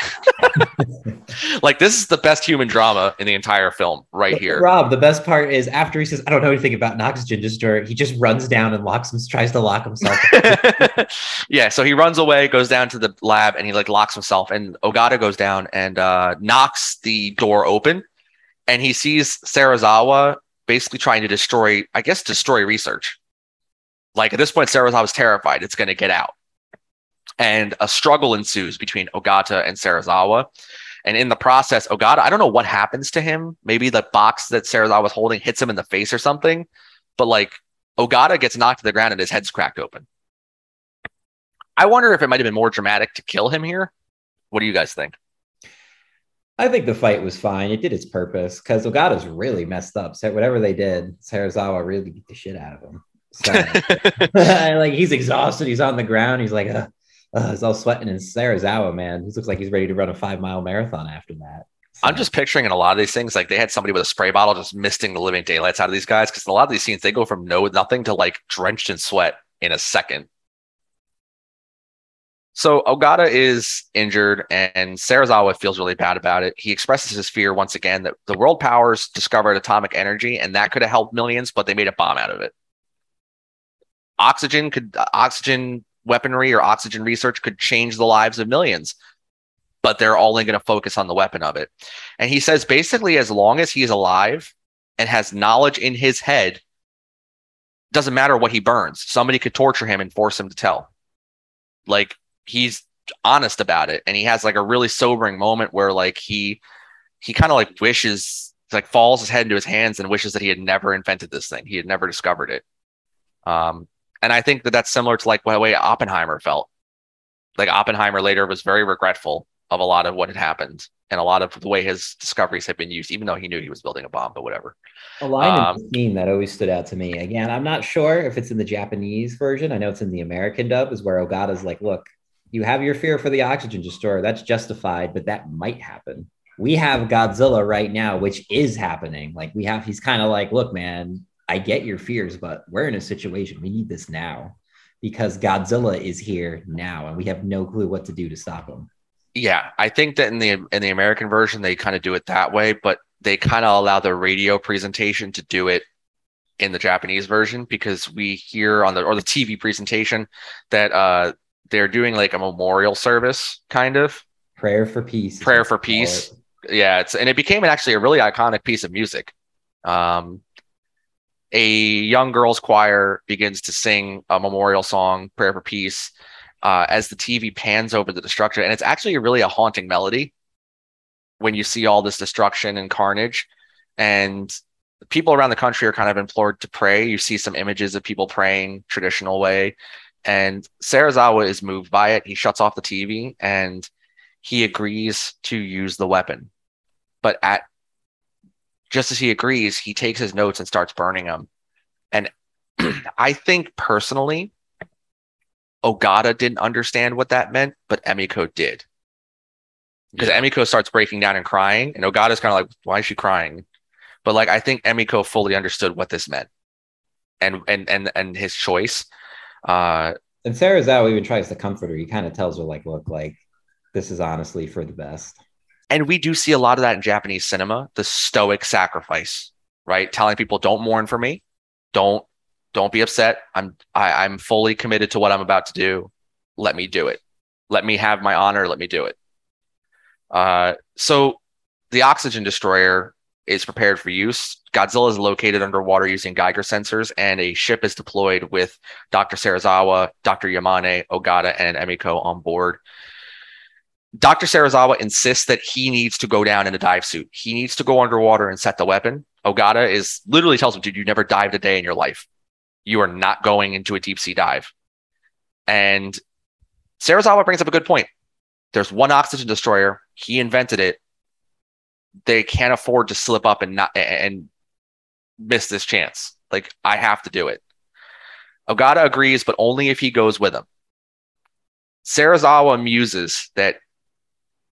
<laughs> like this is the best human drama in the entire film, right here. Rob, the best part is after he says, I don't know anything about an oxygen destroyer, he just runs down and locks him, tries to lock himself. <laughs> yeah, so he runs away, goes down to the lab, and he like locks himself. And Ogata goes down and uh, knocks the door open, and he sees Serizawa basically trying to destroy, I guess, destroy research. Like at this point, Serizawa's terrified it's going to get out, and a struggle ensues between Ogata and Serizawa. And in the process, Ogata, I don't know what happens to him. Maybe the box that Serizawa was holding hits him in the face or something. But like Ogata gets knocked to the ground and his head's cracked open. I wonder if it might have been more dramatic to kill him here. What do you guys think? I think the fight was fine. It did its purpose because Ogata's really messed up. So whatever they did, Serizawa really beat the shit out of him. So <laughs> <laughs> like he's exhausted. He's on the ground. He's like, uh, uh, he's all sweating. And Serizawa, man, he looks like he's ready to run a five mile marathon after that. So- I'm just picturing in a lot of these things like they had somebody with a spray bottle just misting the living daylights out of these guys because a lot of these scenes they go from no nothing to like drenched in sweat in a second. So Ogata is injured and Serizawa feels really bad about it. He expresses his fear once again that the world powers discovered atomic energy and that could have helped millions, but they made a bomb out of it. Oxygen could oxygen weaponry or oxygen research could change the lives of millions, but they're only going to focus on the weapon of it. And he says basically, as long as he's alive and has knowledge in his head, doesn't matter what he burns. Somebody could torture him and force him to tell. Like he's honest about it and he has like a really sobering moment where like he he kind of like wishes like falls his head into his hands and wishes that he had never invented this thing he had never discovered it um and i think that that's similar to like the way oppenheimer felt like oppenheimer later was very regretful of a lot of what had happened and a lot of the way his discoveries had been used even though he knew he was building a bomb but whatever A line Um, in the scene that always stood out to me. Again, I'm not sure if it's in the Japanese version. I know it's in the American dub, is where Ogata's like, look, you have your fear for the oxygen destroyer. That's justified, but that might happen. We have Godzilla right now, which is happening. Like we have, he's kind of like, look, man, I get your fears, but we're in a situation. We need this now because Godzilla is here now, and we have no clue what to do to stop him. yeah i think that in the in the american version they kind of do it that way but they kind of allow the radio presentation to do it in the japanese version because we hear on the or the tv presentation that uh they're doing like a memorial service kind of Prayer for peace. Prayer for peace. it. yeah it's and it became actually a really iconic piece of music um a young girls choir begins to sing a memorial song prayer for peace uh, as the tv pans over the destruction. And it's actually really a haunting melody when you see all this destruction and carnage. And people around the country are kind of implored to pray. You see some images of people praying traditional way. And serizawa is moved by it. He shuts off the tv and he agrees to use the weapon. But at just as he agrees he takes his notes and starts burning them and <clears throat> i think personally ogata didn't understand what that meant but emiko did because Yeah. emiko starts breaking down and crying and ogata's kind of like why is she crying but like i think emiko fully understood what this meant and and and and his choice uh And Serizawa even tries to comfort her. He kind of tells her, like, look, like, this is honestly for the best. And we do see a lot of that in Japanese cinema, the stoic sacrifice, right? Telling people don't mourn for me, don't don't be upset. I'm I, I'm fully committed to what I'm about to do. Let me do it. Let me have my honor. Let me do it. Uh, so the oxygen destroyer is prepared for use. Godzilla is located underwater using Geiger sensors, and a ship is deployed with Dr. Serizawa, Dr. Yamane, Ogata, and Emiko on board. Dr. Serizawa insists that he needs to go down in a dive suit. He needs to go underwater and set the weapon. Ogata is literally tells him, dude, you never dived a day in your life. You are not going into a deep sea dive. And Serizawa brings up a good point. There's one oxygen destroyer. He invented it. They can't afford to slip up and not and miss this chance. Like I have to do it. Ogata agrees, but only if he goes with him. Serizawa muses that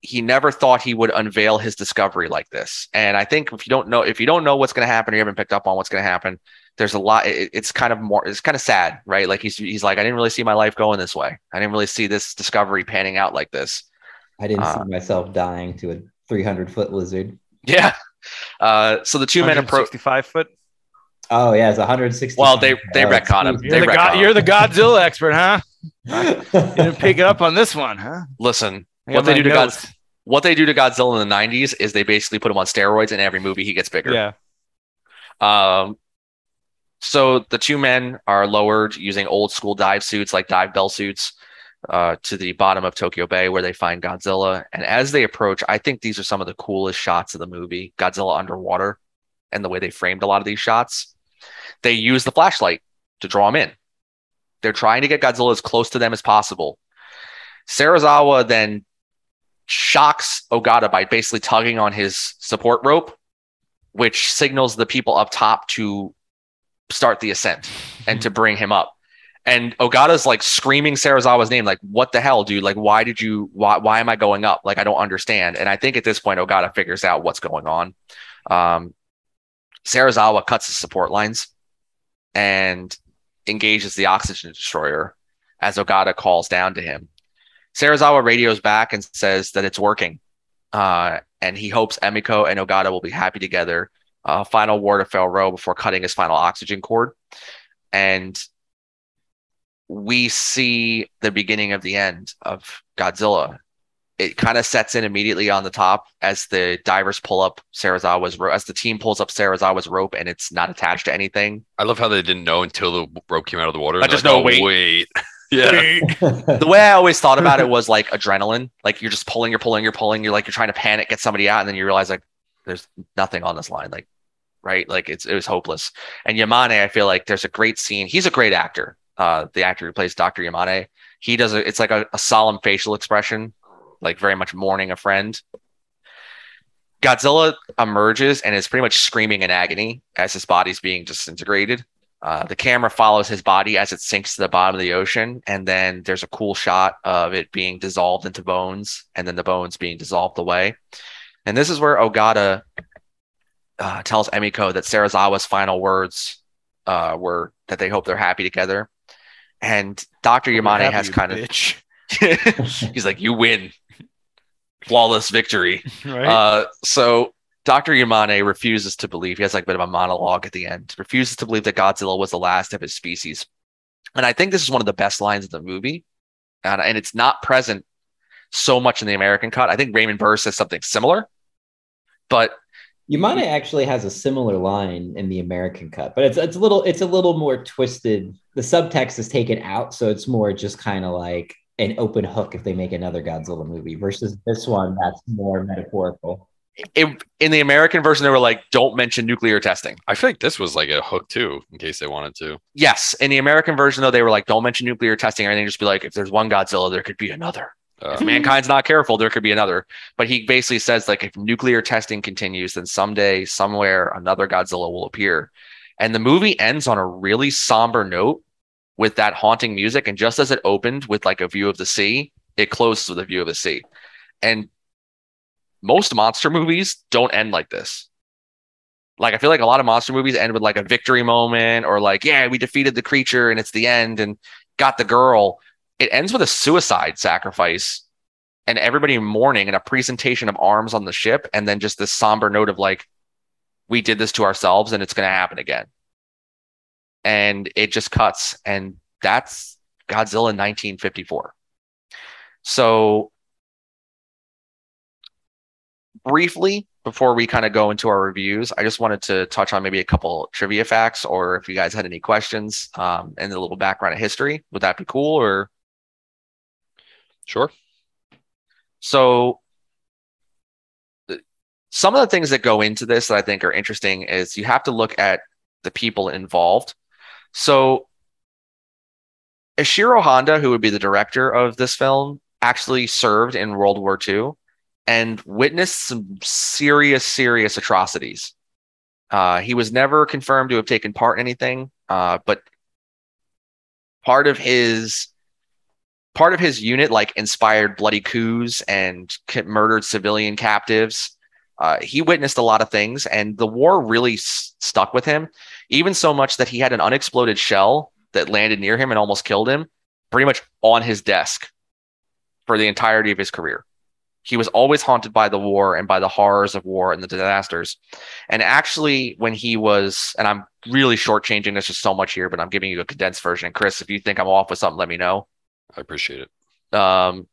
he never thought he would unveil his discovery like this. And I think if you don't know if you don't know what's going to happen or you haven't picked up on what's going to happen, there's a lot it, it's kind of more it's kind of sad, right? Like he's he's like I didn't really see my life going this way. I didn't really see this discovery panning out like this. I didn't Uh, see myself dying to a 300 foot lizard. Yeah. Uh so the two men approach 65 foot. Oh, yeah, it's 160. Well, they- they Oh, retcon him. excuse You're They the, retcon God, him. you're the Godzilla expert, huh? <laughs> You me. didn't pick it up on this one, huh? listen, I what they do to notes. Godzilla what they do to Godzilla in the 90s is they basically put him on steroids and every movie he gets bigger. Yeah. Um, so the two men are lowered using old school dive suits, like dive bell suits, uh, to the bottom of Tokyo Bay where they find Godzilla. And as they approach, I think these are some of the coolest shots of the movie Godzilla underwater and the way they framed a lot of these shots. They use the flashlight to draw him in. They're trying to get Godzilla as close to them as possible. Serizawa then shocks Ogata by basically tugging on his support rope, which signals the people up top to start the ascent and to <laughs> bring him up. And Ogata's like screaming Serizawa's name, like, what the hell, dude? Like, why did you why why am I going up? Like, I don't understand. And I think at this point, Ogata figures out what's going on. Um Serizawa cuts his support lines and engages the oxygen destroyer as Ogata calls down to him. Serizawa radios back and says that it's working. Uh, and he hopes Emiko and Ogata will be happy together. Uh, final word of farewell before cutting his final oxygen cord. And we see the beginning of the end of Godzilla. It kind of sets in immediately on the top as the divers pull up Serizawa's rope, as the team pulls up Serizawa's rope and it's not attached to anything. I love how they didn't know until the rope came out of the water. I just they're know, like, wait. oh, wait. <laughs> Yeah. <laughs> the way I always thought about it was like adrenaline. Like you're just pulling, you're pulling, you're pulling. You're like you're trying to panic, get somebody out, and then you realize like there's nothing on this line. Like right, like it's it was hopeless. And Yamane, I feel like there's a great scene. He's a great actor. Uh, the actor who plays Doctor Yamane, he does a. It's like a, a solemn facial expression, like very much mourning a friend. Godzilla emerges and is pretty much screaming in agony as his body's being disintegrated. Uh, the camera follows his body as it sinks to the bottom of the ocean, and then there's a cool shot of it being dissolved into bones, and then the bones being dissolved away. And this is where Ogata uh, tells Emiko that Serizawa's final words uh, were that they hope they're happy together. And Dr. Yamane has kind of <laughs> <laughs> he's like, "You win, flawless victory." <laughs> right. Uh, so Dr. Yamane refuses to believe. He has like a bit of a monologue at the end. Refuses to believe that Godzilla was the last of his species. And I think this is one of the best lines of the movie. And, and it's not present so much in the American cut. I think Raymond Burr says something similar. But Yamane actually has a similar line in the American cut, but it's it's a little it's a little more twisted. The subtext is taken out, so it's more just kind of like an open hook if they make another Godzilla movie versus this one that's more metaphorical. It, in the American version, they were like, don't mention nuclear testing. I feel like this was like a hook too, in case they wanted to. Yes. In the American version, though, they were like, don't mention nuclear testing or anything. Just be like, if there's one Godzilla, there could be another. Uh, if mankind's not careful, there could be another. But he basically says like if nuclear testing continues, then someday, somewhere, another Godzilla will appear. And the movie ends on a really somber note with that haunting music. And just as it opened with like a view of the sea, it closes with a view of the sea. And most monster movies don't end like this. Like I feel like a lot of monster movies end with like a victory moment or like, yeah, we defeated the creature and it's the end and got the girl. It ends with a suicide sacrifice and everybody mourning and a presentation of arms on the ship and then just this somber note of like we did this to ourselves and it's going to happen again. And it just cuts and that's godzilla 1954 so briefly before we kind of go into our reviews i just wanted to touch on maybe a couple trivia facts or if you guys had any questions um, and a little background of history would that be cool or sure. So some of the things that go into this that I think are interesting is you have to look at the people involved. So Ishiro Honda, who would be the director of this film, actually served in World War II and witnessed some serious, serious atrocities. Uh, he was never confirmed to have taken part in anything, uh, but part of his part of his unit like inspired bloody coups and murdered civilian captives. Uh, he witnessed a lot of things, and the war really s- stuck with him, even so much that he had an unexploded shell that landed near him and almost killed him, pretty much on his desk for the entirety of his career. He was always haunted by the war and by the horrors of war and the disasters. And actually, when he was, and I'm really shortchanging this just so much here, but I'm giving you a condensed version. Chris, if you think I'm off with something, let me know. I appreciate it. Um,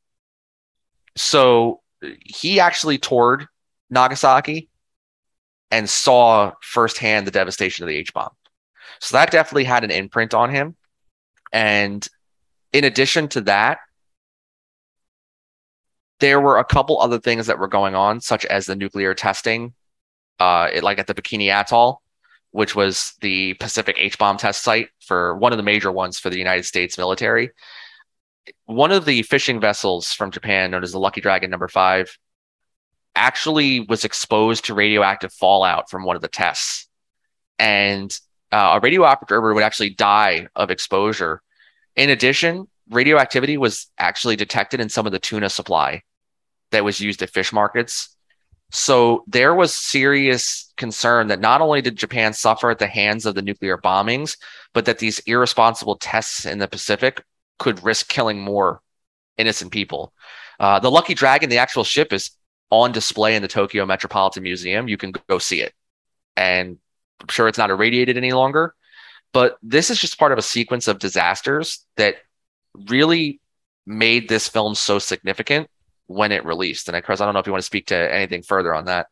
so he actually toured Nagasaki and saw firsthand the devastation of the H bomb. So that definitely had an imprint on him. And in addition to that, there were a couple other things that were going on, such as the nuclear testing, uh, it, like at the Bikini Atoll, which was the Pacific H bomb test site for one of the major ones for the United States military. One of the fishing vessels from Japan, known as the Lucky Dragon Number Five, actually was exposed to radioactive fallout from one of the tests, and uh, a radio operator would actually die of exposure. In addition, radioactivity was actually detected in some of the tuna supply that was used at fish markets. So there was serious concern that not only did Japan suffer at the hands of the nuclear bombings, but that these irresponsible tests in the Pacific could risk killing more innocent people. Uh, the Lucky Dragon, the actual ship, is on display in the Tokyo Metropolitan Museum. You can go see it. And I'm sure it's not irradiated any longer. But this is just part of a sequence of disasters that really made this film so significant when it released. And I Chris, I don't know if you want to speak to anything further on that.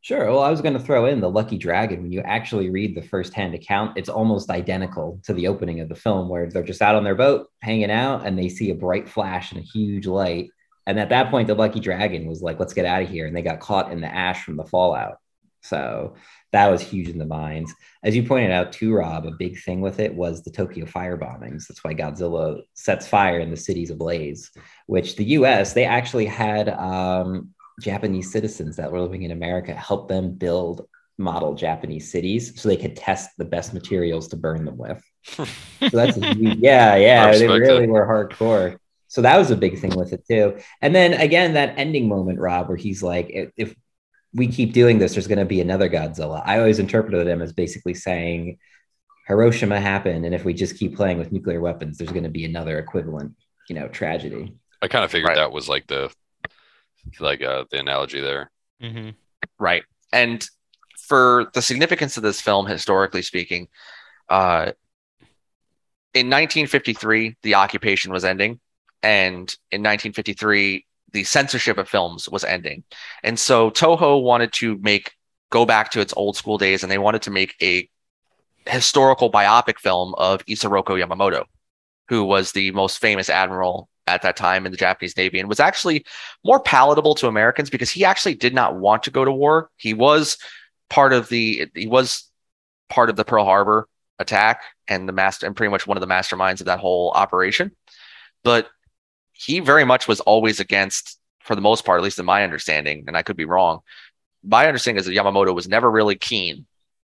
Sure. Well, I was going to throw in the Lucky Dragon. When you actually read the first-hand account, it's almost identical to the opening of the film, where they're just out on their boat hanging out, and they see a bright flash and a huge light. And at that point, the Lucky Dragon was like, "Let's get out of here," and they got caught in the ash from the fallout. So that was huge in the minds. As you pointed out too, Rob, a big thing with it was the Tokyo fire bombings. That's why Godzilla sets fire in the cities ablaze. Which the U.S. they actually had um, Japanese citizens that were living in America help them build model Japanese cities so they could test the best materials to burn them with. <laughs> so that's huge, yeah, yeah, they really were hardcore. So that was a big thing with it too. And then again, that ending moment, Rob, where he's like, if, if we keep doing this, there's going to be another Godzilla. I always interpreted him as basically saying Hiroshima happened, and if we just keep playing with nuclear weapons, there's going to be another equivalent, you know, tragedy. I kind of figured Right. that was like the like uh the analogy there. Mm-hmm. Right. And for the significance of this film, historically speaking, uh, in 1953, the occupation was ending. And in 1953, the censorship of films was ending. And so Toho wanted to make go back to its old school days and they wanted to make a historical biopic film of Isoroku Yamamoto, who was the most famous admiral at that time in the Japanese Navy and was actually more palatable to Americans because he actually did not want to go to war. He was part of the he was part of the Pearl Harbor attack and the master and pretty much one of the masterminds of that whole operation. But he very much was always against, for the most part, at least in my understanding, and I could be wrong. My understanding is that Yamamoto was never really keen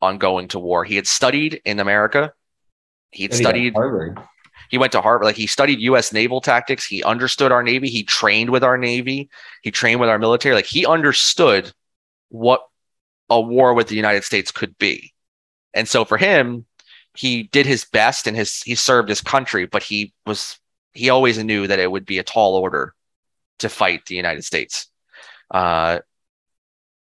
on going to war. He had studied in America. He had at studied Harvard. he went to Harvard. Like he studied U.S. naval tactics. He understood our Navy. He trained with our Navy. He trained with our military. Like he understood what a war with the United States could be. And so for him, he did his best and his he served his country, but he was he always knew that it would be a tall order to fight the United States. Uh,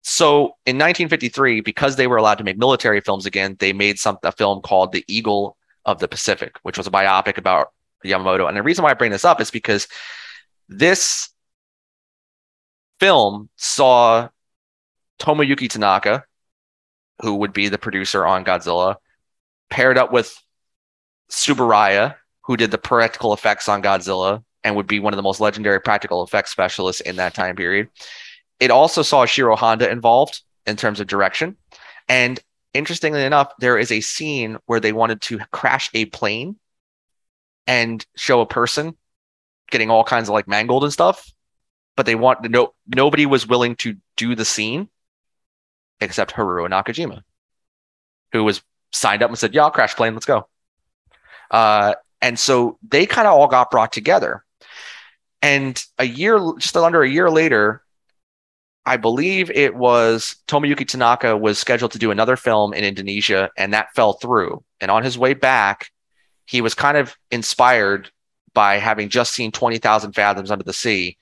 so in 1953, because they were allowed to make military films again, they made some a film called The Eagle of the Pacific, which was a biopic about Yamamoto. And the reason why I bring this up is because this film saw Tomoyuki Tanaka, who would be the producer on Godzilla, paired up with Tsuburaya, who did the practical effects on Godzilla and would be one of the most legendary practical effects specialists in that time period. It also saw Shiro Honda involved in terms of direction. And interestingly enough, there is a scene where they wanted to crash a plane and show a person getting all kinds of like mangled and stuff. But they want no nobody was willing to do the scene except Haruo Nakajima, who was signed up and said, Yeah, I'll crash plane, let's go. Uh, and so they kind of all got brought together. And a year, just under a year later, I believe it was Tomoyuki Tanaka was scheduled to do another film in Indonesia, and that fell through. And on his way back, he was kind of inspired by having just seen 20,000 Fathoms Under the Sea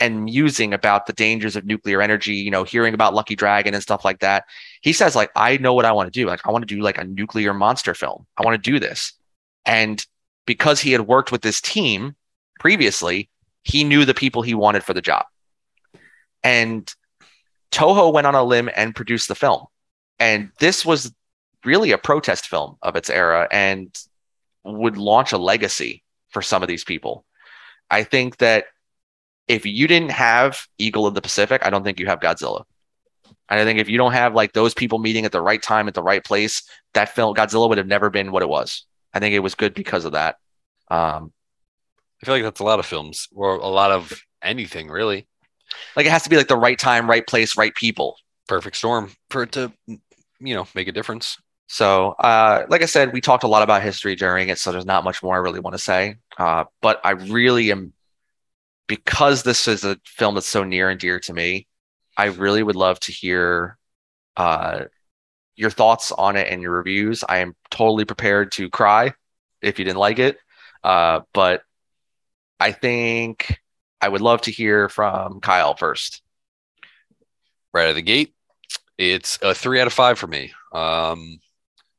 and musing about the dangers of nuclear energy, you know, hearing about Lucky Dragon and stuff like that. He says, like, I know what I want to do. Like, I want to do like a nuclear monster film. I want to do this. And because he had worked with this team previously, he knew the people he wanted for the job. And Toho went on a limb and produced the film. And this was really a protest film of its era and would launch a legacy for some of these people. I think that if you didn't have Eagle of the Pacific, I don't think you have Godzilla. And I think if you don't have like those people meeting at the right time at the right place, that film Godzilla would have never been what it was. I think it was good because of that. Um, I feel like that's a lot of films or a lot of anything really. like it has to be like the right time, right place, right people. Perfect storm for it to you know make a difference. So, uh, like I said, we talked a lot about history during it, so there's not much more I really want to say. Uh, but I really am, because this is a film that's so near and dear to me, I really would love to hear uh, your thoughts on it and your reviews. I am totally prepared to cry if you didn't like it. Uh, but I think I would love to hear from Kyle first. right out of the gate. It's a three out of five for me. Um,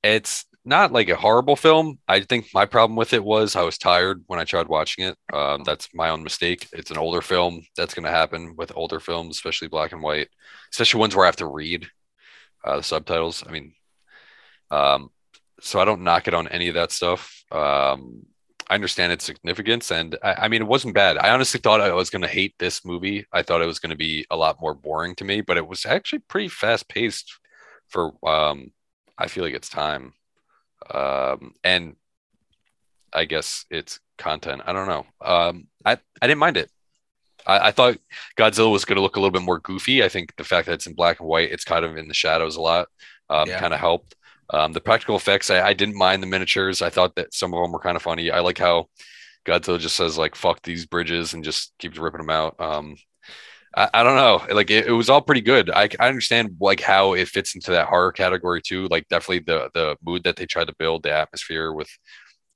it's not like a horrible film. I think my problem with it was I was tired when I tried watching it. Um, that's my own mistake. It's an older film. That's going to happen with older films, especially black and white, especially ones where I have to read uh, the subtitles. I mean, um, so I don't knock it on any of that stuff. Um, I understand its significance, and I, I mean, it wasn't bad. I honestly thought I was going to hate this movie. I thought it was going to be a lot more boring to me, but it was actually pretty fast paced for. Um, I feel like it's time, um, and I guess it's content. I don't know. Um, I I didn't mind it. I, I thought Godzilla was going to look a little bit more goofy. I think the fact that it's in black and white, it's kind of in the shadows a lot, um, Yeah. kind of helped. Um, the practical effects, I, I didn't mind the miniatures. I thought that some of them were kind of funny. I like how Godzilla just says like "fuck these bridges" and just keeps ripping them out. Um, I, I don't know. Like it, it was all pretty good. I, I understand like how it fits into that horror category too. Like definitely the the mood that they tried to build, the atmosphere with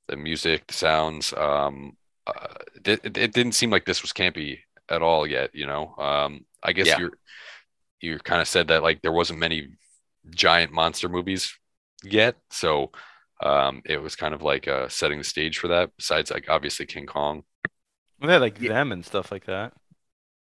the music, the sounds. Um, uh, it, it it didn't seem like this was campy at all yet. You know. Um, I guess Yeah. you're you kind of said that like there wasn't many giant monster movies yet, so um, it was kind of like uh, setting the stage for that. Besides, like obviously King Kong Well, yeah, like Yeah. them and stuff like that.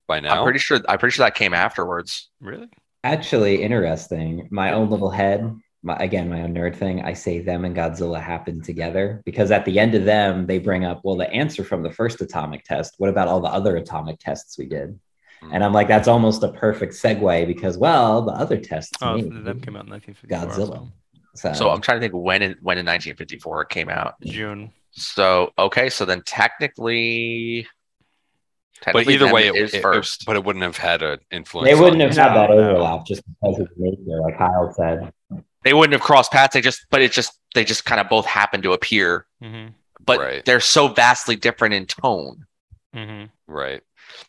by now. I'm pretty sure. I'm pretty sure that came afterwards. Really? Actually, interesting. My own little head, my, again, my own nerd thing. I say them and Godzilla happen together because at the end of them, they bring up, well, the answer from the first atomic test. What about all the other atomic tests we did? Hmm. And I'm like, that's almost a perfect segue because, well, the other tests. Oh, made them came out in 1954. Godzilla. So, So I'm trying to think when in, when in 1954 it came out. June. So okay, so then technically, but either way, Venom it, is it- first. but it wouldn't have had an influence. they wouldn't on- have had that No, no. overlap just because of nature, like Kyle said. They wouldn't have crossed paths. They just, but it just, they just kind of both happened to appear. Mm-hmm. But Right. they're so vastly different in tone. Mm-hmm. Right.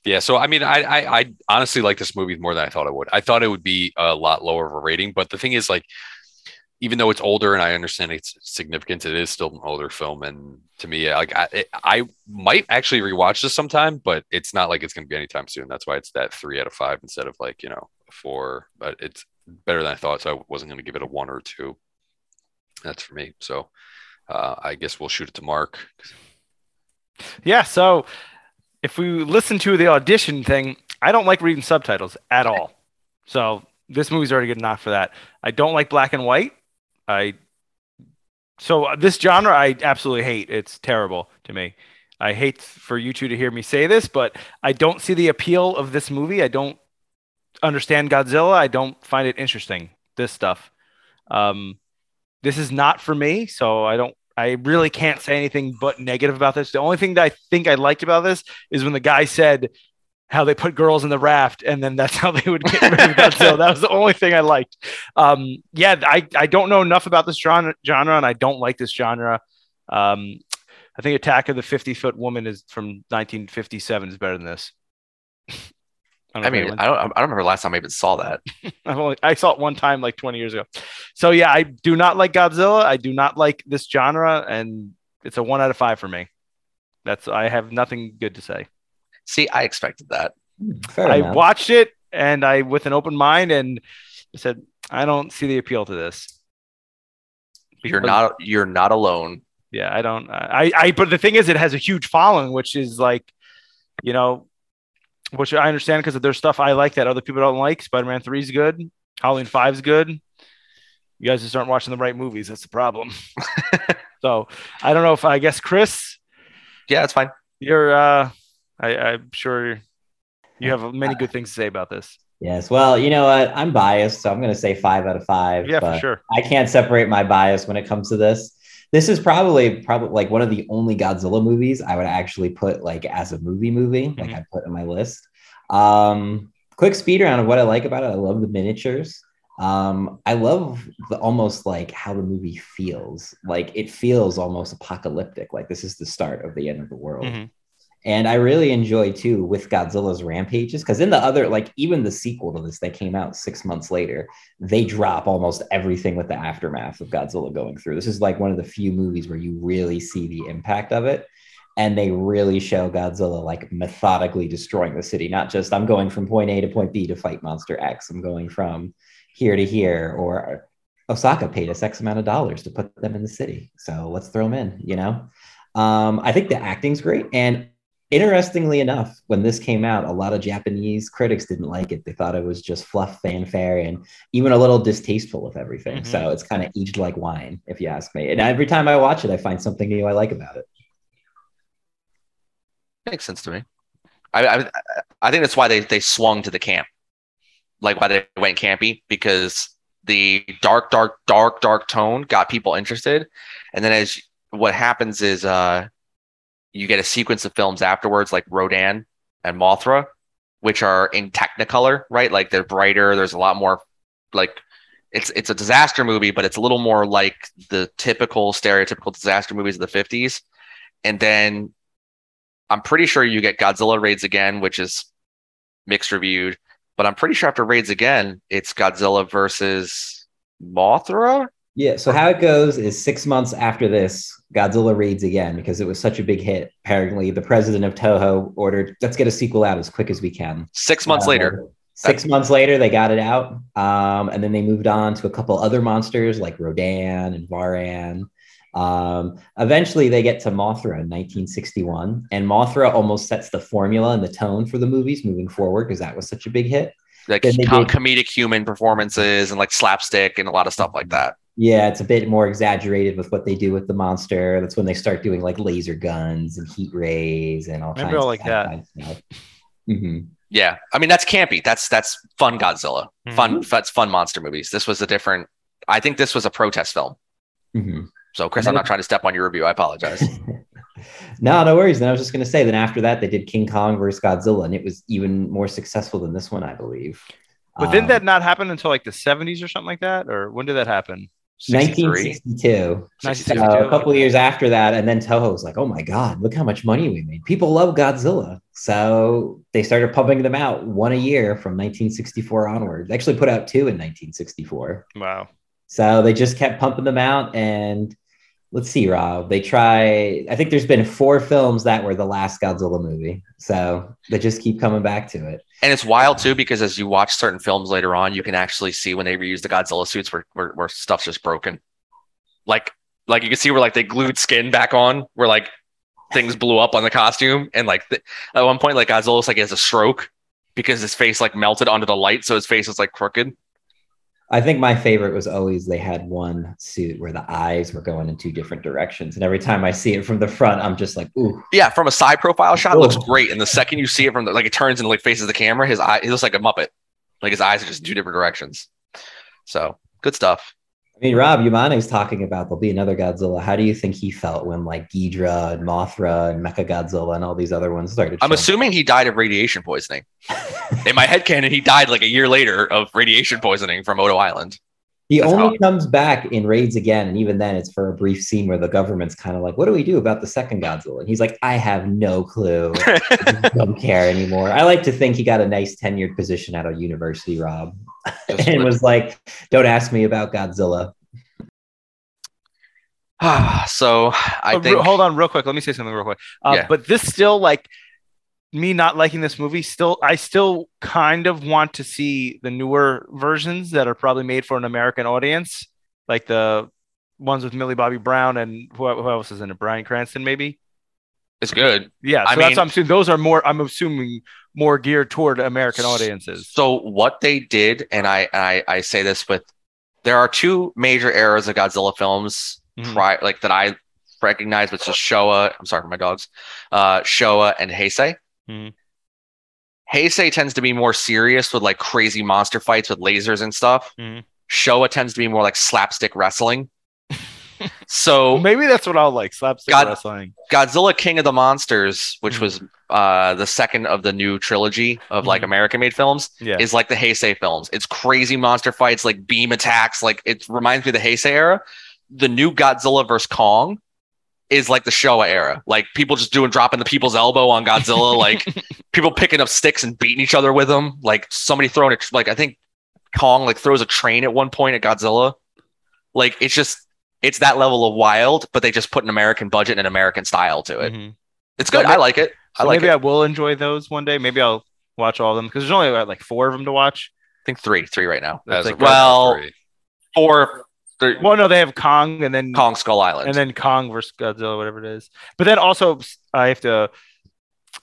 Yeah. So I mean, I, I I honestly like this movie more than I thought it would. I thought it would be a lot lower of a rating, but the thing is, like, even though it's older and I understand its significance, it is still an older film, and to me, like, I it, I might actually rewatch this sometime, but it's not like it's going to be anytime soon. That's why it's that three out of five instead of like you know four. But it's better than I thought, so I wasn't going to give it a one or two. That's for me. So uh, I guess we'll shoot it to Mark. Yeah. So if we listen to the audition thing, I don't like reading subtitles at all. So this movie's already good enough for that. I don't like black and white. I so this genre I absolutely hate. It's terrible to me. I hate for you two to hear me say this, but I don't see the appeal of this movie. I don't understand Godzilla. I don't find it interesting. This stuff. Um, this is not for me. So I don't. I really can't say anything but negative about this. The only thing that I think I liked about this is when the guy said how they put girls in the raft, and then that's <laughs> how they would get rid of Godzilla. That was the only thing I liked. Um, yeah, I, I don't know enough about this genre, genre, and I don't like this genre. Um, I think Attack of the 50 Foot Woman is from 1957 is better than this. <laughs> don't I mean, I don't, I don't remember last time I even saw that. <laughs> I've only I saw it one time like 20 years ago. So yeah, I do not like Godzilla. I do not like this genre, and it's a one out of five for me. That's I have nothing good to say. See, I expected that. Fair I enough. watched it and I with an open mind and said I don't see the appeal to this. You're not, you're not alone. Yeah, I don't. I, I. But the thing is, it has a huge following, which is like, you know, which I understand because there's stuff I like that other people don't like. Spider-Man Three is good. Halloween Five is good. You guys just aren't watching the right movies. That's the problem. <laughs> so I don't know if I guess Chris, Yeah, it's fine. you're. uh I, I'm sure you have many good things to say about this. Yes. Well, you know what? I'm biased, so I'm going to say five out of five. Yeah, for sure. I can't separate my bias when it comes to this. This is probably probably like one of the only Godzilla movies I would actually put like as a movie movie, like Mhm. I put in my list. Um, quick speed round of what I like about it. I love the miniatures. Um, I love the almost like how the movie feels. Like it feels almost apocalyptic. Like this is the start of the end of the world. Mhm. And I really enjoy too with Godzilla's rampages because in the other, like even the sequel to this that came out six months later, they drop almost everything with the aftermath of Godzilla going through. This is like one of the few movies where you really see the impact of it. And they really show Godzilla like methodically destroying the city, not just I'm going from point A to point B to fight monster X. I'm going from here to here, or Osaka paid us X amount of dollars to put them in the city. So let's throw them in, you know? Um, I think the acting's great. And interestingly enough, when this came out, a lot of Japanese critics didn't like it. They thought it was just fluff fanfare and even a little distasteful of everything. Mhm. So it's kind of aged like wine, if you ask me. And every time I watch it, I find something new I like about it. Makes sense to me. I, I I think that's why they they swung to the camp, like why they went campy because the dark, dark, dark, dark tone got people interested, and then as what happens is uh you get a sequence of films afterwards like Rodan and Mothra, which are in Technicolor, right? Like they're brighter. There's a lot more like it's it's a disaster movie, but it's a little more like the typical stereotypical disaster movies of the 50s. And then I'm pretty sure you get Godzilla Raids Again, which is mixed reviewed, but I'm pretty sure after Raids Again, it's Godzilla versus Mothra. Yeah. So how it goes is six months after this, Godzilla Raids Again because it was such a big hit. Apparently, the president of Toho ordered, let's get a sequel out as quick as we can. Six months Uh, later, Six months later, they got it out. Um, and then they moved on to a couple other monsters like Rodan and Varan. Um, eventually, they get to Mothra in 1961. And Mothra almost sets the formula and the tone for the movies moving forward because that was such a big hit. like com- did- comedic human performances and like slapstick and a lot of stuff like that. Yeah, it's a bit more exaggerated with what they do with the monster. That's when they start doing like laser guns and heat rays and all Maybe kinds I'll of like that. kind of stuff. Mhm. Yeah, I mean that's campy. That's that's fun Godzilla, fun Mm-hmm. that's fun monster movies. This was a different. I think this was a protest film. Mhm. So Chris, I'm not <laughs> trying to step on your review. I apologize. <laughs> no, no worries. And I was just going to say, then after that, they did King Kong versus Godzilla, and it was even more successful than this one, I believe. But didn't Um, that not happen until like the 70s or something like that? Or when did that happen? 63. 1962. So a couple of years after that, and then Toho was like, "Oh my god, look how much money we made! People love Godzilla." So they started pumping them out one a year from 1964 onward. They actually put out two in 1964. Wow. So they just kept pumping them out. And let's see, Rob, they try, I think there's been four films that were the last Godzilla movie. So they just keep coming back to it. And it's wild too because as you watch certain films later on, you can actually see when they reuse the Godzilla suits where where, where stuff's just broken. Like like you can see where like they glued skin back on, where like things blew up on the costume, and like th- at one point like Godzilla looks like has a stroke because his face like melted onto the light, so his face is like crooked. I think my favorite was always they had one suit where the eyes were going in two different directions. And every time I see it from the front, I'm just like, ooh, Yeah, from a side profile shot, it looks great. And the second you see it from the like it turns and like faces the camera, his eye he looks like a muppet. Like his eyes are just in two different directions. So good stuff. I mean, Rob Yamane's talking about there'll be another Godzilla. How do you think he felt when like Ghidra and Mothra and Mecha Godzilla and all these other ones started? I'm showing? assuming he died of radiation poisoning. In my head canon, he died like a year later of radiation poisoning from Odo Island. He That's only how- comes back in raids again, and even then, it's for a brief scene where the government's kind of like, "What do we do about the second Godzilla?" And he's like, "I have no clue. I <laughs> don't care anymore." I like to think he got a nice tenured position at a university, Rob, Just and like- was like, "Don't ask me about Godzilla." so I Oh, re- think hold on real quick. Let me say something real quick. Uh, Yeah. But this still like me not liking this movie. Still, I still kind of want to see the newer versions that are probably made for an American audience, like the ones with Millie Bobby Brown and who, who else is in it? Bryan Cranston, maybe. it's good. Yeah, so I that's mean- what I'm assuming. Those are more. I'm assuming more geared toward American audiences. So what they did, and I I, I say this with, there are two major eras of Godzilla films, Mhm. pri- like that I recognize, which is Showa. I'm sorry for my dogs, uh, Showa and Heisei. Mhm. Heisei tends to be more serious with like crazy monster fights with lasers and stuff. Mhm. Showa tends to be more like slapstick wrestling. So Maybe that's what I'll like. Slapstick God- wrestling. Godzilla King of the Monsters, which Mhm. was uh, the second of the new trilogy of like Mhm. American made films, Yeah. is like the Heisei films. It's crazy monster fights, like beam attacks. Like it reminds me of the Heisei era. The new Godzilla vs. Kong is like the Showa era. Like people just doing dropping the people's elbow on Godzilla, <laughs> like people picking up sticks and beating each other with them. Like somebody throwing it, like I think Kong like throws a train at one point at Godzilla. Like it's just it's that level of wild, but they just put an American budget and an American style to it. Mhm. It's good. So I like it. I So like maybe it. I will enjoy those one day. Maybe I'll watch all of them because there's only uh, like four of them to watch. I think three, three right now. That's like- of right well, three. Four, They're- Well, no, they have Kong and then Kong Skull Island. and then Kong versus Godzilla, whatever it is. But then also, I have to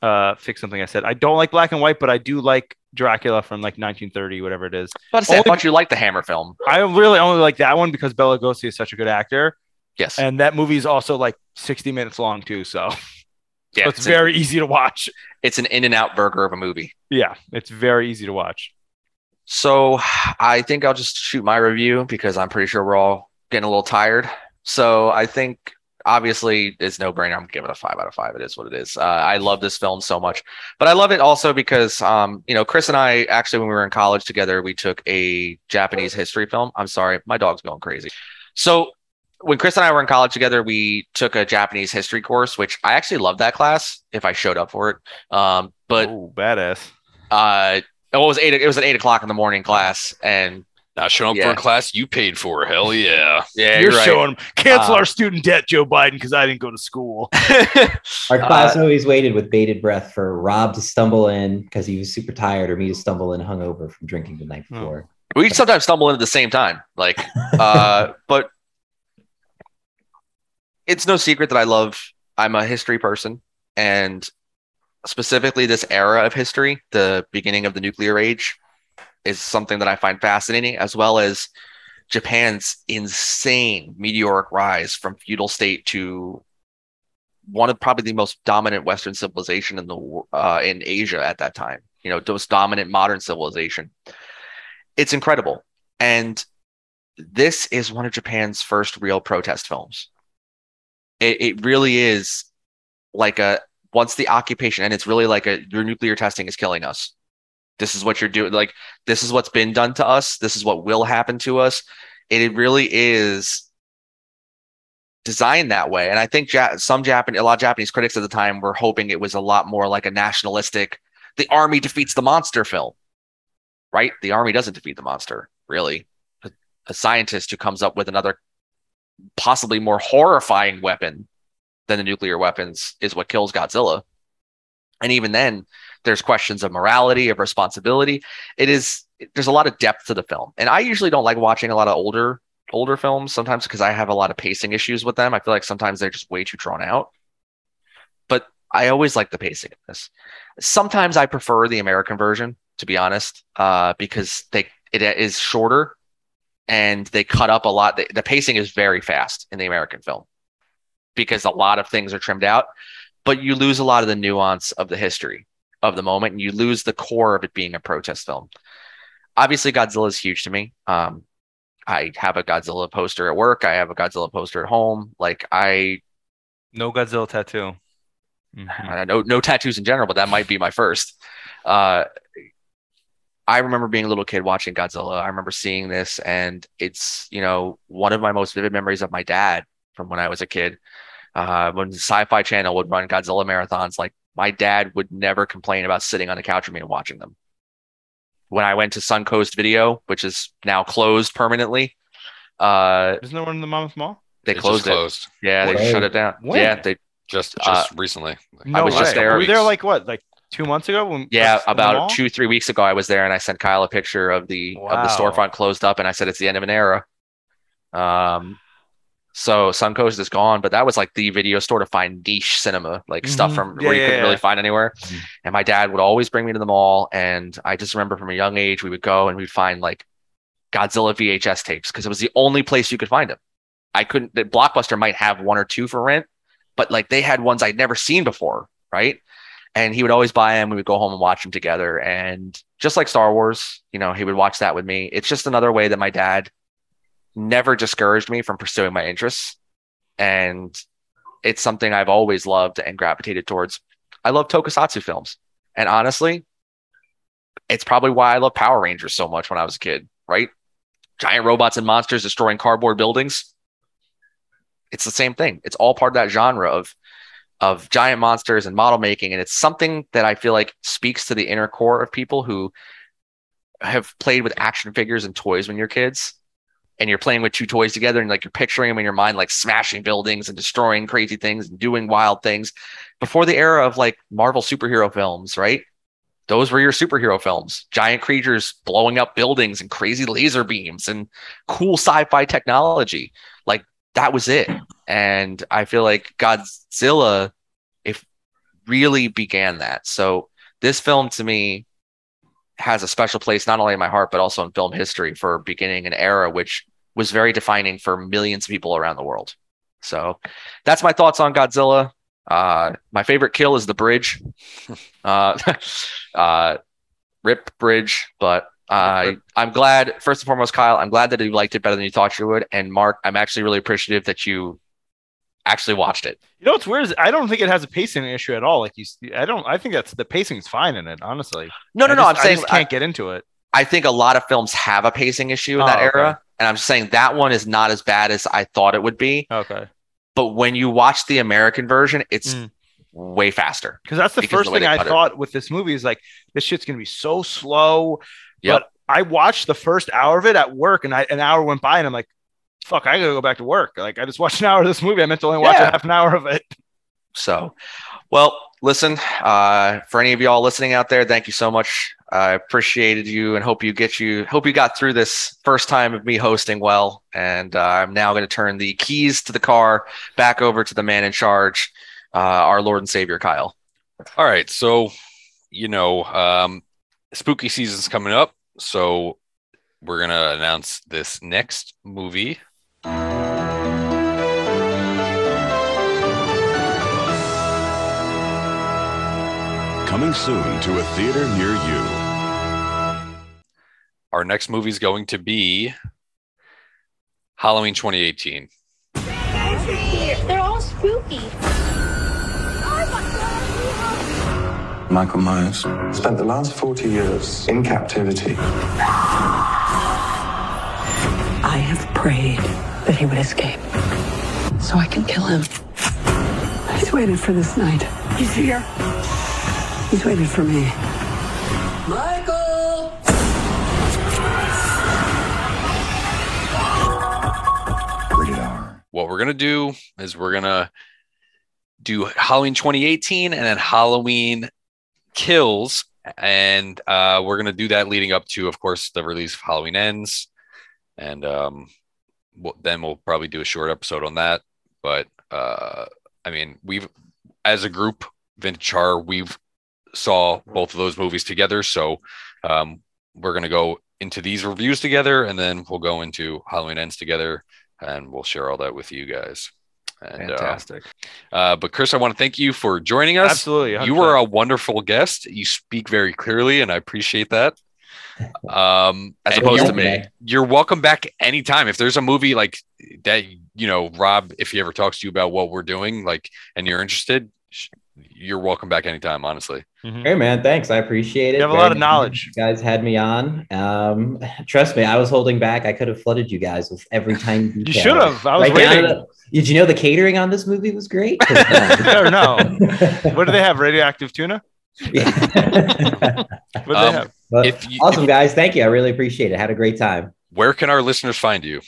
uh, fix something I said. I don't like black and white, but I do like Dracula from like 1930, whatever it is. But I, thought you liked the Hammer film. I really only like that one because Bela Lugosi is such a good actor, Yes. and that movie is also like 60 minutes long too. So <laughs> yeah, it's it's, very easy to watch. it's an in and out burger of a movie. Yeah, it's very easy to watch. So I think I'll just shoot my review because I'm pretty sure we're all getting a little tired. So I think obviously it's no brainer. I'm giving it a five out of five. It is what it is. Uh, I love this film so much, but I love it also because um, you know Chris and I actually when we were in college together we took a Japanese history film. I'm sorry, my dog's going crazy. So when Chris and I were in college together, we took a Japanese history course, which I actually loved that class if I showed up for it. Um, but oh, badass. uh, it was eight. It was an eight o'clock in the morning class, and Not showing up Yeah. for a class you paid for. Hell yeah. <laughs> yeah, You're, you're, right. showing cancel Uh, our student debt, Joe Biden, because I didn't go to school. <laughs> Our Uh, class always waited with bated breath for Rob to stumble in because he was super tired, or me to stumble in hungover from drinking the night Oh. before. we sometimes stumble in at the same time, like, uh, <laughs> but it's no secret that I love. I'm a history person, and specifically this era of history, the beginning of the nuclear age, is something that I find fascinating, as well as Japan's insane meteoric rise from feudal state to one of probably the most dominant Western civilization in the uh, in Asia at that time. You know, most dominant modern civilization. It's incredible, and this is one of Japan's first real protest films. It, it really is like a once the occupation, and it's really like a your nuclear testing is killing us. This is what you're doing. Like this is what's been done to us. This is what will happen to us. It, really is designed that way. And I think ja- some Japan, a lot of Japanese critics at the time were hoping it was a lot more like a nationalistic. The army defeats the monster film, right? The army doesn't defeat the monster, really. A, a scientist who comes up with another, possibly more horrifying weapon than the nuclear weapons is what kills Godzilla. And even then, there's questions of morality, of responsibility. It is there's a lot of depth to the film, and I usually don't like watching a lot of older older films sometimes because I have a lot of pacing issues with them. I feel like sometimes they're just way too drawn out. But I always like the pacing of this. Sometimes I prefer the American version, to be honest, uh, because they it is shorter and they cut up a lot. The, the pacing is very fast in the American film because a lot of things are trimmed out, but you lose a lot of the nuance of the history of the moment and you lose the core of it being a protest film. Obviously, Godzilla is huge to me. Um, I have a Godzilla poster at work. I have a Godzilla poster at home. Like I, No Godzilla tattoo. Mhm. I know no tattoos in general, but that might be my first. Uh, I remember being a little kid watching Godzilla. I remember seeing this, and it's you know one of my most vivid memories of my dad from when I was a kid. Uh, when the Sci-Fi Channel would run Godzilla marathons, like my dad would never complain about sitting on the couch with me and watching them. When I went to Suncoast Video, which is now closed permanently, uh, Isn't there one in the Monmouth Mall? they It just closed it. closed Yeah, they When? shut it down. When? Yeah, they just Uh, just recently. No was way. just there. Were we there like what, like two months ago? When Yeah, that's in the about two, three weeks ago, I was there and I sent Kyle a picture of the of the storefront closed up, and I said it's the end of an era. Um, so Suncoast is gone, but that was like the video store to find niche cinema, like stuff Mhm. from Yeah, where you yeah, couldn't really find anywhere. Mhm. And my dad would always bring me to the mall, and I just remember from a young age we would go and we'd find like Godzilla VHS tapes because it was the only place you could find them. I couldn't. The Blockbuster might have one or two for rent, but like they had ones I'd never seen before, right? And he would always buy them. We would go home and watch them together. And just like Star Wars, you know, he would watch that with me. It's just another way that my dad never discouraged me from pursuing my interests. And it's something I've always loved and gravitated towards. I love tokusatsu films. And honestly, it's probably why I love Power Rangers so much when I was a kid, right? Giant robots and monsters destroying cardboard buildings. It's the same thing. It's all part of that genre of of giant monsters and model making and it's something that I feel like speaks to the inner core of people who have played with action figures and toys when you're kids and you're playing with two toys together and like you're picturing them in your mind like smashing buildings and destroying crazy things and doing wild things before the era of like Marvel superhero films, right? those were your superhero films. Giant creatures blowing up buildings and crazy laser beams and cool sci-fi technology. Like that was it. And I feel like Godzilla if really began that. So this film to me has a special place not only in my heart but also in film history for beginning an era which was very defining for millions of people around the world. So that's my thoughts on Godzilla. Uh, my favorite kill is the bridge. <laughs> Uh, <laughs> uh, rip bridge, but uh, I'm glad. First and foremost, Kyle, I'm glad that you liked it better than you thought you would. And Mark, I'm actually really appreciative that you actually watched it. You know what's weird is I don't think it has a pacing issue at all. Like you, I don't. I think that's the pacing's fine in it. Honestly. No, no, I no. just- I'm saying I just can't get into it. I think a lot of films have a pacing issue in that Oh, okay. era, and I'm just saying that one is not as bad as I thought it would be. Okay. But when you watch the American version, it's Mm. way faster. Because that's the Because first the thing I cut it. thought with this movie is like this shit's gonna be so slow. Yep. But I watched the first hour of it at work, and I, an hour went by, and I'm like, "Fuck, I gotta go back to work." Like I just watched an hour of this movie. I meant to only watch Yeah. a half an hour of it. So, well, listen, uh, for any of y'all listening out there, thank you so much. I appreciated you and hope you get you hope you got through this first time of me hosting well. And uh, I'm now going to turn the keys to the car back over to the man in charge, uh, our Lord and Savior Kyle. All right, so you know, um, spooky season's coming up, so we're gonna announce this next movie. Coming soon to a theater near you. Our next movie is going to be Halloween 2018. They're all spooky. Oh Michael Myers spent the last 40 years in captivity. I have prayed that he would escape so I can kill him. He's waited for this night. He's here. He's waited for me. Michael! Rated R. What we're gonna do is we're gonna do Halloween 2018 and then Halloween Kills, and uh, we're gonna do that leading up to, of course, the release of Halloween Ends, and um, we'll, then we'll probably do a short episode on that. But uh, I mean, we've as a group, Vintage Horror, we've saw both of those movies together, so um, we're gonna go into these reviews together, and then we'll go into Halloween Ends together, and we'll share all that with you guys. And, uh, Fantastic. uh, but Chris, I want to thank you for joining us. Absolutely. You were a wonderful guest. You speak very clearly, and I appreciate that. Um, <laughs> As opposed to me. you're welcome back anytime. If there's a movie like that, you know, Rob, if he ever talks to you about what we're doing, like, and you're interested, sh- you're welcome back anytime. Honestly, Hey man, thanks. I appreciate it. You have a Very lot of knowledge. You guys had me on. Um, trust me, I was holding back. I could have flooded you guys with every <laughs> tiny detail. You should have. I was Right down waiting. to Did you know the catering on this movie was great? <laughs> Or <laughs> no. What do they have? Radioactive tuna? Yeah. What do they Um, have? But If you- awesome guys, thank you. I really appreciate it. Had a great time. where can our listeners find you?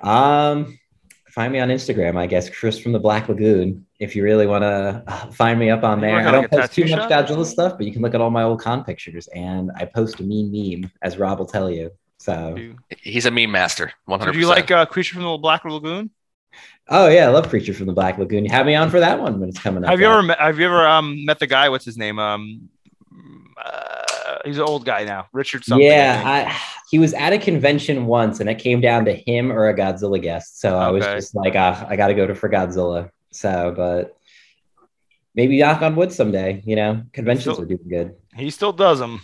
Um, find me on Instagram, I guess, Chris from the Black Lagoon. If you really want to find me up on there, I don't like, post too tattoo much shop? Godzilla stuff, but you can look at all my old con pictures, and I post a mean meme, as Rob will tell you. So, He's a meme master. 100%. Did you like uh, Creature from the Black Lagoon? oh yeah, I love Creature from the Black Lagoon. You Have me on for that one when it's coming up. Have you ever met, have you ever um met the guy? What's his name? Um, uh, he's an old guy now. Richard something. Yeah, think. I, he was at a convention once, and it came down to him or a Godzilla guest. So I was just like, ah, I got to go to for Godzilla. So, but maybe knock on wood someday. You know, conventions Still- are doing good. he still does them.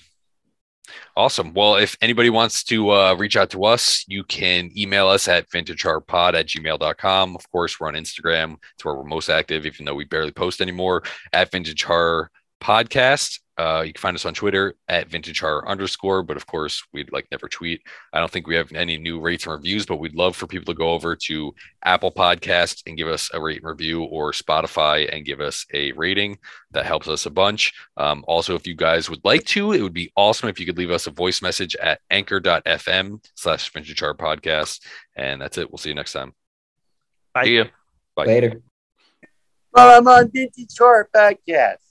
Awesome. Well, if anybody wants to uh, reach out to us, you can email us at vintagehorrorpod at gmail.com. Of course, we're on Instagram. It's where we're most active, even though we barely post anymore, at Vintage Horror Podcast. Uh, you can find us on Twitter at vintage horror underscore. But of course, we'd like never tweet. I don't think we have any new rates and reviews, but we'd love for people to go over to Apple Podcasts and give us a rate and review or Spotify and give us a rating. That helps us a bunch. Um, also, if you guys would like to, it would be awesome if you could leave us a voice message at anchor.fm slash vintage horror podcast. And that's it. We'll see you next time. Bye. See you. Bye. Later. Well, I'm on Vintage Horror Podcast.